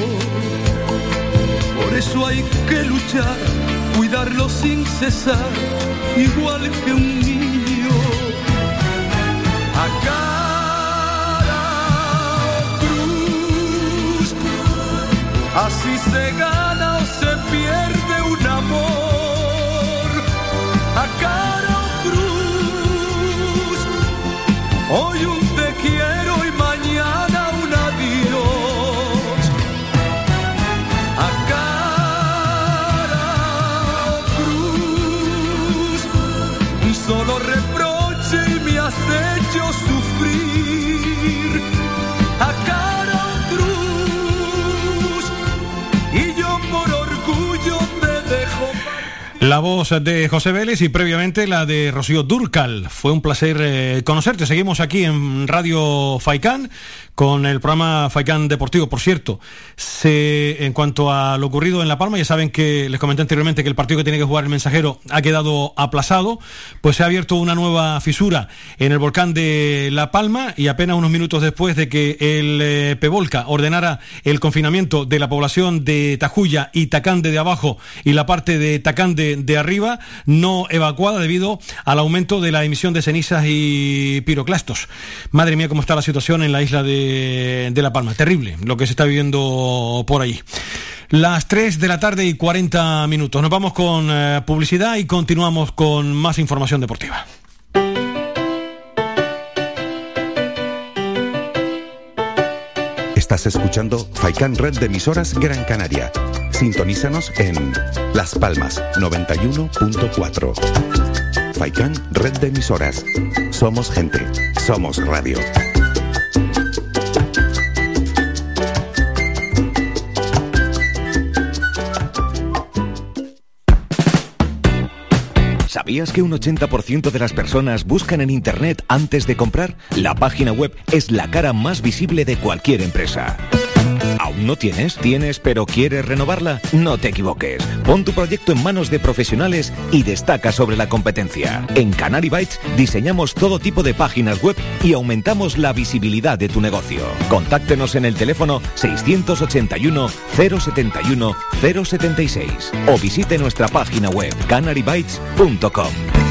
Por eso hay que luchar, cuidarlo sin cesar, igual que un niño Así se gana o se pierde un amor. A cara o cruz. Hoy un te quiero y mañana un adiós. A cara o cruz. Un solo reproche y me has hecho sufrir La voz de José Vélez y previamente la de Rocío Durcal. Fue un placer eh, conocerte. Seguimos aquí en Radio Faicán con el programa Faicán Deportivo. Por cierto, se, en cuanto a lo ocurrido en La Palma, ya saben que les comenté anteriormente que el partido que tiene que jugar el mensajero ha quedado aplazado, pues se ha abierto una nueva fisura en el volcán de La Palma y apenas unos minutos después de que el eh, Pevolca ordenara el confinamiento de la población de Tajuya y Tacande de abajo y la parte de Tacande de arriba, no evacuada debido al aumento de la emisión de cenizas y piroclastos. Madre mía, cómo está la situación en la isla de, de La Palma. Terrible lo que se está viviendo por ahí. Las 3 de la tarde y 40 minutos. Nos vamos con eh, publicidad y continuamos con más información deportiva. Estás escuchando Faikan Red de emisoras Gran Canaria. Sintonízanos en Las Palmas 91.4. Faikan Red de emisoras. Somos gente. Somos radio. ¿Sabías que un 80% de las personas buscan en Internet antes de comprar? La página web es la cara más visible de cualquier empresa. ¿Aún no tienes? ¿Tienes pero quieres renovarla? No te equivoques. Pon tu proyecto en manos de profesionales y destaca sobre la competencia. En Canary Bytes diseñamos todo tipo de páginas web y aumentamos la visibilidad de tu negocio. Contáctenos en el teléfono 681 071 076 o visite nuestra página web canarybytes.com.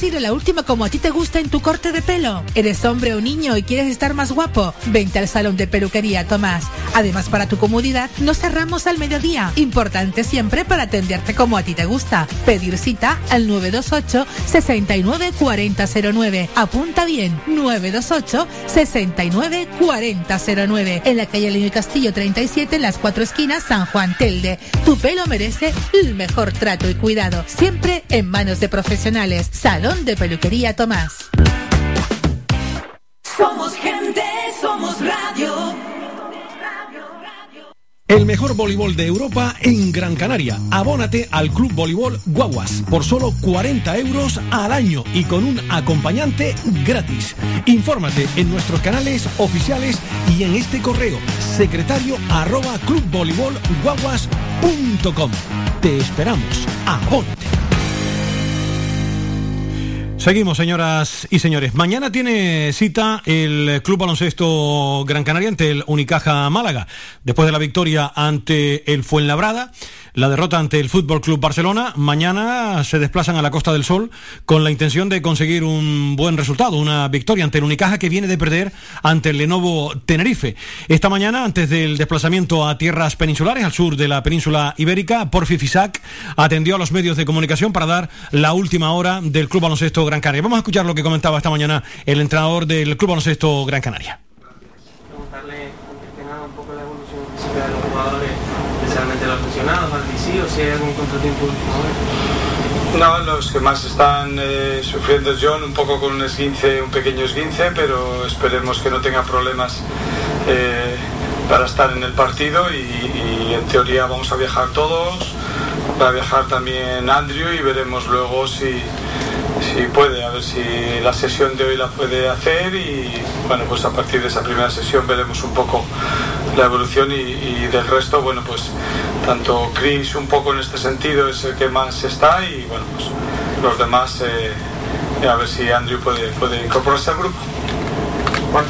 ¿Quieres ir a la última como a ti te gusta en tu corte de pelo? ¿Eres hombre o niño y quieres estar más guapo? Vente al salón de peluquería Tomás. Además, para tu comodidad, no cerramos al mediodía. Importante siempre para atenderte como a ti te gusta. Pedir cita al 928 69 4009. Apunta bien, 928 69 4009. En la calle Leño Castillo 37, en las cuatro esquinas, San Juan Telde. Tu pelo merece el mejor trato y cuidado. Siempre en manos de profesionales. Salón de Peluquería Tomás. Somos gente, somos radio. El mejor voleibol de Europa en Gran Canaria. Abónate al Club Voleibol Guaguas por solo 40 euros al año y con un acompañante gratis. Infórmate en nuestros canales oficiales y en este correo secretario arroba clubvoleibolguaguas.com. Te esperamos. Abónate. Seguimos, señoras y señores. Mañana tiene cita el Club Baloncesto Gran Canaria ante el Unicaja Málaga. Después de la victoria ante el Fuenlabrada, la derrota ante el Fútbol Club Barcelona. Mañana se desplazan a la Costa del Sol con la intención de conseguir un buen resultado, una victoria ante el Unicaja que viene de perder ante el Lenovo Tenerife. Esta mañana, antes del desplazamiento a tierras peninsulares, al sur de la península ibérica, Porfi Fisac atendió a los medios de comunicación para dar la última hora del Club Baloncesto Gran Canaria. Vamos a escuchar lo que comentaba esta mañana el entrenador del Club Baloncesto Gran Canaria los jugadores, especialmente los lesionados, al o si algún contratiempo no, los que más están eh, sufriendo es John, un poco con un esguince, un pequeño esguince, pero esperemos que no tenga problemas eh, para estar en el partido y, en teoría vamos a viajar todos, va a viajar también Andrew y veremos luego si, si puede, a ver si la sesión de hoy la puede hacer y bueno, pues a partir de esa primera sesión veremos un poco la evolución y, del resto, bueno, pues tanto Chris un poco en este sentido es el que más está y bueno, pues los demás eh, a ver si Andrew puede, puede incorporarse al grupo.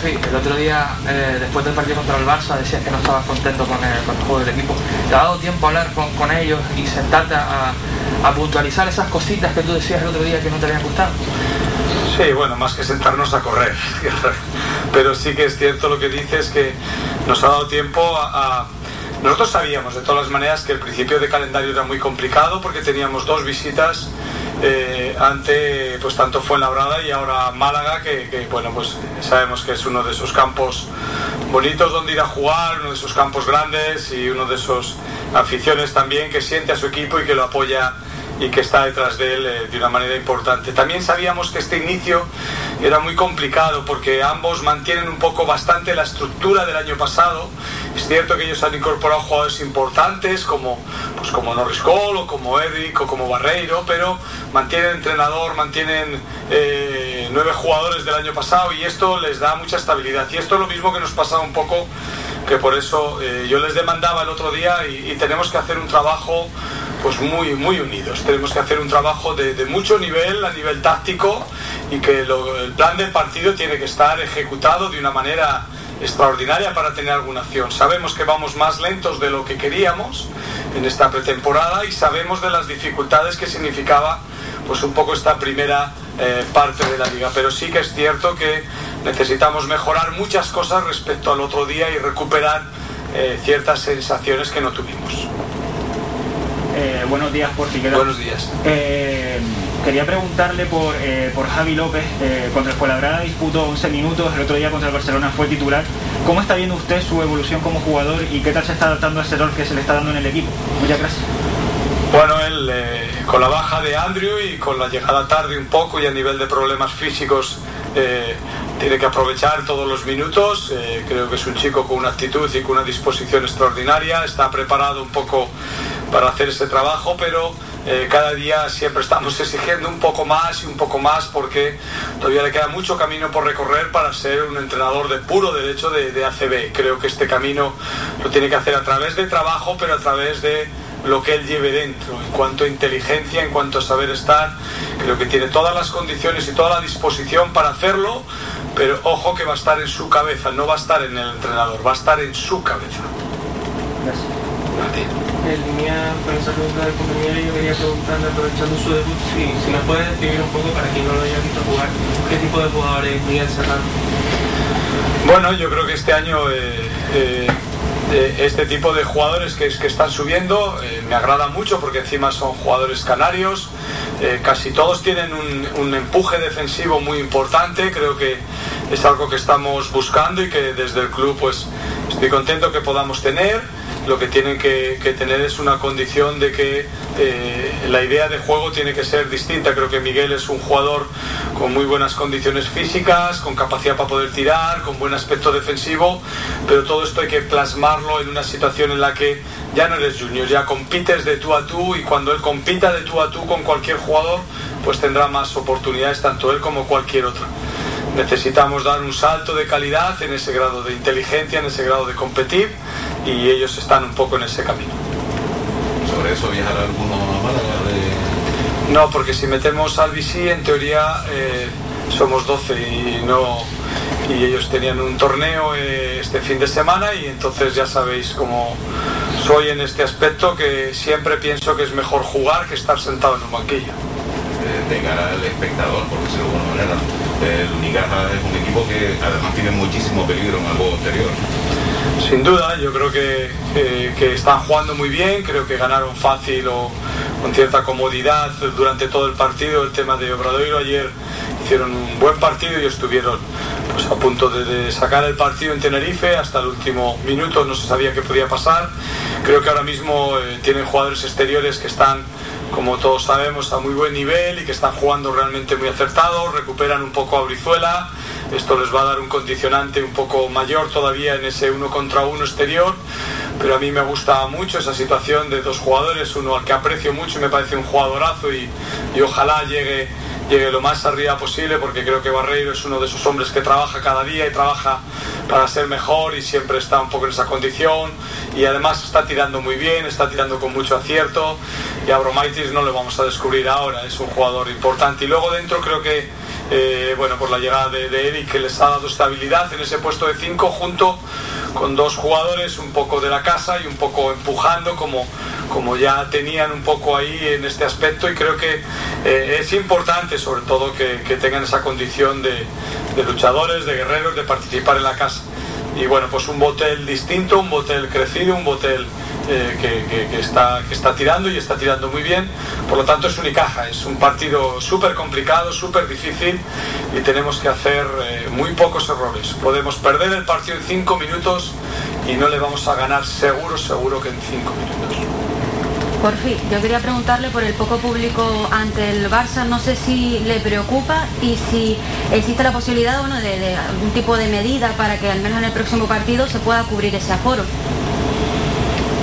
Fin, el otro día, eh, después del partido contra el Barça, decías que no estabas contento con el, juego del equipo. ¿Te ha dado tiempo a hablar con, ellos y sentarte a, a, puntualizar esas cositas que tú decías el otro día que no te habían gustado? Sí, bueno, más que sentarnos a correr. Pero sí que es cierto lo que dices, que nos ha dado tiempo a, Nosotros sabíamos de todas las maneras que el principio de calendario era muy complicado porque teníamos dos visitas eh, ante pues tanto Fuenlabrada y ahora Málaga, que, bueno, pues sabemos que es uno de esos campos bonitos donde ir a jugar, uno de esos campos grandes y uno de esos aficiones también que siente a su equipo y que lo apoya y que está detrás de él eh, de una manera importante. También sabíamos que este inicio era muy complicado porque ambos mantienen un poco bastante la estructura del año pasado. Es cierto que ellos han incorporado jugadores importantes como, pues como Norris Cole o como Eric o como Barreiro, pero mantienen entrenador, mantienen eh, nueve jugadores del año pasado y esto les da mucha estabilidad. Y esto es lo mismo que nos pasa un poco que por eso eh, yo les demandaba el otro día y, y tenemos que hacer un trabajo pues muy, muy unidos. Tenemos que hacer un trabajo de, mucho nivel, a nivel táctico, y que el plan del partido tiene que estar ejecutado de una manera extraordinaria para tener alguna acción. Sabemos que vamos más lentos de lo que queríamos en esta pretemporada y sabemos de las dificultades que significaba pues un poco esta primera eh, parte de la liga. Pero sí que es cierto que necesitamos mejorar muchas cosas respecto al otro día y recuperar eh, ciertas sensaciones que no tuvimos. Eh, buenos días, por Buenos días. Eh, quería preguntarle por, eh, por Javi López. contra el Fuenlabrada disputó 11 minutos, el otro día contra el Barcelona fue titular. ¿Cómo está viendo usted su evolución como jugador y qué tal se está adaptando a ese rol que se le está dando en el equipo? Muchas gracias. Bueno, él con la baja de Andrew y con la llegada tarde un poco y a nivel de problemas físicos tiene que aprovechar todos los minutos. creo que es un chico con una actitud y con una disposición extraordinaria. Está preparado un poco para hacer ese trabajo, pero eh, cada día siempre estamos exigiendo un poco más y un poco más porque todavía le queda mucho camino por recorrer para ser un entrenador de puro derecho de, de ACB. Creo que este camino lo tiene que hacer a través de trabajo, pero a través de lo que él lleve dentro, en cuanto a inteligencia, en cuanto a saber estar, creo que tiene todas las condiciones y toda la disposición para hacerlo, pero ojo que va a estar en su cabeza, no va a estar en el entrenador, va a estar en su cabeza. Gracias en línea con esa pregunta del compañero, yo quería preguntarle, aprovechando su debut, si, si nos puede describir un poco, para quien no lo haya visto jugar, qué tipo de jugador es Miguel Serrano. Bueno, yo creo que este año eh, eh, eh, este tipo de jugadores que, que están subiendo. Me agrada mucho porque encima son jugadores canarios, casi todos tienen un, un, empuje defensivo muy importante, creo que es algo que estamos buscando y que desde el club pues estoy contento que podamos tener lo que tienen que, tener es una condición de que eh, la idea de juego tiene que ser distinta. Creo que Miguel es un jugador con muy buenas condiciones físicas, con capacidad para poder tirar, con buen aspecto defensivo, pero todo esto hay que plasmarlo en una situación en la que ya no eres junior, ya compites de tú a tú y cuando él compita de tú a tú con cualquier jugador, pues tendrá más oportunidades tanto él como cualquier otro necesitamos dar un salto de calidad en ese grado de inteligencia, en ese grado de competir y ellos están un poco en ese camino. ¿Sobre eso viajará alguno a Málaga? No, porque si metemos al BC en teoría eh, somos 12 y no, y ellos tenían un torneo eh, este fin de semana y entonces ya sabéis cómo soy en este aspecto que siempre pienso que es mejor jugar que estar sentado en un banquillo. Eh, de cara al espectador, por decirlo de alguna manera, el Unicaja es un equipo que además tiene muchísimo peligro en el juego exterior. Sin duda, yo creo que, que, que, están jugando muy bien, creo que ganaron fácil o con cierta comodidad durante todo el partido. El tema de Obradoiro ayer hicieron un buen partido y estuvieron pues, a punto de, de, sacar el partido en Tenerife. Hasta el último minuto no se sabía qué podía pasar. Creo que ahora mismo eh, tienen jugadores exteriores que están, como todos sabemos, a muy buen nivel y que están jugando realmente muy acertados. Recuperan un poco a Brizuela. Esto les va a dar un condicionante un poco mayor todavía en ese uno contra uno exterior. Pero a mí me gusta mucho esa situación de dos jugadores, uno al que aprecio mucho y me parece un jugadorazo y, y ojalá llegue llegue lo más arriba posible porque creo que Barreiro es uno de esos hombres que trabaja cada día y trabaja para ser mejor y siempre está un poco en esa condición. Y además está tirando muy bien, está tirando con mucho acierto. Y a Bromaitis no le vamos a descubrir ahora, es un jugador importante. Y luego dentro creo que eh, bueno, por la llegada de, Eric que les ha dado estabilidad en ese puesto de 5 junto con dos jugadores un poco de la casa y un poco empujando como, como ya tenían un poco ahí en este aspecto y creo que eh, es importante sobre todo que, tengan esa condición de, luchadores, de guerreros, de participar en la casa. Y bueno, pues un botel distinto, un botel crecido, un botel eh, que, está, tirando y está tirando muy bien. Por lo tanto es Unicaja, es un partido súper complicado, súper difícil y tenemos que hacer eh, muy pocos errores. Podemos perder el partido en cinco minutos y no le vamos a ganar seguro, seguro que en cinco minutos. Por fin, yo quería preguntarle por el poco público ante el Barça, no sé si le preocupa y si existe la posibilidad de, algún tipo de medida para que al menos en el próximo partido se pueda cubrir ese aforo.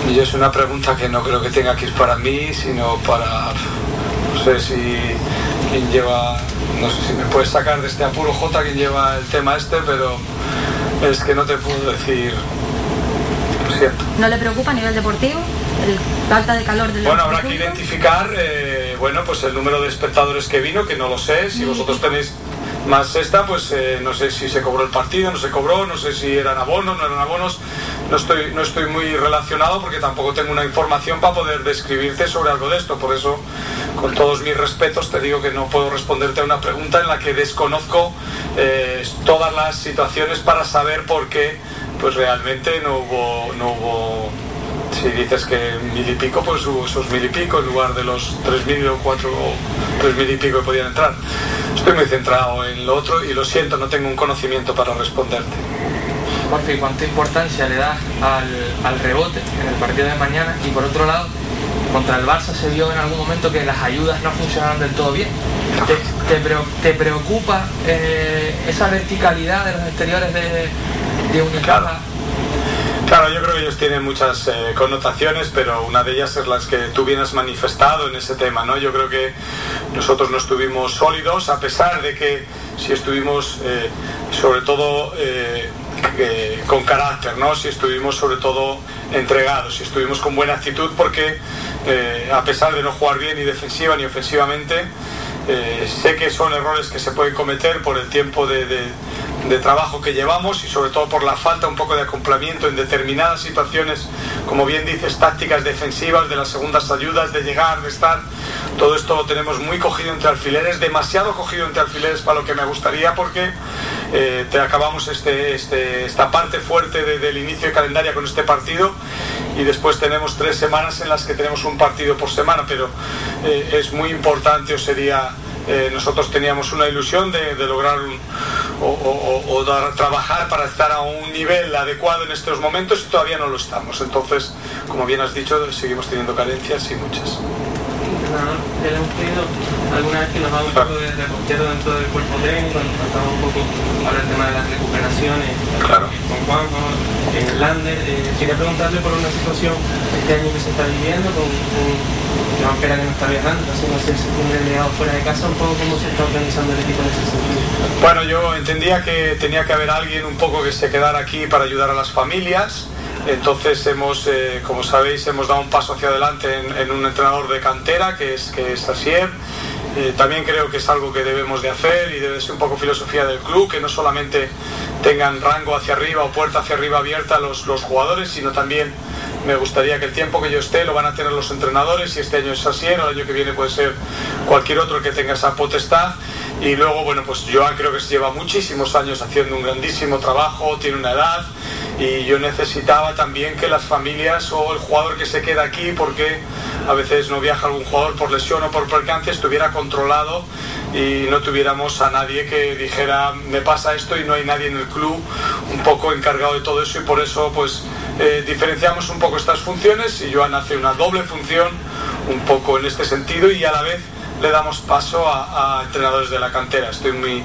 Y es una pregunta que no creo que tenga que ir para mí, sino para, no sé si quien lleva, no sé si me puedes sacar de este apuro J, quien lleva el tema este, pero es que no te puedo decir, lo siento. ¿No le preocupa a nivel deportivo? El falta de calor del Bueno, habrá que identificar, eh, bueno, pues el número de espectadores que vino, que no lo sé, si vosotros tenéis más esta, pues eh, no sé si se cobró el partido, no se cobró, no sé si eran abonos, no eran abonos, no estoy, no estoy muy relacionado porque tampoco tengo una información para poder describirte sobre algo de esto, por eso con todos mis respetos te digo que no puedo responderte a una pregunta en la que desconozco eh, todas las situaciones para saber por qué pues realmente no hubo, no hubo si dices que mil y pico, pues hubo esos mil y pico en lugar de los tres mil o cuatro o tres mil y pico que podían entrar. Estoy muy centrado en lo otro y lo siento, no tengo un conocimiento para responderte. Jorge, ¿cuánta importancia le das al, al, rebote en el partido de mañana? Y por otro lado, contra el Barça se vio en algún momento que las ayudas no funcionaron del todo bien. ¿Te, te, te preocupa eh, esa verticalidad de los exteriores de, de Unicaja? Claro. Claro, yo creo que ellos tienen muchas eh, connotaciones, pero una de ellas es las que tú bien has manifestado en ese tema, ¿no? Yo creo que nosotros no estuvimos sólidos, a pesar de que si estuvimos, eh, sobre todo, eh, con carácter, ¿no? Si estuvimos, sobre todo, entregados, si estuvimos con buena actitud, porque a pesar de no jugar bien ni defensiva ni ofensivamente, sé que son errores que se pueden cometer por el tiempo de, de de trabajo que llevamos y sobre todo por la falta un poco de acoplamiento en determinadas situaciones, como bien dices, tácticas defensivas, de las segundas ayudas, de llegar, de estar. Todo esto lo tenemos muy cogido entre alfileres, demasiado cogido entre alfileres para lo que me gustaría porque eh, te acabamos este, este, esta parte fuerte de, del inicio de calendario con este partido y después tenemos tres semanas en las que tenemos un partido por semana, pero eh, es muy importante o sería eh, nosotros teníamos una ilusión de, de lograr un, o, o, o dar, trabajar para estar a un nivel adecuado en estos momentos y todavía no lo estamos. Entonces, como bien has dicho, seguimos teniendo carencias y muchas. Le hemos pedido alguna vez que nos haga un poco de reportero dentro del cuerpo técnico, nos faltaba un poco hablar del tema de las recuperaciones claro. con Juan, con eh, Lander. Eh, quería preguntarle por una situación este año que se está viviendo con, con Joan Pera que no está viajando, haciendo ese septiembre legado fuera de casa, un poco cómo se está organizando el equipo en ese sentido. Bueno, yo entendía que tenía que haber alguien un poco que se quedara aquí para ayudar a las familias. Entonces hemos, eh, como sabéis, hemos dado un paso hacia adelante en, en, un entrenador de cantera que es, que es Asier. eh, también creo que es algo que debemos de hacer y debe ser un poco filosofía del club, que no solamente tengan rango hacia arriba o puerta hacia arriba abierta los, los jugadores, sino también me gustaría que el tiempo que yo esté lo van a tener los entrenadores y este año es así, el año que viene puede ser cualquier otro que tenga esa potestad. Y luego bueno pues Joan creo que se lleva muchísimos años haciendo un grandísimo trabajo, tiene una edad y yo necesitaba también que las familias o el jugador que se queda aquí porque a veces no viaja algún jugador por lesión o por percance estuviera controlado y no tuviéramos a nadie que dijera me pasa esto y no hay nadie en el club un poco encargado de todo eso y por eso pues eh, diferenciamos un poco estas funciones y Joan hace una doble función un poco en este sentido y a la vez le damos paso a, entrenadores de la cantera. Estoy muy,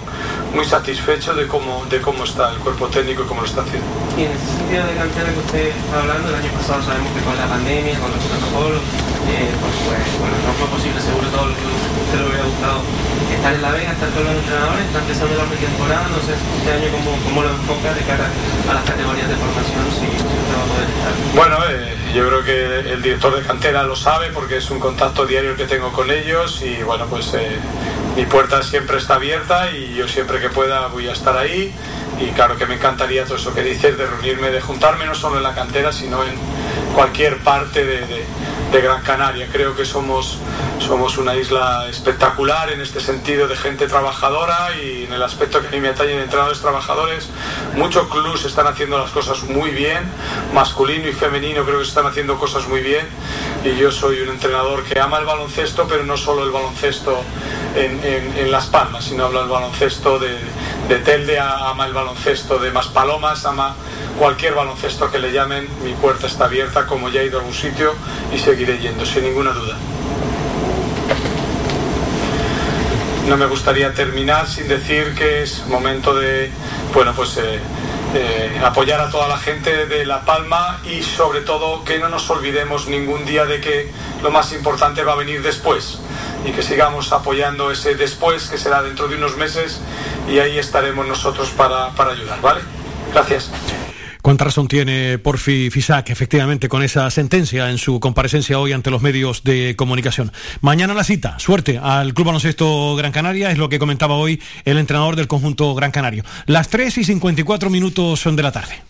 muy satisfecho de cómo, de cómo está el cuerpo técnico y cómo lo está haciendo. Y en ese sentido de cantera que usted está hablando, el año pasado sabemos que con la pandemia, con los protocolos, eh, pues, pues, bueno, no fue posible seguro todo lo que estar en la Vega, estar con los entrenadores, está empezando la pretemporada, no sé este año cómo, cómo lo enfoca de cara a las categorías de formación, si, usted va a. Bueno, eh, yo creo que el director de cantera lo sabe porque es un contacto diario que tengo con ellos y bueno, pues eh, mi puerta siempre está abierta y yo siempre que pueda voy a estar ahí y claro que me encantaría todo eso que dices de reunirme, de juntarme no solo en la cantera, sino en cualquier parte de, de Gran Canaria. Creo que somos, somos una isla espectacular en este sentido de gente trabajadora y en el aspecto que a mí me atañe de entrenadores trabajadores. Muchos clubes están haciendo las cosas muy bien, masculino y femenino creo que están haciendo cosas muy bien y yo soy un entrenador que ama el baloncesto, pero no solo el baloncesto en, Las Palmas, sino habla el baloncesto de, de Telde, ama el baloncesto de Maspalomas, ama cualquier baloncesto que le llamen, mi puerta está abierta como ya he ido a algún sitio y seguiré yendo, sin ninguna duda. No me gustaría terminar sin decir que es momento de, bueno, pues eh, apoyar a toda la gente de La Palma y sobre todo que no nos olvidemos ningún día de que lo más importante va a venir después y que sigamos apoyando ese después que será dentro de unos meses y ahí estaremos nosotros para, para ayudar, ¿vale? Gracias. ¿Cuánta razón tiene Porfi Fisac, efectivamente, con esa sentencia en su comparecencia hoy ante los medios de comunicación? Mañana la cita. Suerte al Club Baloncesto Gran Canaria, es lo que comentaba hoy el entrenador del conjunto Gran Canario. Las 3 y 54 minutos son de la tarde.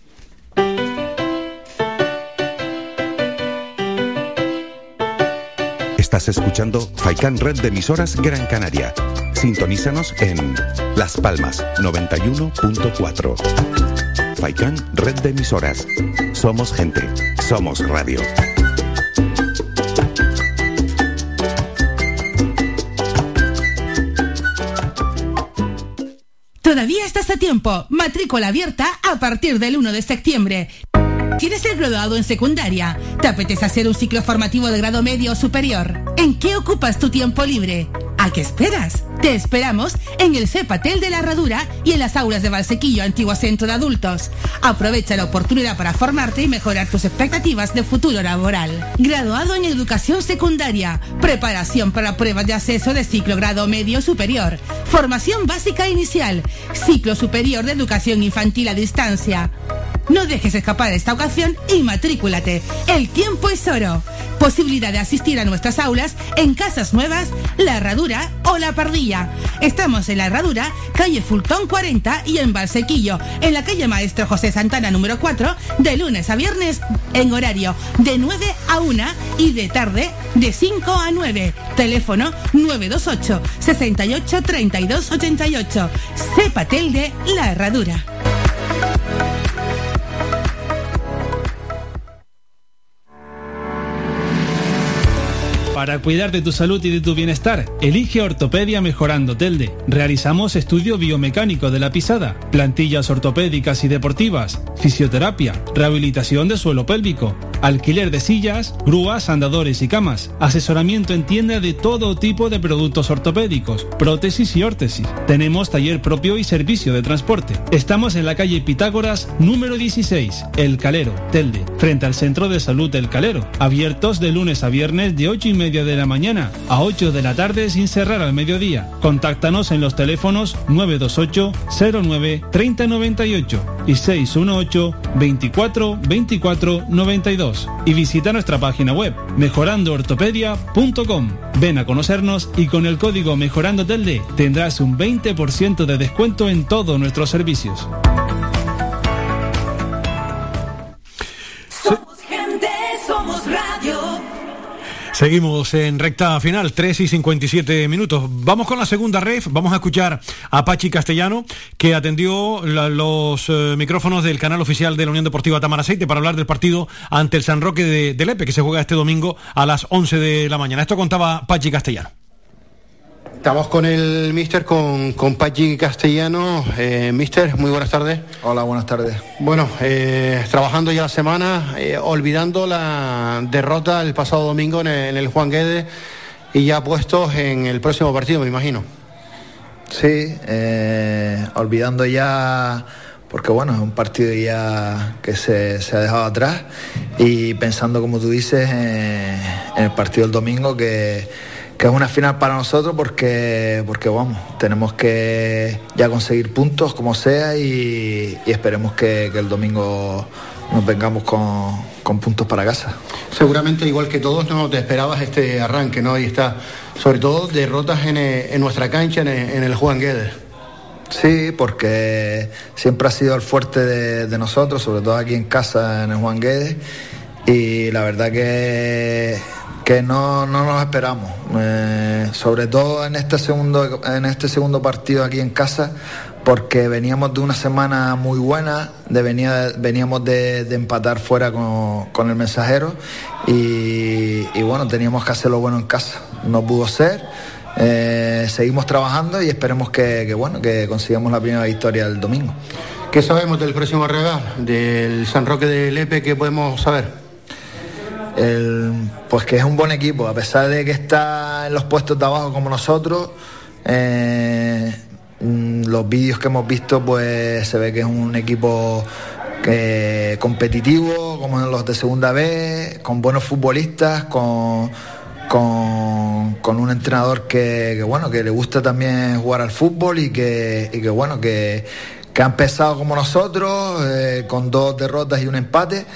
Estás escuchando Faikan Red de emisoras Gran Canaria. Sintonízanos en Las Palmas 91.4. Faikan Red de Emisoras. Somos gente, somos radio. Todavía estás a tiempo. Matrícula abierta a partir del 1 de septiembre. ¿Tienes el graduado en secundaria? ¿Te apetece hacer un ciclo formativo de grado medio o superior? ¿En qué ocupas tu tiempo libre? ¿A qué esperas? Te esperamos en el CEPATEL de la Herradura y en las aulas de Valsequillo, antiguo centro de adultos. Aprovecha la oportunidad para formarte y mejorar tus expectativas de futuro laboral. Graduado en educación secundaria, preparación para pruebas de acceso de ciclo grado medio superior, formación básica inicial, ciclo superior de educación infantil a distancia. No dejes escapar esta ocasión y matrículate. El tiempo es oro. Posibilidad de asistir a nuestras aulas en Casas Nuevas, La Herradura o La Pardilla. Estamos en La Herradura, calle Fultón 40 y en Valsequillo, en la calle Maestro José Santana número 4, de lunes a viernes en horario de 9 a 1 y de tarde de 5 a 9. Teléfono 928 68 32 88. Cepatel de La Herradura. Para cuidar de tu salud y de tu bienestar, elige Ortopedia Mejorando Telde. Realizamos estudio biomecánico de la pisada, plantillas ortopédicas y deportivas, fisioterapia, rehabilitación de suelo pélvico, alquiler de sillas, grúas, andadores y camas, asesoramiento en tienda de todo tipo de productos ortopédicos, prótesis y órtesis. Tenemos taller propio y servicio de transporte. Estamos en la calle Pitágoras, número 16, El Calero, Telde, frente al Centro de Salud El Calero, abiertos de lunes a viernes de 8 y media de la mañana a 8 de la tarde sin cerrar al mediodía. Contáctanos en los teléfonos 928 09 3098 y 618 24 24 92 y visita nuestra página web mejorandoortopedia.com. Ven a conocernos y con el código Mejorandotelde tendrás un 20% de descuento en todos nuestros servicios. Seguimos en recta final, 3 y 57 minutos. Vamos con la segunda ref. Vamos a escuchar a Pachi Castellano, que atendió los eh, micrófonos del canal oficial de la Unión Deportiva Tamaraceite para hablar del partido ante el San Roque de, de Lepe, que se juega este domingo a las 11 de la mañana. Esto contaba Pachi Castellano. Estamos con el mister, con, con Pachi Castellano. Eh, mister, muy buenas tardes. Hola, buenas tardes. Bueno, eh, trabajando ya la semana, eh, olvidando la derrota el pasado domingo en el, en el Juan Guedes y ya puestos en el próximo partido, me imagino. Sí, eh, olvidando ya, porque bueno, es un partido ya que se, se ha dejado atrás y pensando, como tú dices, eh, en el partido del domingo que, que es una final para nosotros porque, porque vamos, tenemos que ya conseguir puntos como sea y, y esperemos que, que el domingo nos vengamos con, con puntos para casa. Seguramente, igual que todos, no te esperabas este arranque, ¿no? Y está, sobre todo, derrotas en, eh, en nuestra cancha, en el, en el Juan Guedes. Sí, porque siempre ha sido el fuerte de, de nosotros, sobre todo aquí en casa, en el Juan Guedes, y la verdad que, que no, no nos esperamos. Eh, sobre todo en este, segundo, en este segundo partido aquí en casa, porque veníamos de una semana muy buena, de venía, veníamos de, de empatar fuera con, con el mensajero y, bueno, teníamos que hacerlo bueno en casa. No pudo ser. Eh, seguimos trabajando y esperemos que, bueno que consigamos la primera victoria el domingo. ¿Qué sabemos del próximo rival, del San Roque de Lepe? ¿Qué podemos saber? Pues que es un buen equipo, a pesar de que está en los puestos de abajo como nosotros. eh, mm, los vídeos que hemos visto, pues se ve que es un equipo que, competitivo, como en los de segunda B, con buenos futbolistas, con, con, un entrenador que, que, bueno que le gusta también jugar al fútbol y que, y que bueno que, que ha empezado como nosotros, eh, con dos derrotas y un empate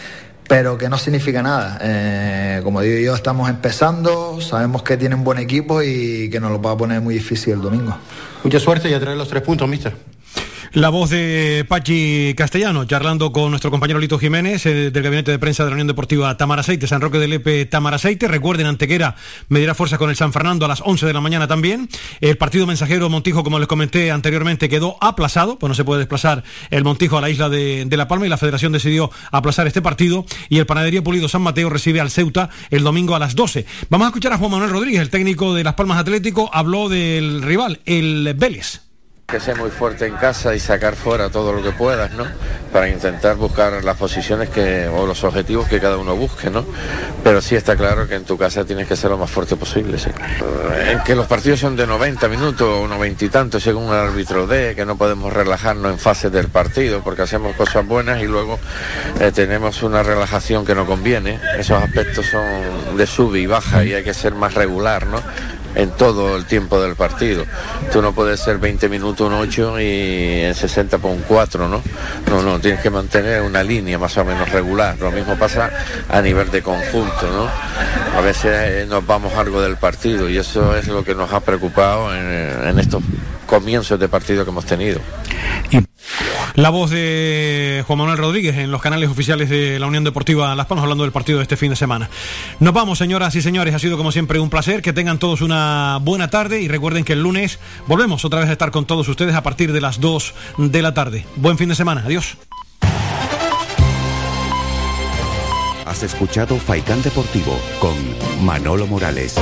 pero que no significa nada. Eh, como digo yo, estamos empezando, sabemos que tienen buen equipo y que nos lo va a poner muy difícil el domingo. Mucha suerte y a traer los tres puntos, mister. La voz de Pachi Castellano, charlando con nuestro compañero Lito Jiménez eh, del Gabinete de Prensa de la Unión Deportiva Tamaraceite, San Roque del Lepe Tamaraceite. Recuerden, Antequera medirá fuerzas con el San Fernando a las 11 de la mañana también. El partido mensajero Montijo, como les comenté anteriormente, quedó aplazado, pues no se puede desplazar el Montijo a la isla de, de La Palma y la Federación decidió aplazar este partido. Y el Panadería Pulido San Mateo recibe al Ceuta el domingo a las 12. Vamos a escuchar a Juan Manuel Rodríguez, el técnico de Las Palmas Atlético, habló del rival, el Vélez. Que ser muy fuerte en casa y sacar fuera todo lo que puedas, ¿no? Para intentar buscar las posiciones que, o los objetivos que cada uno busque, ¿no? Pero sí está claro que en tu casa tienes que ser lo más fuerte posible, sí. En que los partidos son de 90 minutos o 90 y tantos, según el árbitro de, que no podemos relajarnos en fases del partido, porque hacemos cosas buenas y luego eh, tenemos una relajación que no conviene. Esos aspectos son de sub y baja y hay que ser más regular, ¿no? En todo el tiempo del partido. Tú no puedes ser 20 minutos un 8 y en 60 por un 4, ¿no? No, no, tienes que mantener una línea más o menos regular. Lo mismo pasa a nivel de conjunto, ¿no? A veces eh, nos vamos algo del partido y eso es lo que nos ha preocupado en, en estos comienzos de partido que hemos tenido. La voz de Juan Manuel Rodríguez en los canales oficiales de la Unión Deportiva Las Palmas hablando del partido de este fin de semana. Nos vamos, señoras y señores. Ha sido como siempre un placer. Que tengan todos una buena tarde y recuerden que el lunes volvemos otra vez a estar con todos ustedes a partir de las 2 de la tarde. Buen fin de semana. Adiós. Has escuchado Faikán Deportivo con Manolo Morales.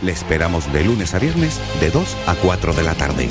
Le esperamos de lunes a viernes de 2 a 4 de la tarde.